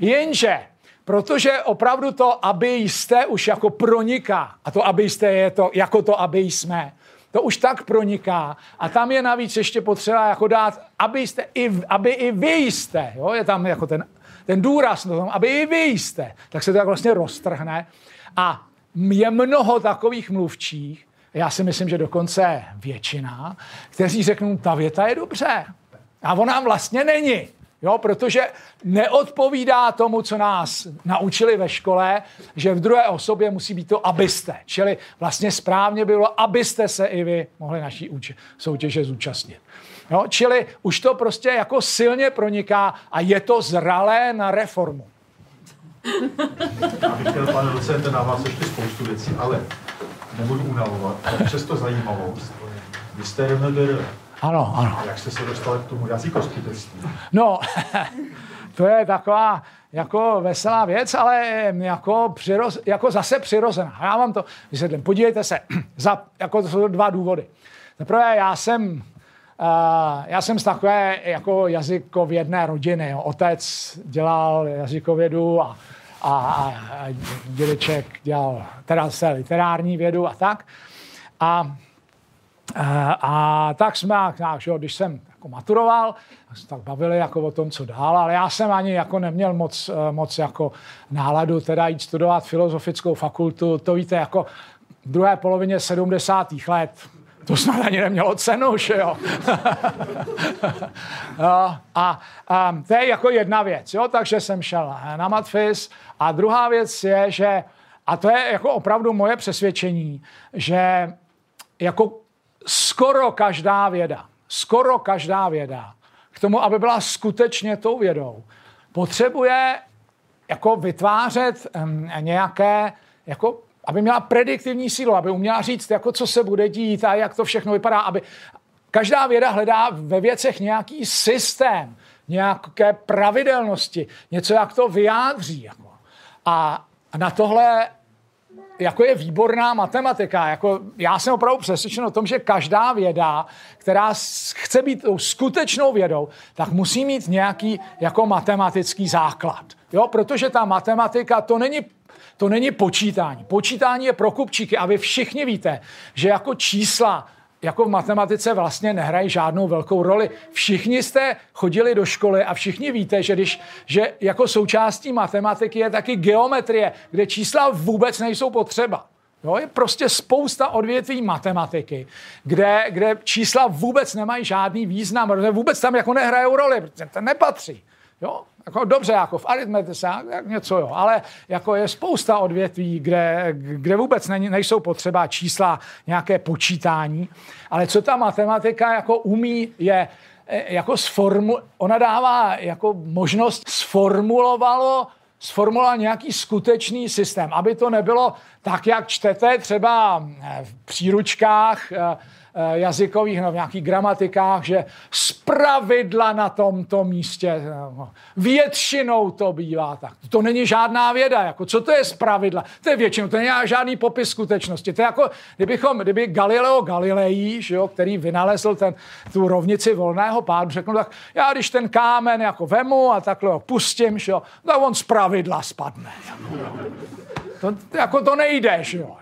Jenže, protože opravdu to, aby jste už jako proniká, a to, aby jste je to, jako to, aby jsme, to už tak proniká a tam je navíc ještě potřeba jako dát, aby, jste i, aby i vy jste, jo? je tam jako ten, ten důraz na tom, aby i vy jste, tak se to tak vlastně roztrhne a je mnoho takových mluvčích, já si myslím, že dokonce většina, kteří řeknou, ta věta je dobře. A ona vlastně není. Jo, protože neodpovídá tomu, co nás naučili ve škole, že v druhé osobě musí být to abyste. Čili vlastně správně bylo, abyste se i vy mohli naší soutěže zúčastnit. Jo, čili už to prostě jako silně proniká a je to zralé na reformu. Já bych chtěl, pane docente, na vás ještě spoustu věcí, ale nebudu unavovat. Přesto zajímavost. Vy jste RMDR. Ano, ano. Jak jste se dostali k tomu jazykoskutectví? No, to je taková jako veselá věc, ale jako, přiroz, jako zase přirozená. Já vám to vysvětlím. Podívejte se, za, jako to jsou dva důvody. Zaprvé já jsem Uh, já jsem z takové jako jazykovědné rodiny. Jo. Otec dělal jazykovědu a, a, a dědeček dělal teda se literární vědu a tak. A a, a tak jsme, že, když jsem jako maturoval, tak bavili jako o tom, co dál, ale já jsem ani jako neměl moc, moc jako náladu teda jít studovat filozofickou fakultu. To víte, jako v druhé polovině 70. let to snad ani nemělo cenu, že jo. a, a, a to je jako jedna věc, jo, takže jsem šel na Matfis a druhá věc je, že, a to je jako opravdu moje přesvědčení, že jako skoro každá věda, skoro každá věda, k tomu, aby byla skutečně tou vědou, potřebuje jako vytvářet um, nějaké jako aby měla prediktivní sílu, aby uměla říct, jako co se bude dít a jak to všechno vypadá, aby každá věda hledá ve věcech nějaký systém, nějaké pravidelnosti, něco, jak to vyjádří. Jako. A na tohle jako je výborná matematika. Jako já jsem opravdu přesvědčen o tom, že každá věda, která chce být tou skutečnou vědou, tak musí mít nějaký jako matematický základ. Jo, protože ta matematika to není to není počítání. Počítání je pro kupčíky a vy všichni víte, že jako čísla jako v matematice vlastně nehrají žádnou velkou roli. Všichni jste chodili do školy a všichni víte, že, když, že jako součástí matematiky je taky geometrie, kde čísla vůbec nejsou potřeba. Jo, je prostě spousta odvětví matematiky, kde, kde čísla vůbec nemají žádný význam, protože vůbec tam jako nehrajou roli, protože to nepatří. Jo? Jako dobře, jako v aritmetice, něco jo, ale jako je spousta odvětví, kde, kde vůbec ne, nejsou potřeba čísla, nějaké počítání, ale co ta matematika jako umí, je e, jako sformu, ona dává jako možnost sformulovalo sformulovat nějaký skutečný systém, aby to nebylo tak, jak čtete třeba v příručkách, e, jazykových, no, v nějakých gramatikách, že pravidla na tomto místě, eh, no, většinou to bývá tak. To není žádná věda, jako co to je pravidla? To je většinou, to není žádný popis skutečnosti. To je jako, kdybychom, kdyby Galileo Galilei, že jo, který vynalezl ten, tu rovnici volného pádu, řekl, tak já když ten kámen jako vemu a takhle ho pustím, že jo, tak on pravidla spadne. To, jako to nejde, že jo.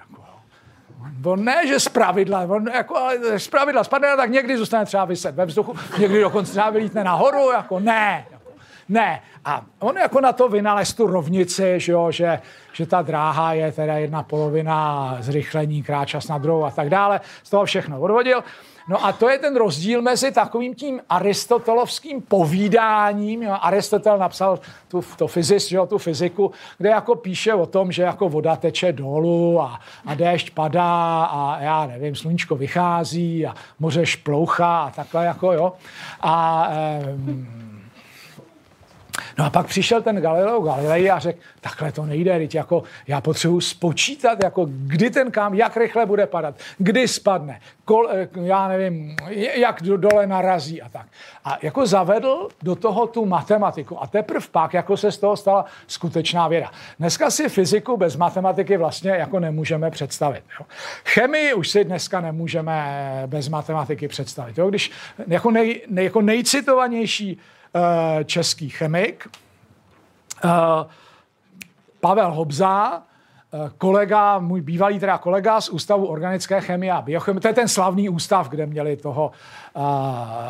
On ne, že z pravidla, on jako, z pravidla spadne, tak někdy zůstane třeba vyset ve vzduchu, někdy dokonce třeba vylítne nahoru, jako ne. Jako, ne. A on jako na to vynalez tu rovnici, že, jo, že, že ta dráha je teda jedna polovina zrychlení, kráčas na druhou a tak dále. Z toho všechno odvodil. No a to je ten rozdíl mezi takovým tím aristotelovským povídáním. Jo. Aristotel napsal tu, to fyzis, jo, tu fyziku, kde jako píše o tom, že jako voda teče dolů a, a déšť padá a já nevím, sluníčko vychází a moře šplouchá a takhle jako jo. A, No a pak přišel ten Galileo Galilei a řekl, takhle to nejde, teď jako já potřebuji spočítat, jako kdy ten kam, jak rychle bude padat, kdy spadne, kol, eh, já nevím, jak dole narazí a tak. A jako zavedl do toho tu matematiku a teprve pak jako se z toho stala skutečná věda. Dneska si fyziku bez matematiky vlastně jako nemůžeme představit. Jo. Chemii už si dneska nemůžeme bez matematiky představit. Jo. Když jako, nej, jako nejcitovanější český chemik uh, Pavel Hobza, Eh, kolega, můj bývalý teda kolega z Ústavu organické chemie a biochemie, to je ten slavný ústav, kde měli toho, eh,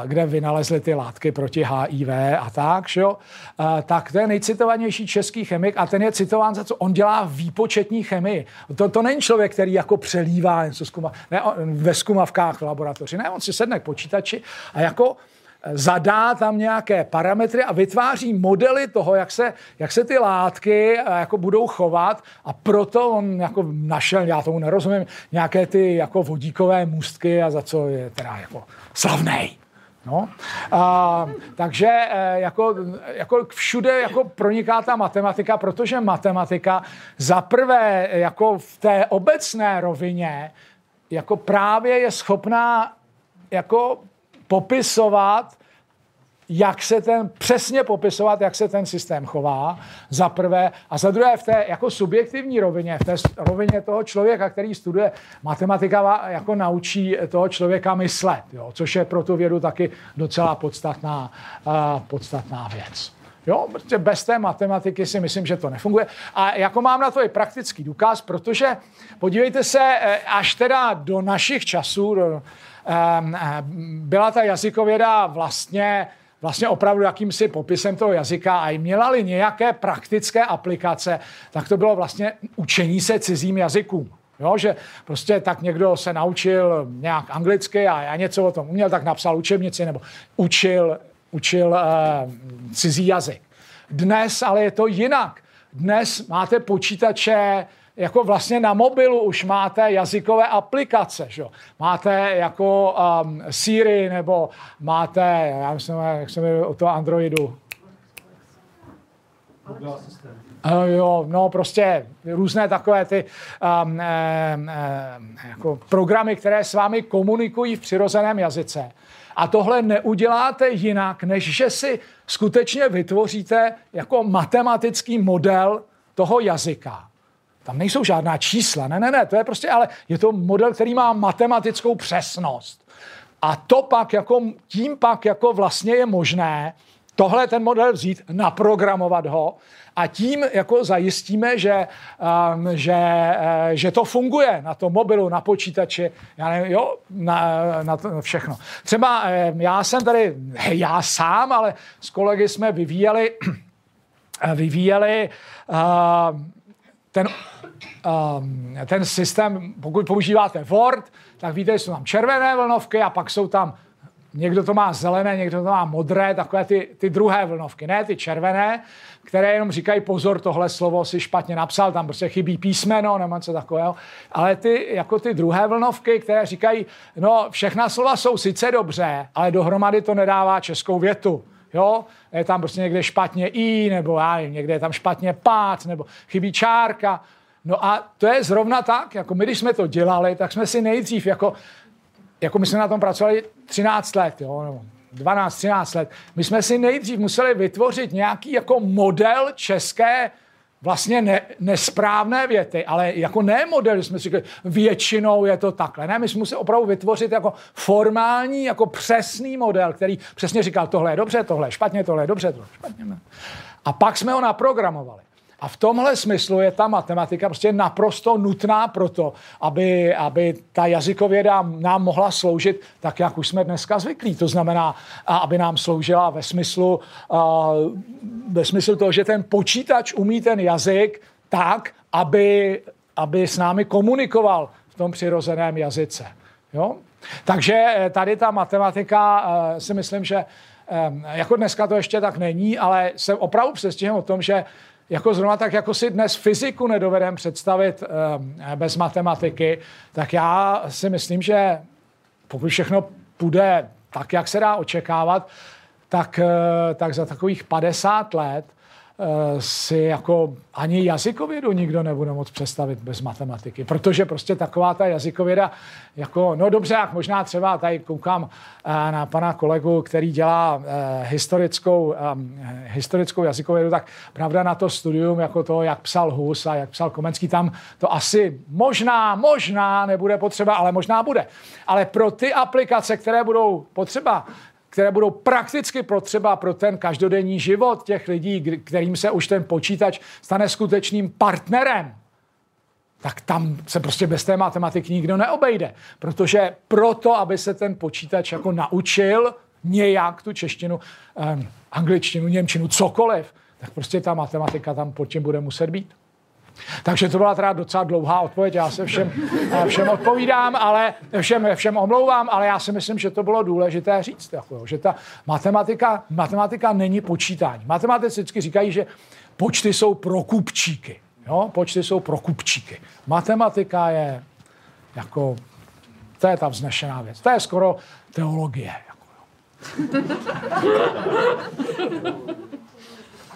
kde vynalezli ty látky proti HIV a tak, jo? Eh, tak to je nejcitovanější český chemik a ten je citován za co on dělá výpočetní chemii. To, to není člověk, který jako přelívá něco zkuma, ne, ve zkumavkách v laboratoři, ne, on si sedne k počítači a jako zadá tam nějaké parametry a vytváří modely toho, jak se, jak se ty látky eh, jako budou chovat a proto on jako našel, já tomu nerozumím, nějaké ty jako vodíkové můstky a za co je teda jako slavnej. No. A, takže eh, jako, jako všude jako proniká ta matematika, protože matematika za prvé jako v té obecné rovině jako právě je schopná jako popisovat, jak se ten, přesně popisovat, jak se ten systém chová, za prvé, a za druhé v té jako subjektivní rovině, v té rovině toho člověka, který studuje matematika, jako naučí toho člověka myslet, jo, což je pro tu vědu taky docela podstatná, uh, podstatná věc. Jo, protože bez té matematiky si myslím, že to nefunguje. A jako mám na to i praktický důkaz, protože podívejte se, e, až teda do našich časů, do, byla ta jazykověda vlastně vlastně opravdu jakýmsi popisem toho jazyka a měla-li nějaké praktické aplikace, tak to bylo vlastně učení se cizím jazykům. Jo, že prostě tak někdo se naučil nějak anglicky a já něco o tom uměl, tak napsal učebnici nebo učil, učil uh, cizí jazyk. Dnes ale je to jinak. Dnes máte počítače, jako vlastně na mobilu už máte jazykové aplikace, že? Máte jako um, Siri nebo máte, já myslím, jak se jmenuje o toho Androidu. Uh, jo, no prostě různé takové ty um, um, um, jako programy, které s vámi komunikují v přirozeném jazyce. A tohle neuděláte jinak, než že si skutečně vytvoříte jako matematický model toho jazyka. Tam nejsou žádná čísla, ne, ne, ne, to je prostě, ale je to model, který má matematickou přesnost. A to pak jako, tím pak jako vlastně je možné tohle ten model vzít, naprogramovat ho a tím jako zajistíme, že, um, že, uh, že to funguje na tom mobilu, na počítači, já nevím, jo, na, na to všechno. Třeba uh, já jsem tady, já sám, ale s kolegy jsme vyvíjeli, vyvíjeli uh, ten, um, ten systém, pokud používáte Word, tak víte, že jsou tam červené vlnovky a pak jsou tam Někdo to má zelené, někdo to má modré, takové ty, ty druhé vlnovky, ne ty červené, které jenom říkají pozor, tohle slovo si špatně napsal, tam prostě chybí písmeno nebo něco takového, ale ty, jako ty druhé vlnovky, které říkají, no všechna slova jsou sice dobře, ale dohromady to nedává českou větu. Jo? Je tam prostě někde špatně i, nebo já nevím, někde je tam špatně pát, nebo chybí čárka. No a to je zrovna tak, jako my, když jsme to dělali, tak jsme si nejdřív, jako, jako my jsme na tom pracovali 13 let, jo, nebo 12, 13 let, my jsme si nejdřív museli vytvořit nějaký jako model české vlastně ne, nesprávné věty, ale jako ne model, jsme si říkali, většinou je to takhle. Ne, my jsme museli opravdu vytvořit jako formální, jako přesný model, který přesně říkal, tohle je dobře, tohle je špatně, tohle je dobře, tohle je špatně. A pak jsme ho naprogramovali. A v tomhle smyslu je ta matematika prostě naprosto nutná proto, aby, aby ta jazykověda nám mohla sloužit tak, jak už jsme dneska zvyklí. To znamená, aby nám sloužila ve smyslu, ve smyslu toho, že ten počítač umí ten jazyk tak, aby, aby s námi komunikoval v tom přirozeném jazyce. Jo? Takže eh, tady ta matematika eh, si myslím, že eh, jako dneska to ještě tak není, ale jsem opravdu přestěhem o tom, že jako zrovna tak, jako si dnes fyziku nedovedem představit uh, bez matematiky, tak já si myslím, že pokud všechno půjde tak, jak se dá očekávat, tak, eh, tak za takových 50 let eh, si jako ani jazykovědu nikdo nebude moc představit bez matematiky, protože prostě taková ta jazykověda, jako, no dobře, jak možná třeba tady koukám eh, na pana kolegu, který dělá historickou, historickou jazykovědu, tak pravda na to studium, jako to, jak psal Hus a jak psal Komenský, tam to asi možná, možná nebude potřeba, ale možná bude. Ale pro ty aplikace, které budou potřeba, které budou prakticky potřeba pro ten každodenní život těch lidí, kterým se už ten počítač stane skutečným partnerem, tak tam se prostě bez té matematiky nikdo neobejde. Protože proto, aby se ten počítač jako naučil nějak tu češtinu, um, angličtinu, němčinu, cokoliv, tak prostě ta matematika tam pod tím bude muset být. Takže to byla teda docela dlouhá odpověď, já se všem, eh, všem odpovídám, ale všem, všem omlouvám, ale já si myslím, že to bylo důležité říct, jako, že ta matematika, matematika není počítání. Matematici vždycky říkají, že počty jsou pro kupčíky. Jo? Počty jsou pro kupčíky. Matematika je jako, to je ta vznešená věc. To je skoro teologie. Jako,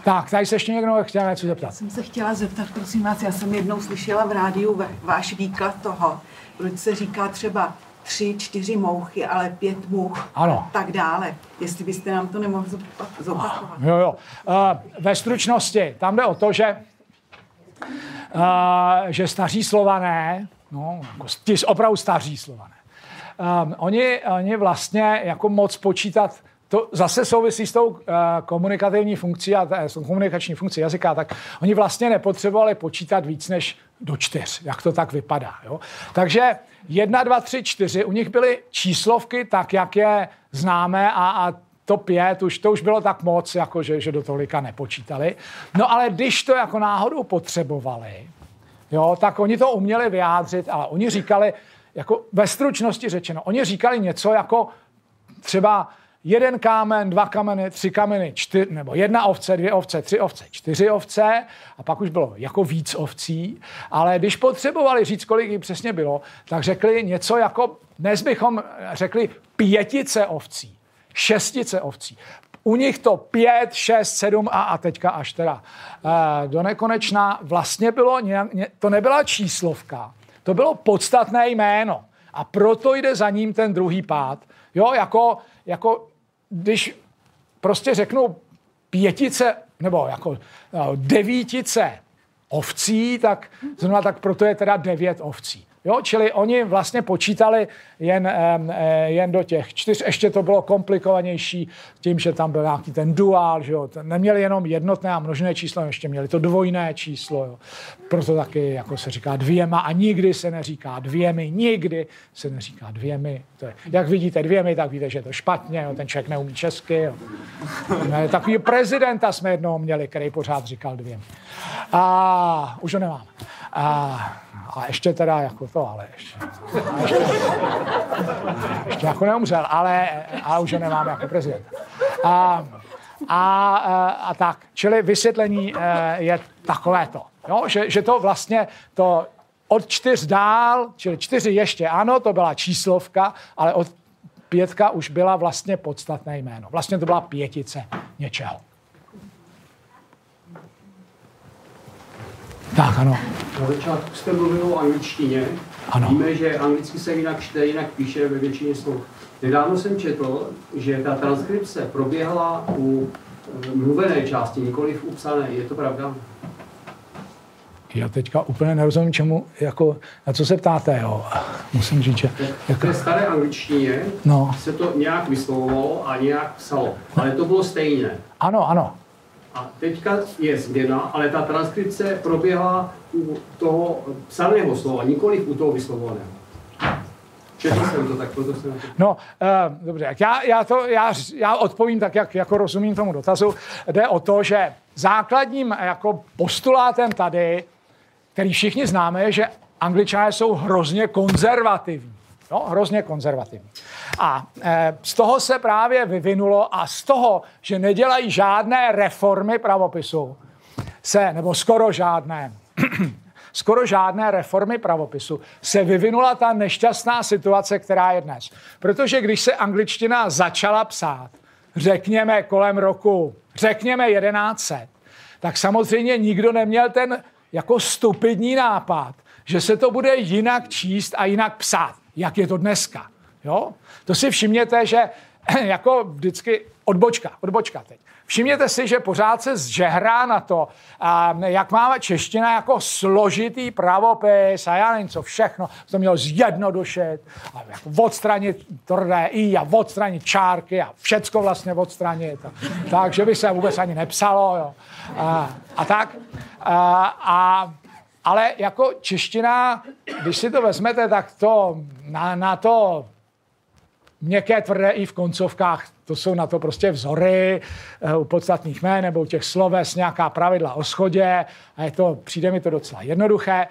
tak, tady se ještě někdo chtěl něco zeptat. Já jsem se chtěla zeptat, prosím vás, já jsem jednou slyšela v rádiu váš výklad toho, proč se říká třeba tři, čtyři mouchy, ale pět much ano. tak dále. Jestli byste nám to nemohl zopakovat. Jo, jo. Uh, ve stručnosti, tam jde o to, že, uh, že staří slované, no, jako opravdu staří slované, um, oni, oni vlastně jako moc počítat to zase souvisí s tou uh, komunikativní funkcí a s komunikační funkcí jazyka, tak oni vlastně nepotřebovali počítat víc než do čtyř, jak to tak vypadá. Jo? Takže jedna, dva, tři, čtyři, u nich byly číslovky tak, jak je známe a, a to pět, už, to už bylo tak moc, jako že, že do tolika nepočítali. No ale když to jako náhodou potřebovali, jo, tak oni to uměli vyjádřit a oni říkali, jako ve stručnosti řečeno, oni říkali něco jako třeba jeden kámen, dva kameny, tři kameny, čtyř, nebo jedna ovce, dvě ovce, tři ovce, čtyři ovce a pak už bylo jako víc ovcí, ale když potřebovali říct, kolik jich přesně bylo, tak řekli něco jako, dnes bychom řekli pětice ovcí, šestice ovcí. U nich to pět, šest, sedm a, a teďka až teda e, do nekonečna vlastně bylo, nějak, to nebyla číslovka, to bylo podstatné jméno. A proto jde za ním ten druhý pád. Jo, jako, jako když prostě řeknu pětice nebo jako no, devítice ovcí, tak zrovna tak proto je teda devět ovcí. Jo, čili oni vlastně počítali jen, eh, jen do těch čtyř. Ještě to bylo komplikovanější tím, že tam byl nějaký ten duál, že jo. Neměli jenom jednotné a množné číslo, ještě měli to dvojné číslo. Jo. Proto taky jako se říká dvěma a nikdy se neříká dvěmi, nikdy se neříká dvěmi. To je, jak vidíte dvěmi, tak víte, že je to špatně, jo. ten člověk neumí česky. Jo. Takový prezidenta jsme jednoho měli, který pořád říkal dvěmi. A už ho nemám. A, a ještě teda jako to, ale ještě, a ještě, ještě jako neumřel, ale, ale už ho nemám jako prezident. A, a, a tak, čili vysvětlení eh, je takovéto, jo? Že, že to vlastně to od čtyř dál, čili čtyři ještě ano, to byla číslovka, ale od pětka už byla vlastně podstatné jméno. Vlastně to byla pětice něčeho. Tak, ano. Na začátku jste mluvil o angličtině. Ano. Víme, že anglicky se jinak čte, jinak píše ve většině slov. Nedávno jsem četl, že ta transkripce proběhla u eh, mluvené části, nikoli v upsané. Je to pravda? Já teďka úplně nerozumím, čemu, jako, na co se ptáte, jo. Musím říct, že... Jako... V té staré angličtině no. se to nějak vyslovovalo a nějak psalo, ale to bylo stejné. Ano, ano. A teďka je změna, ale ta transkripce proběhla u toho psaného slova, nikoli u toho vyslovovaného. Četl jsem to tak, proto jsem to... No, uh, dobře, já, já, to, já, já odpovím tak, jak jako rozumím tomu dotazu. Jde o to, že základním jako postulátem tady, který všichni známe, je, že angličané jsou hrozně konzervativní. No, hrozně konzervativní. A e, z toho se právě vyvinulo a z toho, že nedělají žádné reformy pravopisu, se, nebo skoro žádné, skoro žádné reformy pravopisu, se vyvinula ta nešťastná situace, která je dnes. Protože když se angličtina začala psát, řekněme kolem roku, řekněme 1100, tak samozřejmě nikdo neměl ten jako stupidní nápad, že se to bude jinak číst a jinak psát, jak je to dneska. Jo? To si všimněte, že jako vždycky odbočka, odbočka teď. Všimněte si, že pořád se zžehrá na to, jak má čeština jako složitý pravopis a já nevím co všechno, to mělo zjednodušit a jako odstranit tvrdé i a odstranit čárky a všecko vlastně odstranit. Takže by se vůbec ani nepsalo. Jo. A, a tak. A, a ale jako čeština, když si to vezmete, tak to na, na to měkké, tvrdé i v koncovkách, to jsou na to prostě vzory uh, u podstatných jmén nebo u těch sloves nějaká pravidla o schodě a je to, přijde mi to docela jednoduché.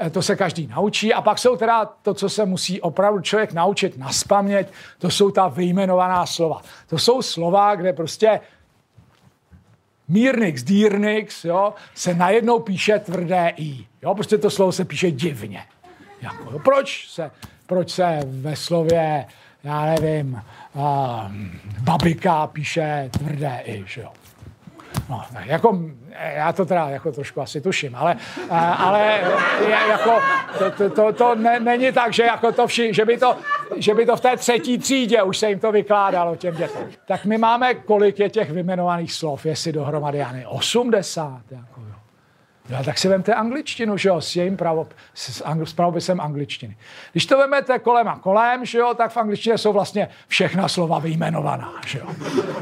Uh, to se každý naučí. A pak jsou teda to, co se musí opravdu člověk naučit na spaměť, to jsou ta vyjmenovaná slova. To jsou slova, kde prostě Mírnix, dýrnix, jo, se najednou píše tvrdé i. Jo, prostě to slovo se píše divně. Jako, jo, proč, se, proč se ve slově já nevím, uh, babika píše tvrdé i, že jo. No, jako, já to teda jako trošku asi tuším, ale, ale jako, to, to, to, to ne, není tak, že, jako to vši, že, by to, že by to v té třetí třídě už se jim to vykládalo těm dětem. Tak my máme, kolik je těch vyjmenovaných slov, jestli dohromady, já nevím, 80. Jako. No, tak si vemte angličtinu, že jo, s jejím pravo, s, angl, s pravopisem angličtiny. Když to vemete kolem a kolem, že jo, tak v angličtině jsou vlastně všechna slova vyjmenovaná, že jo.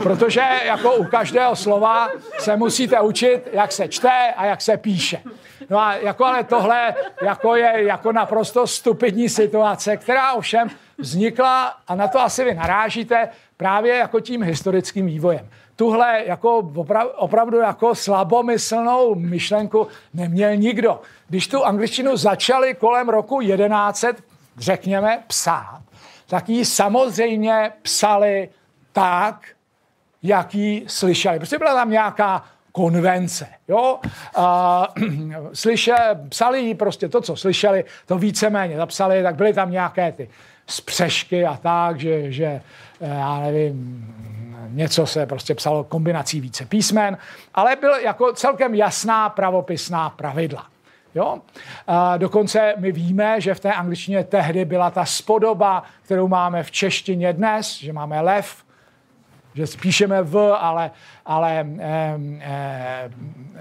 Protože jako u každého slova se musíte učit, jak se čte a jak se píše. No a jako ale tohle jako je jako naprosto stupidní situace, která ovšem vznikla, a na to asi vy narážíte, právě jako tím historickým vývojem tuhle jako opravdu jako slabomyslnou myšlenku neměl nikdo. Když tu angličtinu začali kolem roku 1100, řekněme, psát, tak ji samozřejmě psali tak, jak ji slyšeli. Prostě byla tam nějaká konvence. Jo? A, slyše, psali jí prostě to, co slyšeli, to víceméně zapsali, tak byly tam nějaké ty spřešky a tak, že, že já nevím, něco se prostě psalo kombinací více písmen, ale byl jako celkem jasná pravopisná pravidla. Jo? A dokonce my víme, že v té angličtině tehdy byla ta spodoba, kterou máme v češtině dnes, že máme lev, že spíšeme v, ale, ale, eh, eh,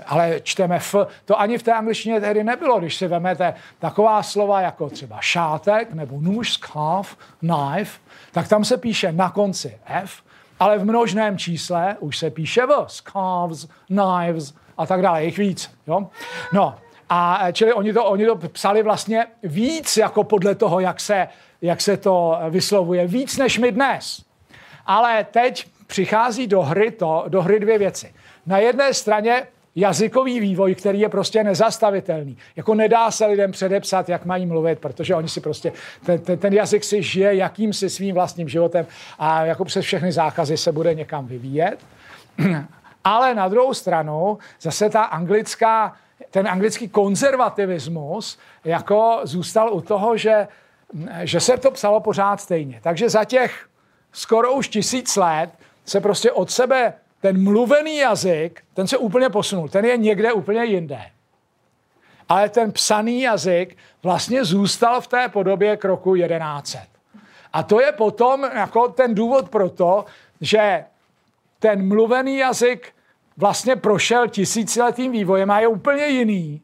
ale čteme f. To ani v té angličtině tehdy nebylo. Když si vezmete taková slova jako třeba šátek nebo nůž, scarf, knife, tak tam se píše na konci f ale v množném čísle už se píše v, scarves, knives a tak dále, jich víc. Jo? No, a čili oni to, oni to psali vlastně víc jako podle toho, jak se, jak se to vyslovuje, víc než my dnes. Ale teď přichází do hry, to, do hry dvě věci. Na jedné straně jazykový vývoj, který je prostě nezastavitelný. Jako nedá se lidem předepsat, jak mají mluvit, protože oni si prostě, ten, ten, ten jazyk si žije jakýmsi svým vlastním životem a jako přes všechny zákazy se bude někam vyvíjet. Ale na druhou stranu zase ta anglická, ten anglický konzervativismus jako zůstal u toho, že, že se to psalo pořád stejně. Takže za těch skoro už tisíc let se prostě od sebe ten mluvený jazyk, ten se úplně posunul, ten je někde úplně jinde. Ale ten psaný jazyk vlastně zůstal v té podobě k roku 1100. A to je potom jako ten důvod pro to, že ten mluvený jazyk vlastně prošel tisíciletým vývojem a je úplně jiný.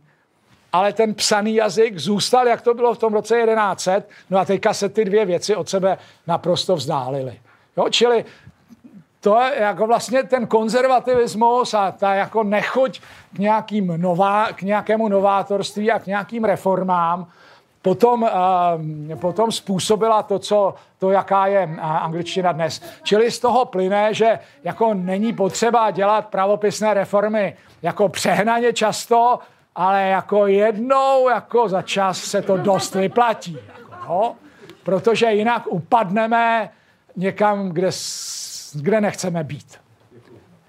Ale ten psaný jazyk zůstal, jak to bylo v tom roce 1100, no a teďka se ty dvě věci od sebe naprosto vzdálily. Jo, čili to je jako vlastně ten konzervativismus a ta jako nechoď k, nějakým nová, k nějakému novátorství a k nějakým reformám potom, uh, potom způsobila to, co, to, jaká je angličtina dnes. Čili z toho plyne, že jako není potřeba dělat pravopisné reformy jako přehnaně často, ale jako jednou jako za čas se to dost vyplatí. Jako, no? Protože jinak upadneme někam, kde kde nechceme být.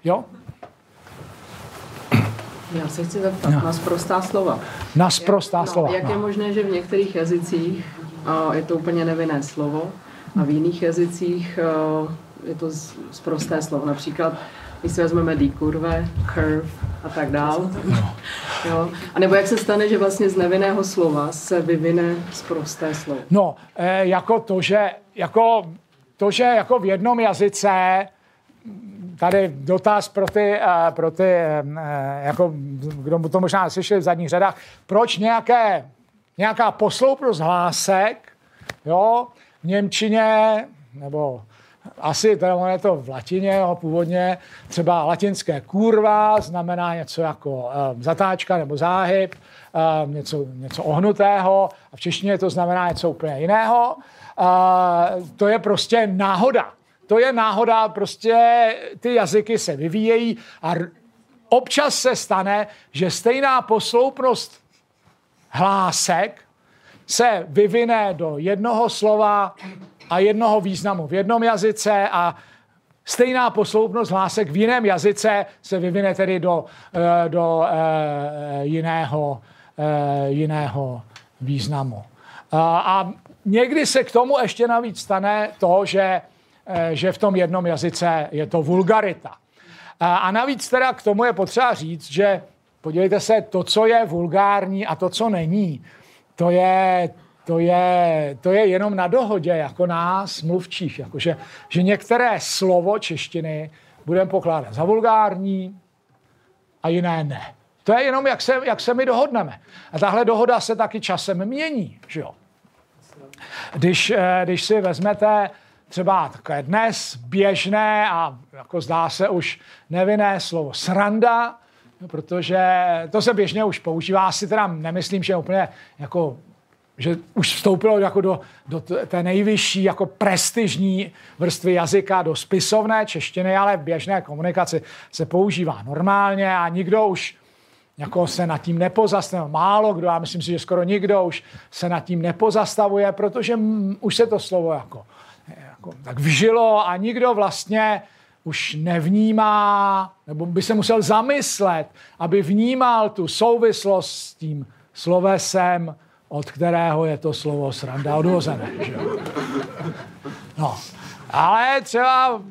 Jo? Já se chci zeptat no. na sprostá slova. Na sprostá jak, slova. No, jak no. je možné, že v některých jazycích uh, je to úplně nevinné slovo a v jiných jazycích uh, je to z, z prosté slovo. Například, když si vezmeme kurve, curve a tak dál. Jo. A nebo jak se stane, že vlastně z nevinného slova se vyvine z prosté slovo. No, eh, jako to, že jako, to, že jako v jednom jazyce tady dotaz pro ty, eh, pro ty eh, jako, kdo to možná slyšeli v zadních řadách, proč nějaké, nějaká posloupnost hlásek, jo, v Němčině, nebo asi teda ono je to v latině, jo, původně třeba latinské kurva znamená něco jako uh, zatáčka nebo záhyb, uh, něco, něco ohnutého a v češtině to znamená něco úplně jiného. Uh, to je prostě náhoda. To je náhoda, prostě ty jazyky se vyvíjejí a občas se stane, že stejná posloupnost hlásek se vyvine do jednoho slova a jednoho významu v jednom jazyce a stejná posloupnost hlásek v jiném jazyce se vyvine tedy do, eh, do eh, jiného, eh, jiného významu. A někdy se k tomu ještě navíc stane to, že, že v tom jednom jazyce je to vulgarita. A navíc teda k tomu je potřeba říct, že podívejte se, to, co je vulgární a to, co není, to je, to je, to je jenom na dohodě, jako nás, mluvčích. Jakože, že některé slovo češtiny budeme pokládat za vulgární a jiné ne. To je jenom, jak se, jak se my dohodneme. A tahle dohoda se taky časem mění. Že jo? Když, eh, když si vezmete třeba takové dnes běžné a jako zdá se už nevinné slovo sranda, protože to se běžně už používá, si teda nemyslím, že úplně jako že už vstoupilo jako do, do té nejvyšší jako prestižní vrstvy jazyka, do spisovné češtiny, ale v běžné komunikaci se používá normálně a nikdo už jako se nad tím nepozastavuje, málo kdo, já myslím si, že skoro nikdo už se nad tím nepozastavuje, protože už se to slovo jako, jako tak vžilo a nikdo vlastně už nevnímá, nebo by se musel zamyslet, aby vnímal tu souvislost s tím slovesem, od kterého je to slovo sranda odvozené. Že? No, ale třeba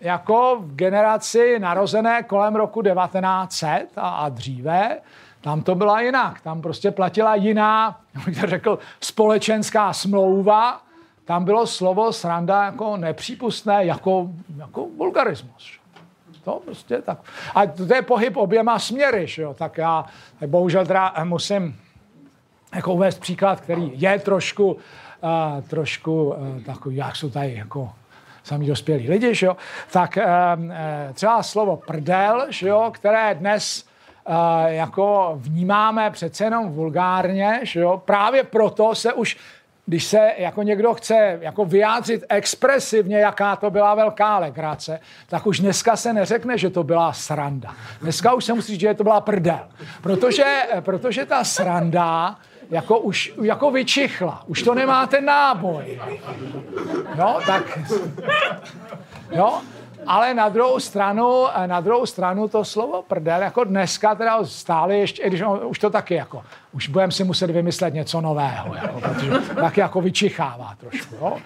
jako v generaci narozené kolem roku 1900 a, a dříve, tam to byla jinak. Tam prostě platila jiná, jak to řekl, společenská smlouva. Tam bylo slovo sranda jako nepřípustné, jako, jako vulgarismus. To prostě tak. A to je pohyb oběma směry, že jo? Tak já bohužel teda musím jako uvést příklad, který je trošku, uh, trošku uh, takový, jak jsou tady jako sami dospělí lidi, že jo? tak um, třeba slovo prdel, že jo? které dnes uh, jako vnímáme přece jenom vulgárně, že jo? právě proto se už když se jako někdo chce jako vyjádřit expresivně, jaká to byla velká legrace, tak už dneska se neřekne, že to byla sranda. Dneska už se musí říct, že to byla prdel. Protože, protože ta sranda jako už jako vyčichla. Už to nemá ten náboj. Jo, tak... Jo, ale na druhou stranu, na druhou stranu to slovo prdel, jako dneska teda stále ještě, když on, už to taky jako, už budeme si muset vymyslet něco nového, jako, protože taky jako vyčichává trošku. Jo.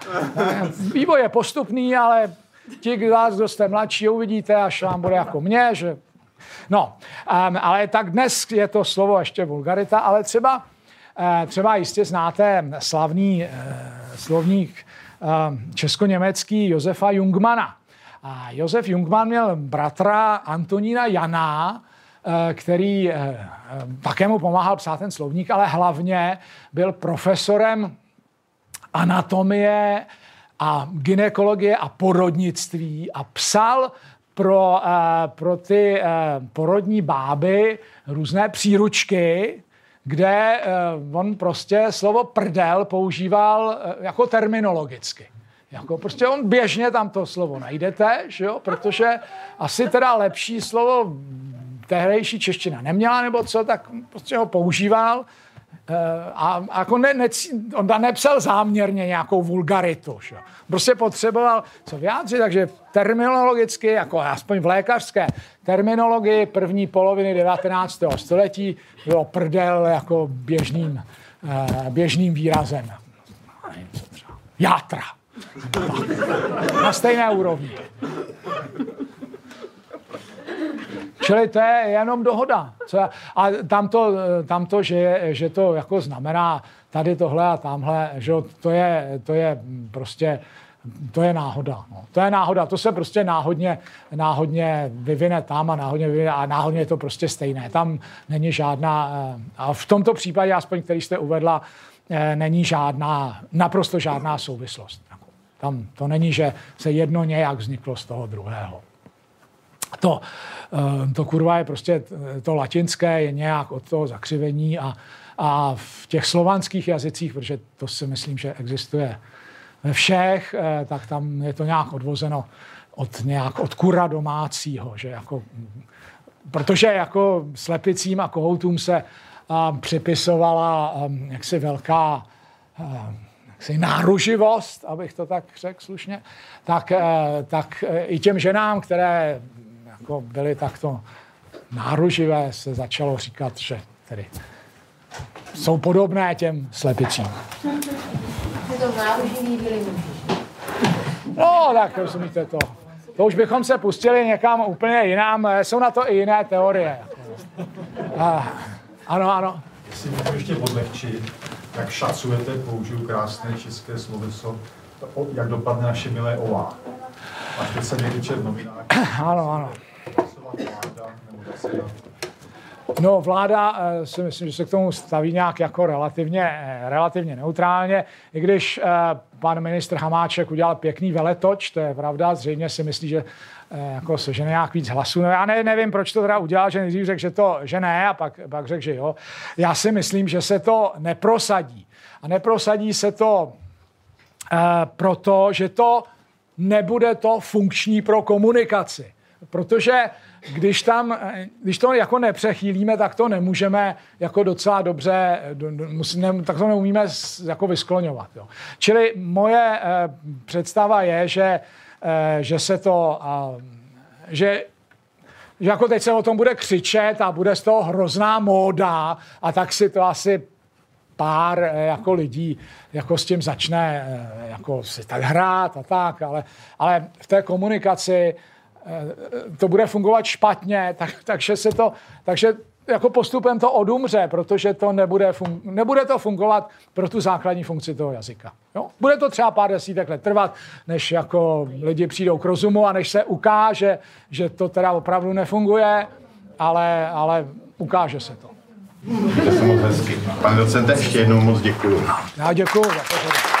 Vývoj je postupný, ale ti z vás, kdo jste mladší, uvidíte, až vám bude jako mě, že No, um, ale tak dnes je to slovo ještě vulgarita, ale třeba třeba jistě znáte slavný eh, slovník eh, česko-německý Josefa Jungmana. A Josef Jungman měl bratra Antonína Jana, který také mu pomáhal psát ten slovník, ale hlavně byl profesorem anatomie a ginekologie a porodnictví a psal pro, pro ty porodní báby různé příručky, kde uh, on prostě slovo prdel používal uh, jako terminologicky. Jako prostě on běžně tam to slovo najdete, že jo? protože asi teda lepší slovo tehdejší čeština neměla nebo co, tak prostě ho používal Eh, a, a jako ne, ne, on tam nepsal záměrně nějakou vulgaritu. Že? Prostě potřeboval co vyjádřit, takže terminologicky, jako aspoň v lékařské terminologii první poloviny 19. století bylo prdel jako běžným, eh, běžným výrazem. Játra. Na stejné úrovni. Čili to je jenom dohoda. Co já, a tam to, tam to že, že to jako znamená tady tohle a tamhle, že to je, to je prostě to je náhoda. No. To je náhoda, to se prostě náhodně, náhodně vyvine tam a náhodně vyvine a náhodně je to prostě stejné. Tam není žádná, eh, a v tomto případě, aspoň který jste uvedla, eh, není žádná, naprosto žádná souvislost. Tam to není, že se jedno nějak vzniklo z toho druhého. To, eh, to kurva je prostě, to latinské je nějak od toho zakřivení a, a v těch slovanských jazycích, protože to si myslím, že existuje ve všech, eh, tak tam je to nějak odvozeno od, nějak, od kura domácího, že jako, protože jako slepicím a kohoutům se um, připisovala um, jaksi velká um, jaksi náruživost, abych to tak řekl slušně, tak, uh, tak i těm ženám, které jako byly takto náruživé, se začalo říkat, že tedy jsou podobné těm slepicím. No, tak rozumíte to. To už bychom se pustili někam úplně jinam. Jsou na to i jiné teorie. A, ano, ano. Jestli můžu ještě odlehčit, jak šacujete, použiju krásné české sloveso, jak dopadne naše milé OVA. A teď se někdy čet novinách. Ano, ano. No, vláda eh, si myslím, že se k tomu staví nějak jako relativně, eh, relativně neutrálně, i když eh, pan ministr Hamáček udělal pěkný veletoč, to je pravda, zřejmě si myslí, že jako že nějak víc hlasů. No, já ne, nevím, proč to teda udělal, že nejdřív řekl, že to, že ne, a pak, pak řekl, že jo. Já si myslím, že se to neprosadí. A neprosadí se to eh, proto, že to nebude to funkční pro komunikaci. Protože když, tam, když to jako nepřechýlíme, tak to nemůžeme jako docela dobře, tak to neumíme jako vyskloňovat. Jo. Čili moje eh, představa je, že, eh, že se to, že že jako teď se o tom bude křičet a bude z toho hrozná móda a tak si to asi pár eh, jako lidí jako s tím začne jako si tak hrát a tak, ale, ale v té komunikaci Eh, to bude fungovat špatně, tak, takže se to, takže jako postupem to odumře, protože to nebude, fun- nebude to fungovat pro tu základní funkci toho jazyka. Jo? Bude to třeba pár desítek let trvat, než jako lidi přijdou k rozumu a než se ukáže, že to teda opravdu nefunguje, ale, ale ukáže se to. To se moc hezky. Pane docente, ještě jednou moc děkuji. Já děkuji za pozornost.